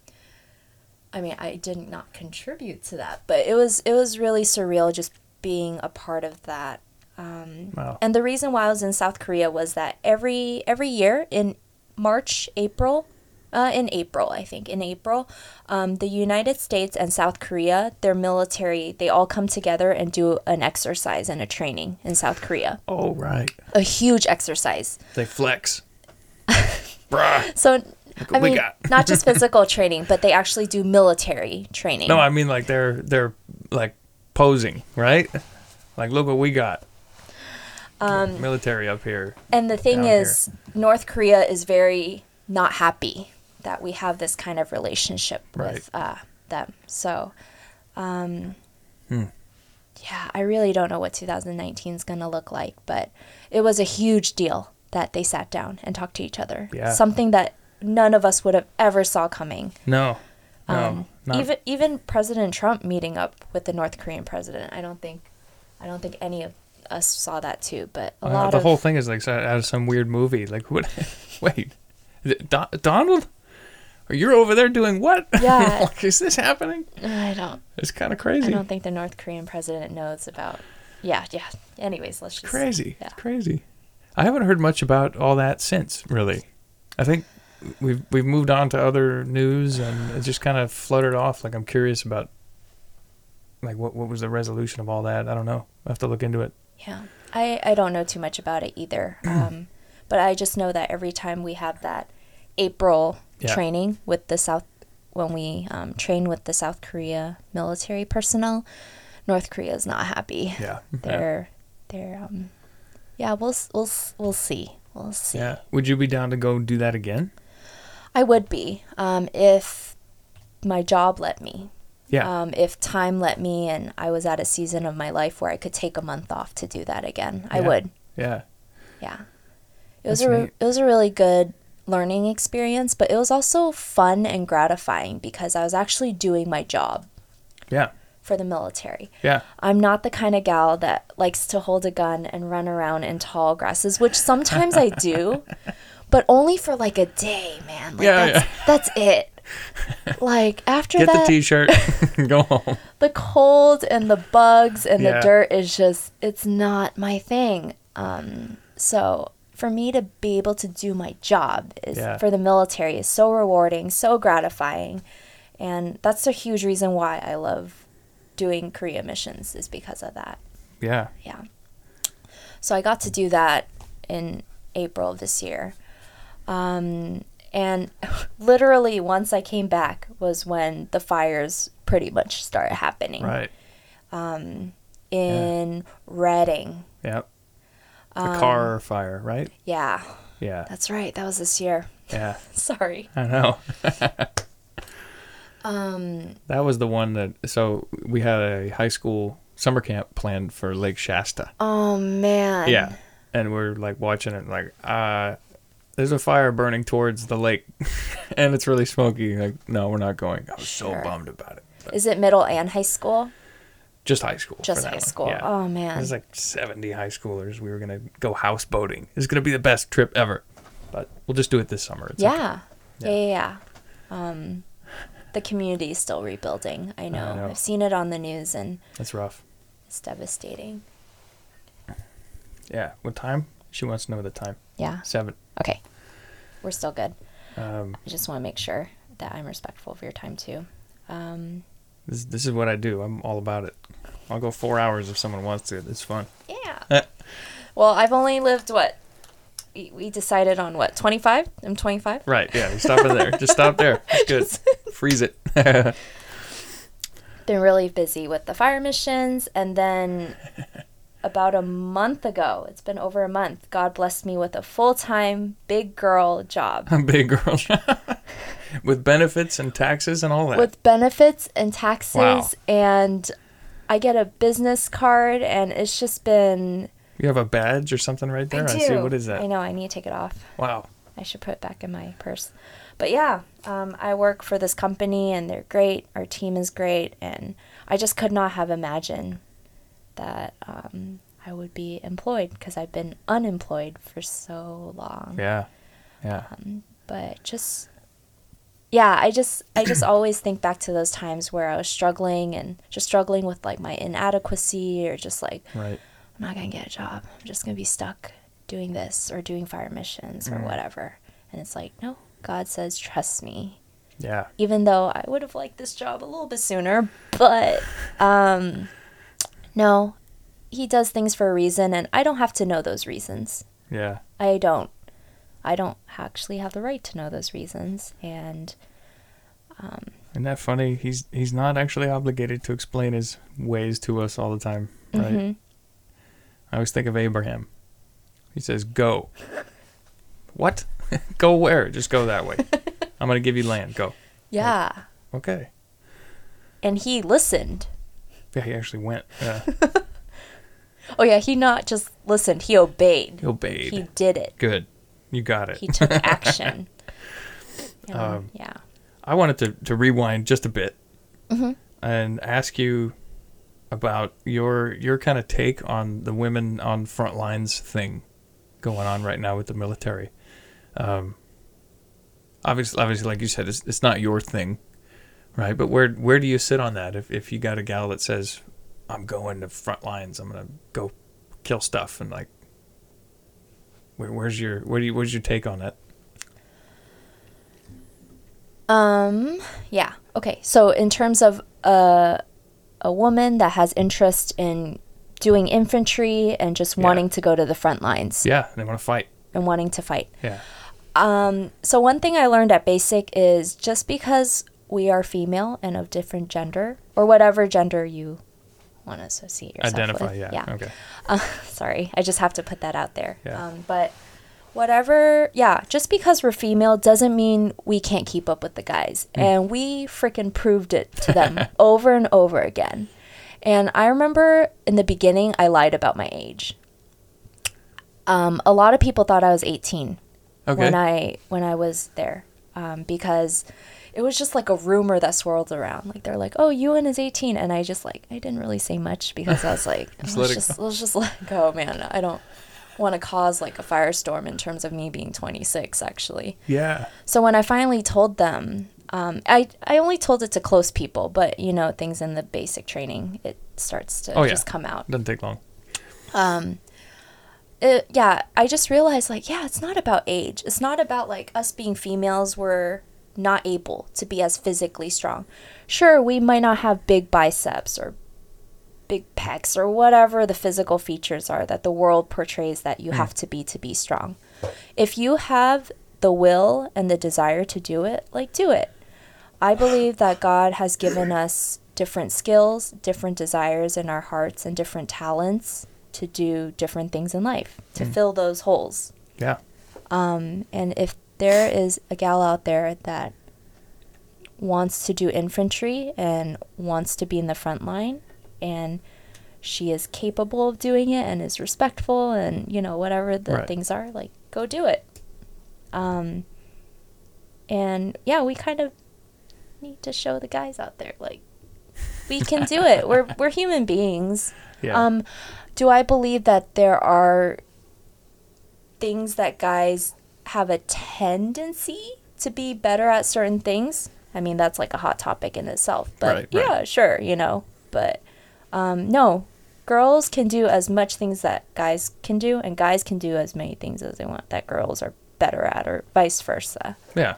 I mean, I did not contribute to that, but it was it was really surreal just being a part of that. Um, wow. And the reason why I was in South Korea was that every every year in March, April, uh, in April, I think in April, um, the United States and South Korea, their military, they all come together and do an exercise and a training in South Korea. Oh right. A huge exercise. They flex. [laughs] Bruh. So, Look I we mean, got. [laughs] not just [laughs] physical training, but they actually do military training. No, I mean like they're they're like posing, right? Like look what we got. Um, military up here. And the thing is, North Korea is very not happy that we have this kind of relationship with uh, them. So, um, Hmm. yeah, I really don't know what 2019 is going to look like, but it was a huge deal that they sat down and talked to each other. Yeah. Something that none of us would have ever saw coming. No. No. Um, not, even even President Trump meeting up with the North Korean president. I don't think, I don't think any of us saw that too. But a uh, lot the of whole thing is like out of some weird movie. Like [laughs] what? Wait, Don- Donald? Are you over there doing what? [laughs] Yeah. like, is this happening? I don't. It's kind of crazy. I don't think the North Korean president knows about. Yeah, yeah. Anyways, let's just. crazy. Yeah. It's crazy. I haven't heard much about all that since, really. I think we've we've moved on to other news and it just kind of fluttered off. Like I'm curious about like what what was the resolution of all that? I don't know. I have to look into it. Yeah, I I don't know too much about it either. [clears throat] um, but I just know that every time we have that April Yeah. training with the South, when we um, train with the South Korea military personnel, North Korea is not happy. Yeah. [laughs] They're they're um, yeah. We'll we'll we'll see. We'll see. Yeah. Would you be down to go do that again? I would be um, if my job let me. Yeah. Um, if time let me and I was at a season of my life where I could take a month off to do that again, I Yeah. would. yeah. Yeah. It was a re- it was a really good learning experience, but it was also fun and gratifying because I was actually doing my job Yeah. for the military. Yeah. I'm not the kind of gal that likes to hold a gun and run around in tall grasses, which sometimes I do, [laughs] but only for like a day, man. Like Yeah, that's, yeah. that's it. [laughs] Like after Get the t-shirt. [laughs] Go home. the cold and the bugs and Yeah. the dirt is just it's not my thing um so for me to be able to do my job is Yeah. for the military is so rewarding so gratifying and that's a huge reason why i love doing korea missions is because of that Yeah. yeah so i got to do that in april of this year um, and [laughs] literally once i came back was when the fires pretty much started happening Right. Um, in Redding. Yep. The Um, Carr fire, right? Yeah, Yeah. that's right. That was this year. Yeah. [laughs] Sorry. I know. [laughs] Um, That was the one that so we had a high school summer camp planned for Lake Shasta. oh man. Yeah. And we're like watching it like uh there's a fire burning towards the lake [laughs] and it's really smoky. Like, no, we're not going. I was Sure. so bummed about it. But Is it middle and high school? Just high school. Just high one. school. Yeah. Oh man. There's like 70 high schoolers. We were going to go houseboating. It's going to be the best trip ever. But we'll just do it this summer. It's yeah. Yeah. yeah. Yeah. Yeah. Um, the community is still rebuilding. I know. know. I've seen it on the news, and That's rough. it's devastating. Yeah. What time? She wants to know the time. Yeah. Seven. Okay. We're still good. Um, I just want to make sure that I'm respectful of your time too. Um, this, this is what I do. I'm all about it. I'll go four hours if someone wants to. It's fun. yeah. Eh. well, I've only lived what? We, we decided on what? 25? I'm 25? Right. Yeah. You stop it there. Just stop there. It's good. [laughs] Freeze it. Been really busy with the fire missions. And then about a month ago, it's been over a month, God blessed me with a full time big girl job a [laughs] Big girl. Job [laughs] with benefits and taxes and all that. with benefits and taxes. Wow. And I get a business card, and it's just been. you have a badge or something right there? I do. see. What is that? I know. I need to take it off. Wow. I should put it back in my purse. But yeah, um, I work for this company and they're great. Our team is great. And I just could not have imagined that um, I would be employed because I've been unemployed for so long. Yeah. Yeah. But just, yeah, I just, I just always think back to those times where I was struggling and just struggling with like my inadequacy or just like, Right. I'm not going to get a job. I'm just going to be stuck doing this or doing fire missions or Mm. whatever. And it's like, no, God says, trust me. Yeah. Even though I would have liked this job a little bit sooner, but um, no, He does things for a reason, and I don't have to know those reasons. Yeah. I don't. I don't actually have the right to know those reasons. And Isn't that funny? He's he's not actually obligated to explain his ways to us all the time, right? Mhm. I always think of Abraham. He says, "Go." what? [laughs] go where? Just go that way. [laughs] I'm gonna give you land. Go. yeah, Okay. and he listened. Yeah, he actually went. Yeah. [laughs] Oh yeah, he not just listened; he obeyed. He obeyed. He did it. Good. You got it. He took [laughs] action. You know, Um, yeah. I wanted to, to rewind just a bit Mm-hmm. and ask you about your your kind of take on the women on front lines thing going on right now with the military. Um, obviously, obviously, like you said, it's, it's not your thing, right? But where where do you sit on that? If if you got a gal that says, "I'm going to front lines, I'm gonna go kill stuff," and like, where, where's your where do you where's your take on it? Um. Yeah. Okay. So in terms of a a woman that has interest in doing infantry and just Yeah. wanting to go to the front lines Yeah, they want to fight. and wanting to fight. Yeah, Um. So one thing I learned at basic is just because we are female and of different gender or whatever gender you want to associate yourself identify. with. Yeah. Yeah. Okay. [laughs] Uh, sorry, I just have to put that out there. Yeah. Um, but whatever, yeah, just because we're female doesn't mean we can't keep up with the guys. And we freaking proved it to them [laughs] over and over again. And I remember in the beginning, I lied about my age. Um, a lot of people thought I was 18 Okay. when I when I was there, um, because it was just like a rumor that swirled around. Like they're like, "Oh, Yuen is 18," and I just like I didn't really say much because I was like, [laughs] Just let's just let's just let go, man. I don't want to cause like a firestorm in terms of me being 26, actually. yeah. So when I finally told them, um, I I only told it to close people, but you know things in the basic training, it starts to Oh, yeah. just come out Doesn't take long. it, yeah, I just realized like, yeah, it's not about age. It's not about like us being females we're not able to be as physically strong. Sure, we might not have big biceps or big pecs or whatever the physical features are that the world portrays that you have to be to be strong. If you have the will and the desire to do it, like do it. I believe that God has given us different skills, different desires in our hearts, and different talents to do different things in life, to fill those holes. Yeah. Um, and if there is a gal out there that wants to do infantry and wants to be in the front line, and she is capable of doing it and is respectful and you know whatever the Right. things are, like go do it. Um, and yeah, we kind of need to show the guys out there like we can do it. We're [laughs] we're human beings. Yeah. Um, do I believe that there are things that guys have a tendency to be better at certain things? I mean, that's like a hot topic in itself. But Right, yeah, right. sure, you know. But um, no, girls can do as much things that guys can do, and guys can do as many things as they want that girls are better at, or vice versa. yeah.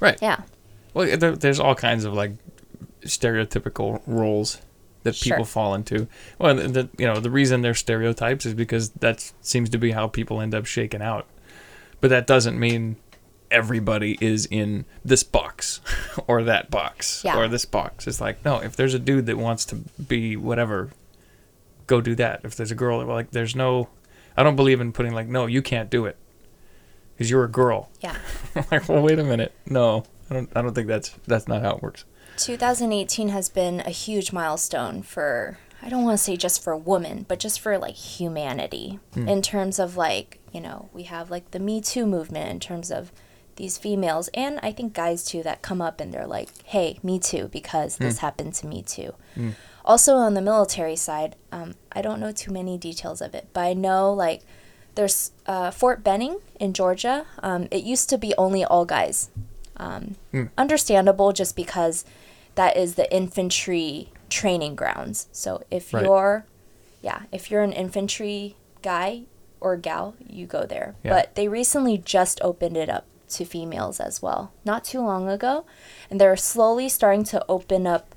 Right. Yeah. Well, there, there's all kinds of like stereotypical roles that people Sure. fall into. Well, the, the you know the reason they're stereotypes is because that seems to be how people end up shaken out. But that doesn't mean everybody is in this box [laughs] or that box Yeah. or this box. It's like no, if there's a dude that wants to be whatever, go do that. If there's a girl, like there's no, I don't believe in putting like no, you can't do it because you're a girl. Yeah. [laughs] Like, well, wait a minute. No, I don't. I don't think that's that's not how it works. 2018 has been a huge milestone for I don't want to say just for women, but just for like humanity in terms of like, you know, we have like the Me Too movement in terms of these females and I think guys too that come up and they're like, "Hey, me too because this happened to me too." Also on the military side, um, I don't know too many details of it, but I know like there's uh, Fort Benning in Georgia. Um, it used to be only all guys. Um, Understandable, just because that is the infantry training grounds. So if Right. you're, yeah, if you're an infantry guy or gal, you go there. Yeah. But they recently just opened it up to females as well, not too long ago, and they're slowly starting to open up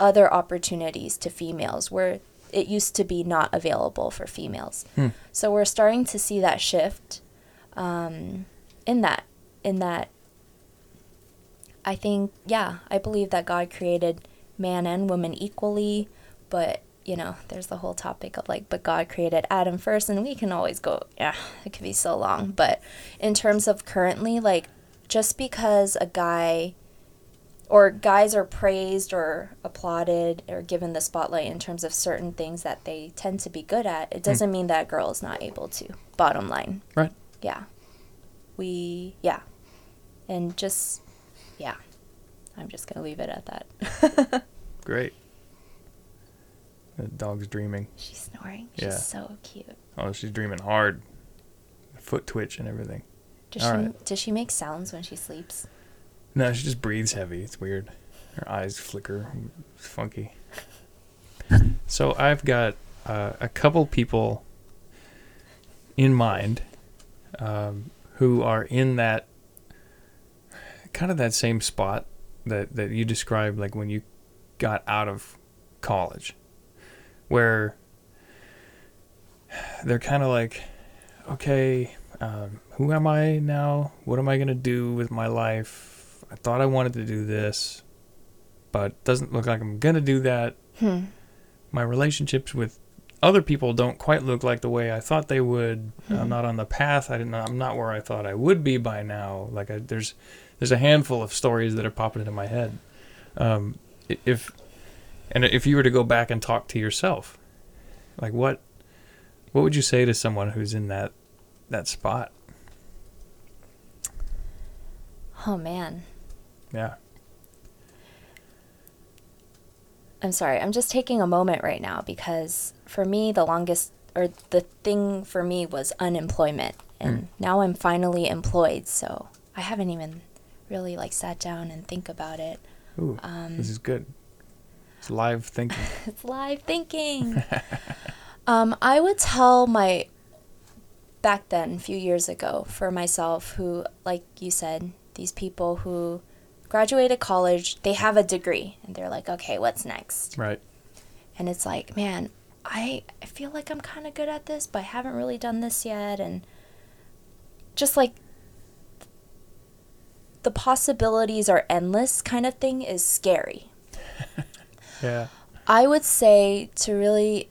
other opportunities to females where it used to be not available for females. So we're starting to see that shift um, in that in that I think yeah, I believe that God created man and woman equally, but you know, there's the whole topic of like, but God created Adam first, and we can always go, yeah, it could be so long. But in terms of currently, like, just because a guy or guys are praised or applauded or given the spotlight in terms of certain things that they tend to be good at, it hmm. doesn't mean that a girl is not able to. Bottom line. Right. Yeah. We, yeah. And just, yeah. I'm just going to leave it at that. [laughs] Great. The dog's dreaming. She's snoring. She's Yeah. so cute. Oh, she's dreaming hard. Foot twitch and everything. Does All she, right. does she make sounds when she sleeps? No, she just breathes heavy. It's weird. Her eyes flicker. It's funky. [laughs] So I've got uh, a couple people in mind um, who are in that kind of that same spot that, that you described, like when you got out of college, where they're kind of like, okay, um, who am I now? What am I going to do with my life? I thought I wanted to do this, but doesn't look like I'm going to do that. Hmm. My relationships with other people don't quite look like the way I thought they would. Hmm. I'm not on the path. I didn't. I'm not where I thought I would be by now. Like I, there's there's a handful of stories that are popping into my head. Um, if and if you were to go back and talk to yourself, like what what would you say to someone who's in that that spot? Oh man. Yeah. I'm sorry. I'm just taking a moment right now because for me, the longest or the thing for me was unemployment. And Mm. now I'm finally employed. So I haven't even really like sat down and think about it. Ooh, Um, this is good. It's live thinking. [laughs] It's live thinking. [laughs] um, I would tell my back then, a few years ago, for myself, who, like you said, these people who graduated college, they have a degree, and they're like, okay, what's next? right. And it's like, man, I, I feel like I'm kind of good at this, but I haven't really done this yet. And just like the possibilities are endless kind of thing is scary. [laughs] Yeah. I would say to really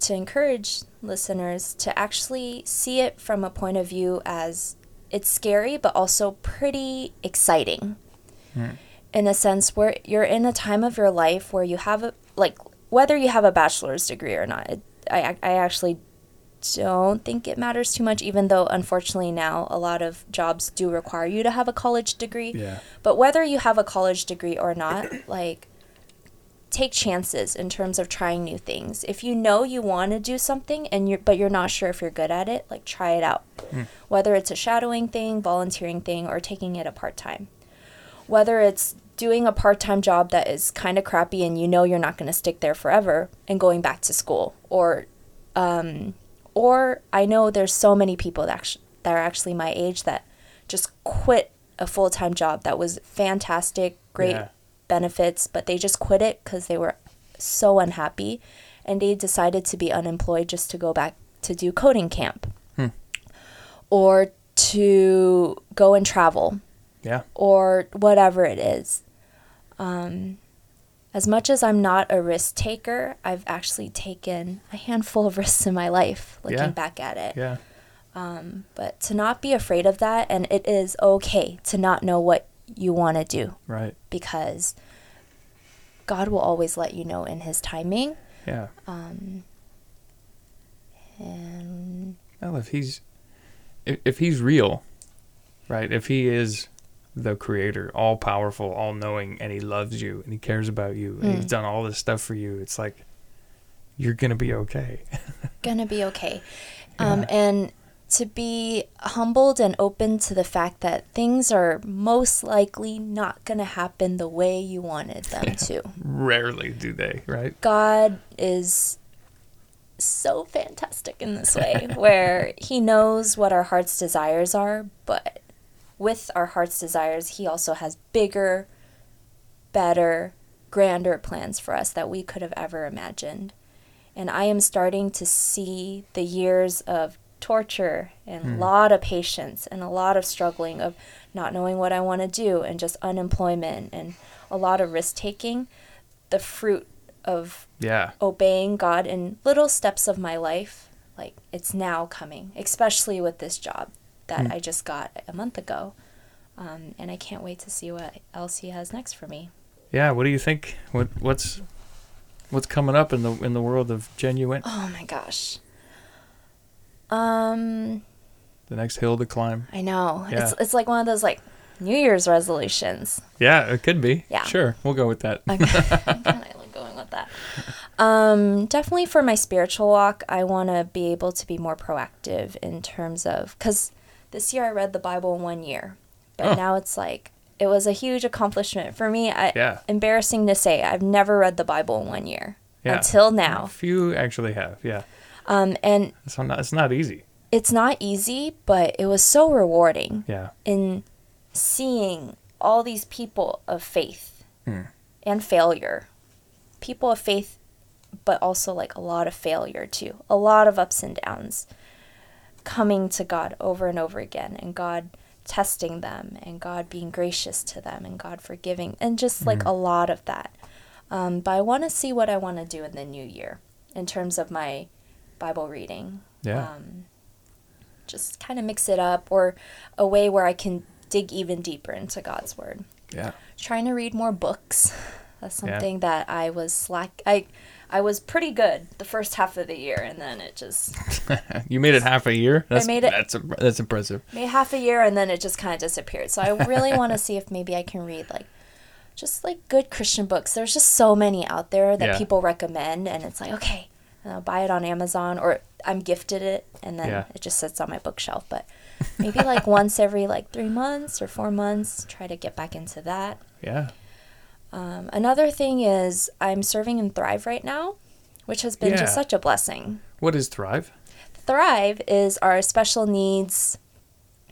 to encourage listeners to actually see it from a point of view as it's scary but also pretty exciting. Hmm. In a sense where you're in a time of your life where you have a like whether you have a bachelor's degree or not. It, I I actually don't think it matters too much even though unfortunately now a lot of jobs do require you to have a college degree. Yeah. But whether you have a college degree or not, [clears throat] like take chances in terms of trying new things. If you know you want to do something and you're but you're not sure if you're good at it, like try it out. Whether it's a shadowing thing, volunteering thing or taking it a part-time. Whether it's doing a part-time job that is kind of crappy and you know you're not going to stick there forever and going back to school or um or I know there's so many people that actually, that are actually my age that just quit a full-time job that was fantastic, great Yeah. benefits, but they just quit it because they were so unhappy and they decided to be unemployed just to go back to do coding camp Hmm. or to go and travel Yeah. or whatever it is. Um, as much as I'm not a risk taker, I've actually taken a handful of [laughs] risks in my life looking Yeah. back at it. Yeah. But to not be afraid of that, and it is okay to not know what you want to do Right. because God will always let you know in His timing. Yeah. Um, And Well, if he's if, if he's real, right? If he is the creator, all powerful, all knowing, and he loves you and he cares about you and he's Mm. done all this stuff for you, it's like you're gonna be okay. [laughs] gonna be okay. Um, Yeah. and to be humbled and open to the fact that things are most likely not gonna happen the way you wanted them to. Rarely do they, right? God is so fantastic in this way, where He knows what our heart's desires are, but with our heart's desires, He also has bigger, better, grander plans for us that we could have ever imagined. And I am starting to see the years of torture and a lot of patience and a lot of struggling of not knowing what I want to do and just unemployment and a lot of risk taking the fruit of Yeah. obeying God in little steps of my life, like it's now coming, especially with this job that I just got a month ago. Um, and I can't wait to see what else he has next for me. Yeah. What do you think? What what's what's coming up in the in the world of Jen Yuen? Oh my gosh. Um, The next hill to climb. I know. Yeah. It's it's like one of those like New Year's resolutions. Yeah, it could be. Yeah. Sure, we'll go with that. Okay. [laughs] I'm kind of going with that. Um, definitely for my spiritual walk, I want to be able to be more proactive in terms of because this year I read the Bible in one year, but Oh. now it's like it was a huge accomplishment for me. I, Yeah. Embarrassing to say, I've never read the Bible in one year Yeah. until now. Few actually have. Yeah. Um, and It's not. It's not easy. it's not easy, but it was so rewarding Yeah. in seeing all these people of faith Hmm. and failure. People of faith, but also like a lot of failure too. A lot of ups and downs coming to God over and over again, and God testing them, and God being gracious to them, and God forgiving, and just like a lot of that. Um, but I want to see what I want to do in the new year in terms of my Bible reading. Yeah. Um, just kind of mix it up, or a way where I can dig even deeper into God's Word. yeah. Trying to read more books. That's Yeah. something that I was slack. I I was pretty good the first half of the year, and then it just [laughs] you made it half a year. That's, made it- That's that's impressive. made half a year, and then it just kind of disappeared. So I really want to see if maybe I can read like just like good Christian books. There's just so many out there that Yeah. people recommend, and it's like okay, I'll buy it on Amazon or I'm gifted it, and then Yeah. it just sits on my bookshelf. But maybe like [laughs] once every like three months or four months, try to get back into that. Yeah. Um, another thing is I'm serving in Thrive right now, which has been Yeah. just such a blessing. What is Thrive? Thrive is our special needs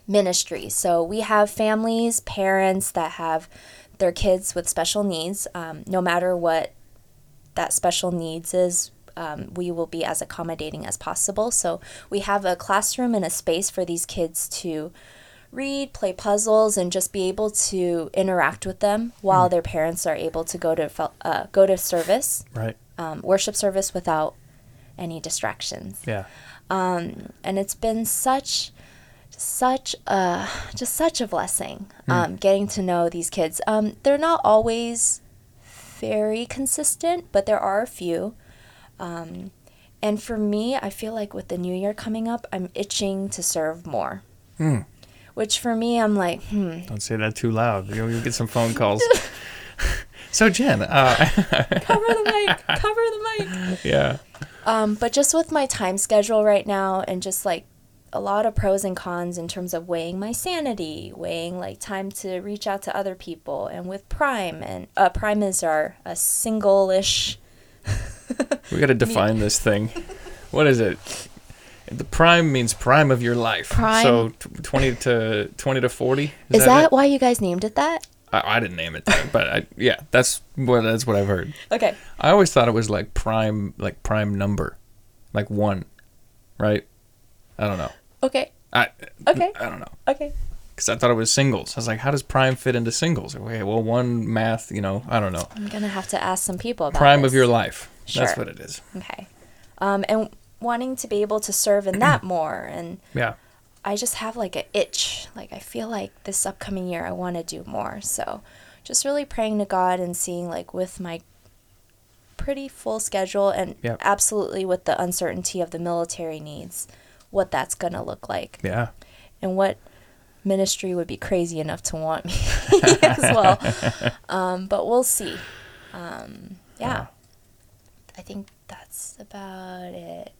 ministry. So we have families, parents that have their kids with special needs. Um, no matter what that special needs is, um, we will be as accommodating as possible. So we have a classroom and a space for these kids to read, play puzzles, and just be able to interact with them while their parents are able to go to uh, go to service, Right. um, worship service without any distractions. Yeah. Um, and it's been such such a just such a blessing um, getting to know these kids. Um, they're not always very consistent but there are a few. Um, and for me i feel like with the new year coming up i'm itching to serve more. Hmm. Which for me i'm like hmm Don't say that too loud. You'll, you'll get some phone calls. [laughs] so Jen, uh, [laughs] cover the mic cover the mic yeah. Um, but just with my time schedule right now and just like a lot of pros and cons in terms of weighing my sanity, weighing like time to reach out to other people, and with Prime and uh, Prime is our a single-ish. We got to [laughs] define this thing. What is it? The prime means prime of your life. Prime- So t- twenty to twenty to forty. Is, that, it? why you guys named it that? I, I didn't name it that, but I, yeah, that's what that's what I've heard. Okay. I always thought it was like prime, like prime number, like one, right? I don't know. Okay. I Okay. I don't know Okay. because I thought it was singles. I was like, how does prime fit into singles? Okay, well, one math, you know, I don't know. I'm gonna have to ask some people about Prime of your life. Sure. That's what it is. Okay. Um, and wanting to be able to serve in that [clears throat] more and Yeah. I just have like an itch. Like I feel like this upcoming year I want to do more. So just really praying to God and seeing like with my pretty full schedule and Yep. absolutely with the uncertainty of the military needs, what that's going to look like Yeah. and what ministry would be crazy enough to want me [laughs] [laughs] as well. Um, but we'll see. Um, yeah. I think that's about it.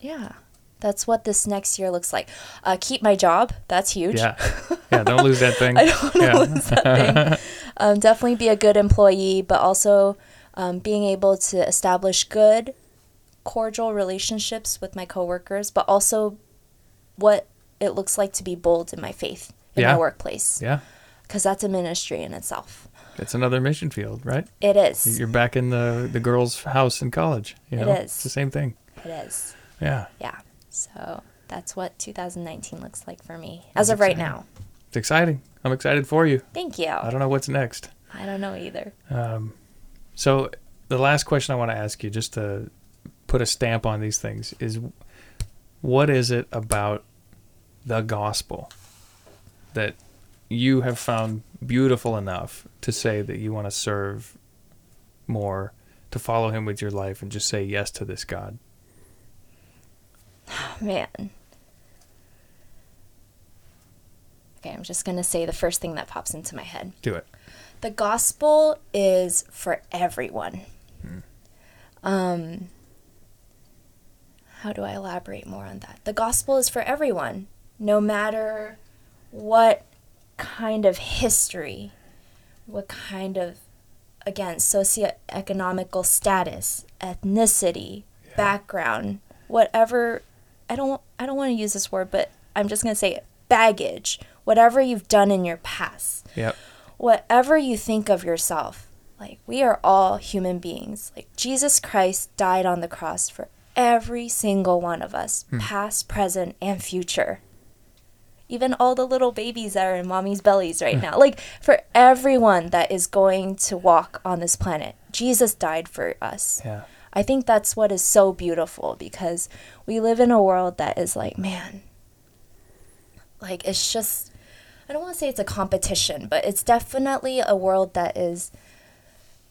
Yeah. That's what this next year looks like. Uh, keep my job. That's huge. Yeah. [laughs] Yeah. Don't lose that thing. I don't Yeah. lose that thing. [laughs] Um, definitely be a good employee, but also um, being able to establish good, cordial relationships with my coworkers, but also what it looks like to be bold in my faith in Yeah. my workplace, Yeah. because that's a ministry in itself. It's another mission field, right? It is. You're back in the the girl's house in college. You know, is. It's the same thing. It is. Yeah. Yeah. So that's what 2019 looks like for me That's as of right exciting. now. It's exciting. I'm excited for you. Thank you. I don't know what's next. I don't know either. Um, so the last question I want to ask you, just to put a stamp on these things, is what is it about the gospel that you have found beautiful enough to say that you want to serve more, to follow Him with your life, and just say yes to this God? [sighs] Man. Okay, I'm just going to say the first thing that pops into my head. Do it. The gospel is for everyone. Um, how do I elaborate more on that? The gospel is for everyone, no matter what kind of history, what kind of, again, socioeconomical status, ethnicity, background, whatever. I don't. I don't want to use this word, but I'm just gonna say it, baggage. Whatever you've done in your past Yep. whatever you think of yourself, like we are all human beings. Like Jesus Christ died on the cross for every single one of us, hmm. past, present, and future. Even all the little babies that are in mommy's bellies right hmm. now. Like for everyone that is going to walk on this planet, Jesus died for us. Yeah. I think that's what is so beautiful because we live in a world that is like, man, like it's just, I don't want to say it's a competition, but it's definitely a world that is,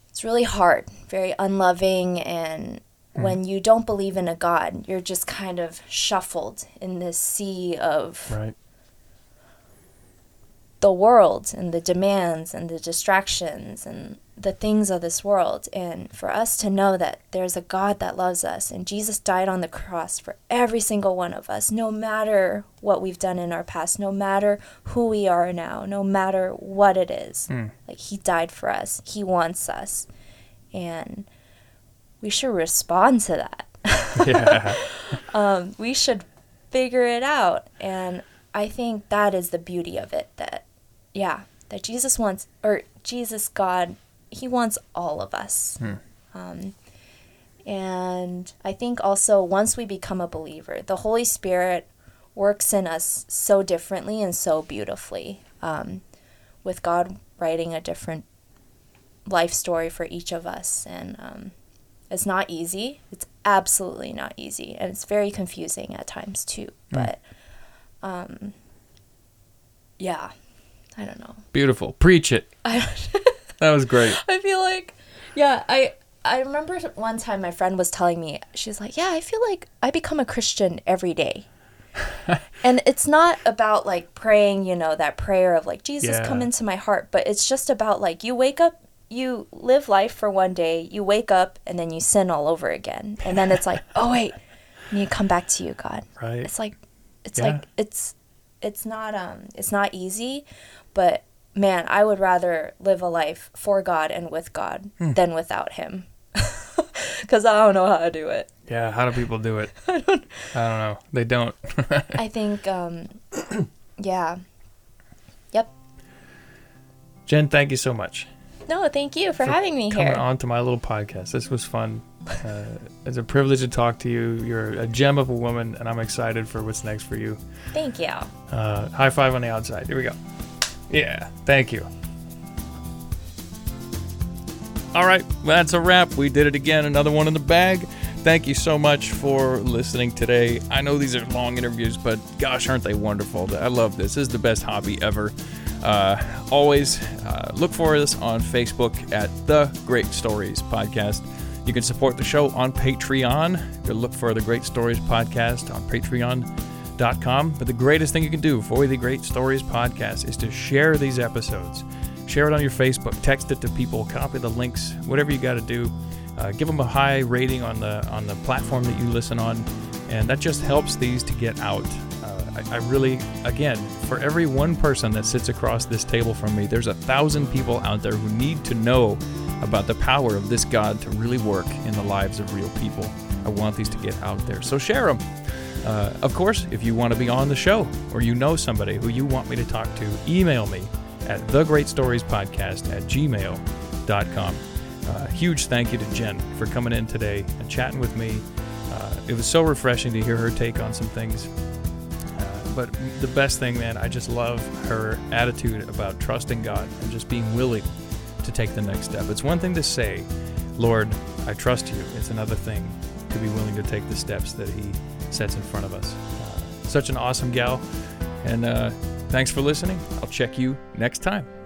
it's really hard, very unloving. And mm. when you don't believe in a God, you're just kind of shuffled in this sea of Right. the world and the demands and the distractions and the things of this world. And for us to know that there's a God that loves us and Jesus died on the cross for every single one of us, no matter what we've done in our past, no matter who we are now, no matter what it is. Like, He died for us, He wants us. And we should respond to that Yeah. [laughs] um, we should figure it out. And I think that is the beauty of it that, yeah, that Jesus wants, or Jesus, God, He wants all of us. Um, and I think also once we become a believer, the Holy Spirit works in us so differently and so beautifully, um, with God writing a different life story for each of us. And um, it's not easy. It's absolutely not easy. And it's very confusing at times too. But um, yeah, I don't know. Beautiful. Preach it. [laughs] That was great. [laughs] I feel like, yeah, I. I remember one time my friend was telling me, she's like, Yeah, I feel like I become a Christian every day. [laughs] and it's not about like praying, you know, that prayer of like, Jesus, come into my heart, but it's just about like, you wake up, you live life for one day, you wake up, and then you sin all over again. And then it's like, Oh, wait, I need to come back to you, God. Right. It's like, it's Yeah. like, it's, it's not, um, it's not easy, but man, I would rather live a life for God and with God Hmm. than without Him. [laughs] Because I don't know how to do it. Yeah. How do people do it? [laughs] I don't, know. They don't. [laughs] I think, um, [coughs] yeah. Yep. Jen, thank you so much No, thank you for, For having me coming here. on to my little podcast. This was fun. Uh, it's a privilege to talk to you. You're a gem of a woman, and I'm excited for what's next for you. Thank you. Uh, high five on the outside. Here we go. Yeah, thank you. All right, that's a wrap. We did it again. Another one in the bag. Thank you so much for listening today. I know these are long interviews, but gosh, aren't they wonderful? I love this. This is the best hobby ever. Uh, always uh, look for us on Facebook at The Great Stories Podcast. You can support the show on Patreon. Go look for the Great Stories Podcast on But the greatest thing you can do for the Great Stories Podcast is to share these episodes. Share it on your Facebook, text it to people, copy the links, whatever you got to do. Uh, give them a high rating on the on the platform that you listen on, and that just helps these to get out. Uh, I, I really, again, for every one person that sits across this table from me, there's a thousand people out there who need to know about the power of this God to really work in the lives of real people. I want these to get out there, so share them. Uh, of course, if you want to be on the show or you know somebody who you want me to talk to, email me at thegreatstoriespodcast at gmail.com. Uh, huge thank you to Jen for coming in today and chatting with me. Uh, it was so refreshing to hear her take on some things. Uh, but the best thing, man, I just love her attitude about trusting God and just being willing to take the next step. It's one thing to say, Lord, I trust you. It's another thing to be willing to take the steps that He sets in front of us. Such an awesome gal. And uh, thanks for listening. I'll check you next time.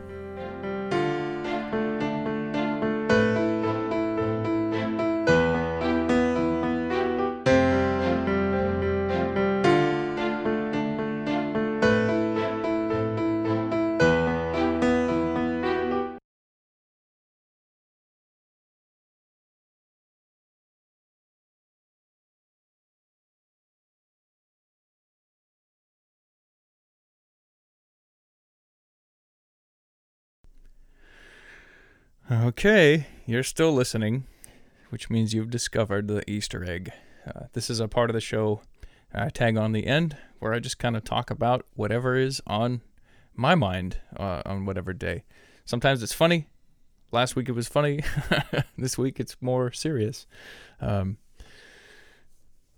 Okay, you're still listening, which means you've discovered the Easter egg. Uh, this is a part of the show I tag on the end where I just kind of talk about whatever is on my mind uh, on whatever day. Sometimes it's funny. Last week it was funny. [laughs] this week it's more serious. Um,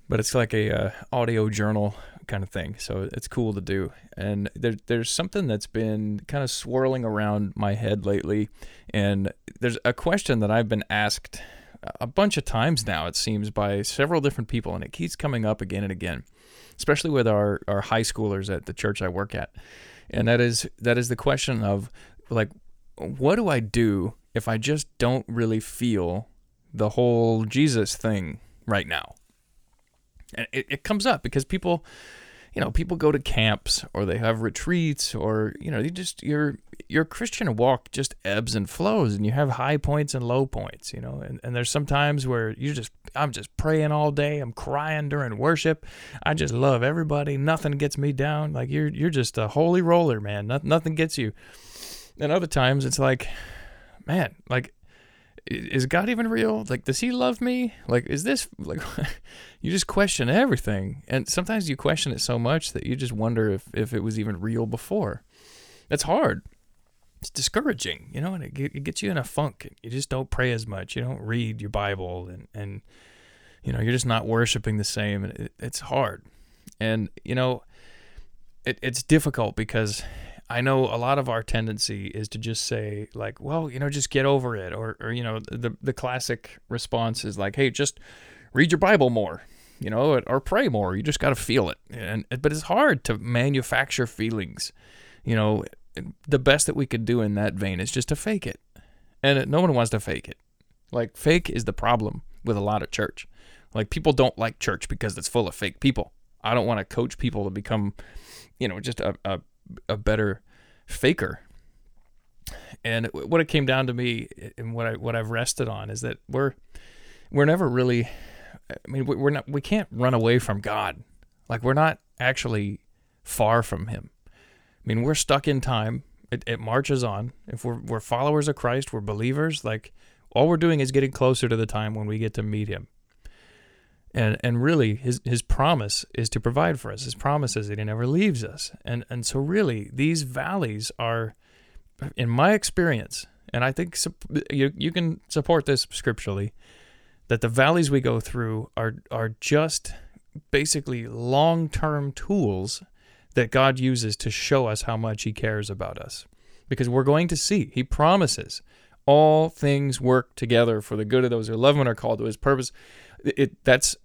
but it's like a uh, audio journal kind of thing, so it's cool to do. And there, there's something that's been kind of swirling around my head lately, and there's a question that I've been asked a bunch of times now, it seems, by several different people, and it keeps coming up again and again, especially with our, our high schoolers at the church I work at. And that is that is the question of like, what do I do if I just don't really feel the whole Jesus thing right now? And it, it comes up because people you know, people go to camps or they have retreats or, you know, you just your your Christian walk just ebbs and flows and you have high points and low points, you know. And, and there's some times where you just I'm just praying all day, I'm crying during worship. I just love everybody. Nothing gets me down. Like you're you're just a holy roller, man. Nothing, nothing gets you. And other times it's like, man, like is God even real? Like, does he love me? Like, is this like [laughs] you just question everything? And sometimes you question it so much that you just wonder if, if it was even real before. That's hard. It's discouraging, you know, and it, it gets you in a funk. You just don't pray as much. You don't read your Bible, and, and you know, you're just not worshiping the same. And it, it's hard. And, you know, it, it's difficult because I know a lot of our tendency is to just say like, well, you know, just get over it, or or you know, the the classic response is like, hey, just read your Bible more, you know, or pray more. You just got to feel it, and but it's hard to manufacture feelings. You know, the best that we could do in that vein is just to fake it, and no one wants to fake it. Like fake is the problem with a lot of church. Like people don't like church because it's full of fake people. I don't want to coach people to become, you know, just a, a a better faker. And what it came down to me, and what I what I've rested on, is that we're we're never really. I mean, we're not. We can't run away from God. Like we're not actually far from Him. I mean, we're stuck in time. It, it marches on. If we're we're followers of Christ, we're believers. Like all we're doing is getting closer to the time when we get to meet Him and and really his his promise is to provide for us. His promise is that he never leaves us. And and so really these valleys are in my experience and i think you you can support this scripturally that the valleys we go through are are just basically long-term tools that God uses to show us how much he cares about us. Because we're going to see he promises all things work together for the good of those who love him and are called to his purpose. It, that's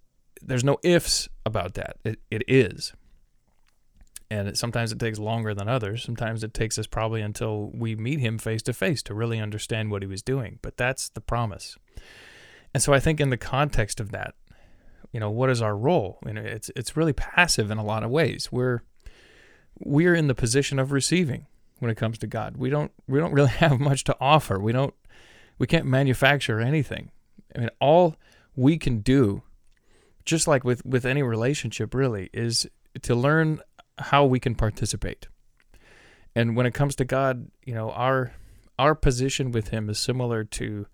there's no ifs about that. It, it is. And it, sometimes it takes longer than others. Sometimes it takes us probably until we meet him face to face to really understand what he was doing. But that's the promise. And so I think in the context of that, you know, what is our role? I mean, it's it's really passive in a lot of ways. We're we're in the position of receiving when it comes to God. We don't we don't really [laughs] have much to offer. We don't we can't manufacture anything. I mean, all we can do just like with with any relationship really is to learn how we can participate. And when it comes to god you know our our position with him is similar to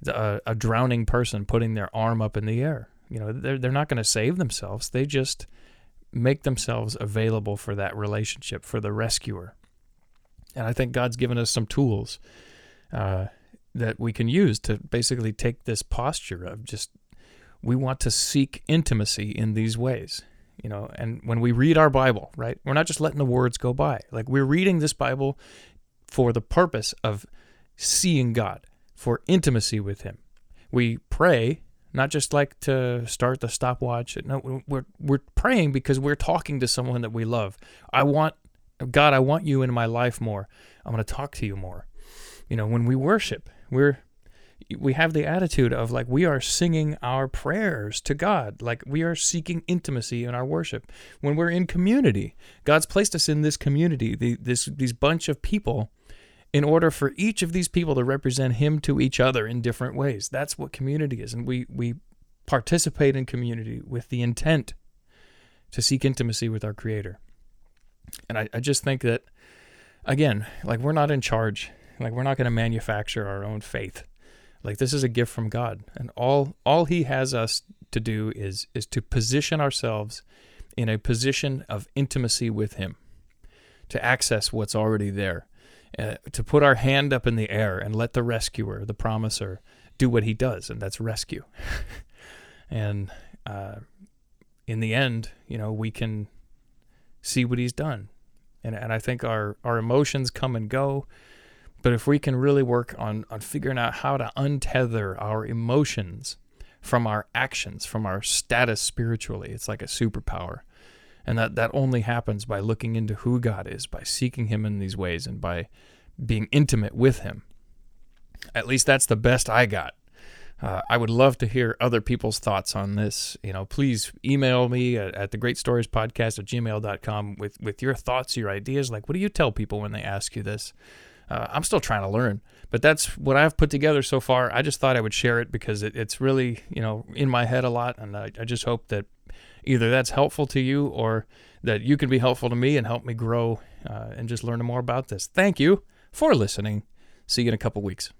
the, a drowning person putting their arm up in the air. You know they're, they're not going to save themselves. They just make themselves available for that relationship for the rescuer. And i think god's given us some tools uh, that we can use to basically take this posture of just we want to seek intimacy in these ways you know and when we read our bible right we're not just letting the words go by. Like we're reading this bible for the purpose of seeing god for intimacy with him. We pray not just like to start the stopwatch. No we're we're praying because we're talking to someone that we love. I want god i want you in my life more. I'm going to talk to you more. You know when we worship we're we have the attitude of like we are singing our prayers to God, like we are seeking intimacy in our worship. When we're in community, God's placed us in this community, the, this these bunch of people, in order for each of these people to represent Him to each other in different ways. That's what community is, and we we participate in community with the intent to seek intimacy with our Creator. And I, I just think that, again, like we're not in charge. Like we're not going to manufacture our own faith like this is a gift from God, and all all He has us to do is is to position ourselves in a position of intimacy with Him, to access what's already there, uh, to put our hand up in the air and let the rescuer, the promiser, do what He does, and that's rescue. [laughs] and uh, in the end, you know, we can see what He's done, and and I think our our emotions come and go But if we can really work on, on figuring out how to untether our emotions from our actions, from our status spiritually, it's like a superpower. And that, that only happens by looking into who God is, by seeking Him in these ways, and by being intimate with Him. At least that's the best I got. Uh, I would love to hear other people's thoughts on this. You know, please email me at, at the great stories podcast at gmail.com with, with your thoughts, your ideas. Like, what do you tell people when they ask you this? Uh, I'm still trying to learn, but that's what I've put together so far. I just thought I would share it because it, it's really, you know, in my head a lot. And I, I just hope that either that's helpful to you or that you can be helpful to me and help me grow uh, and just learn more about this. Thank you for listening. See you in a couple weeks.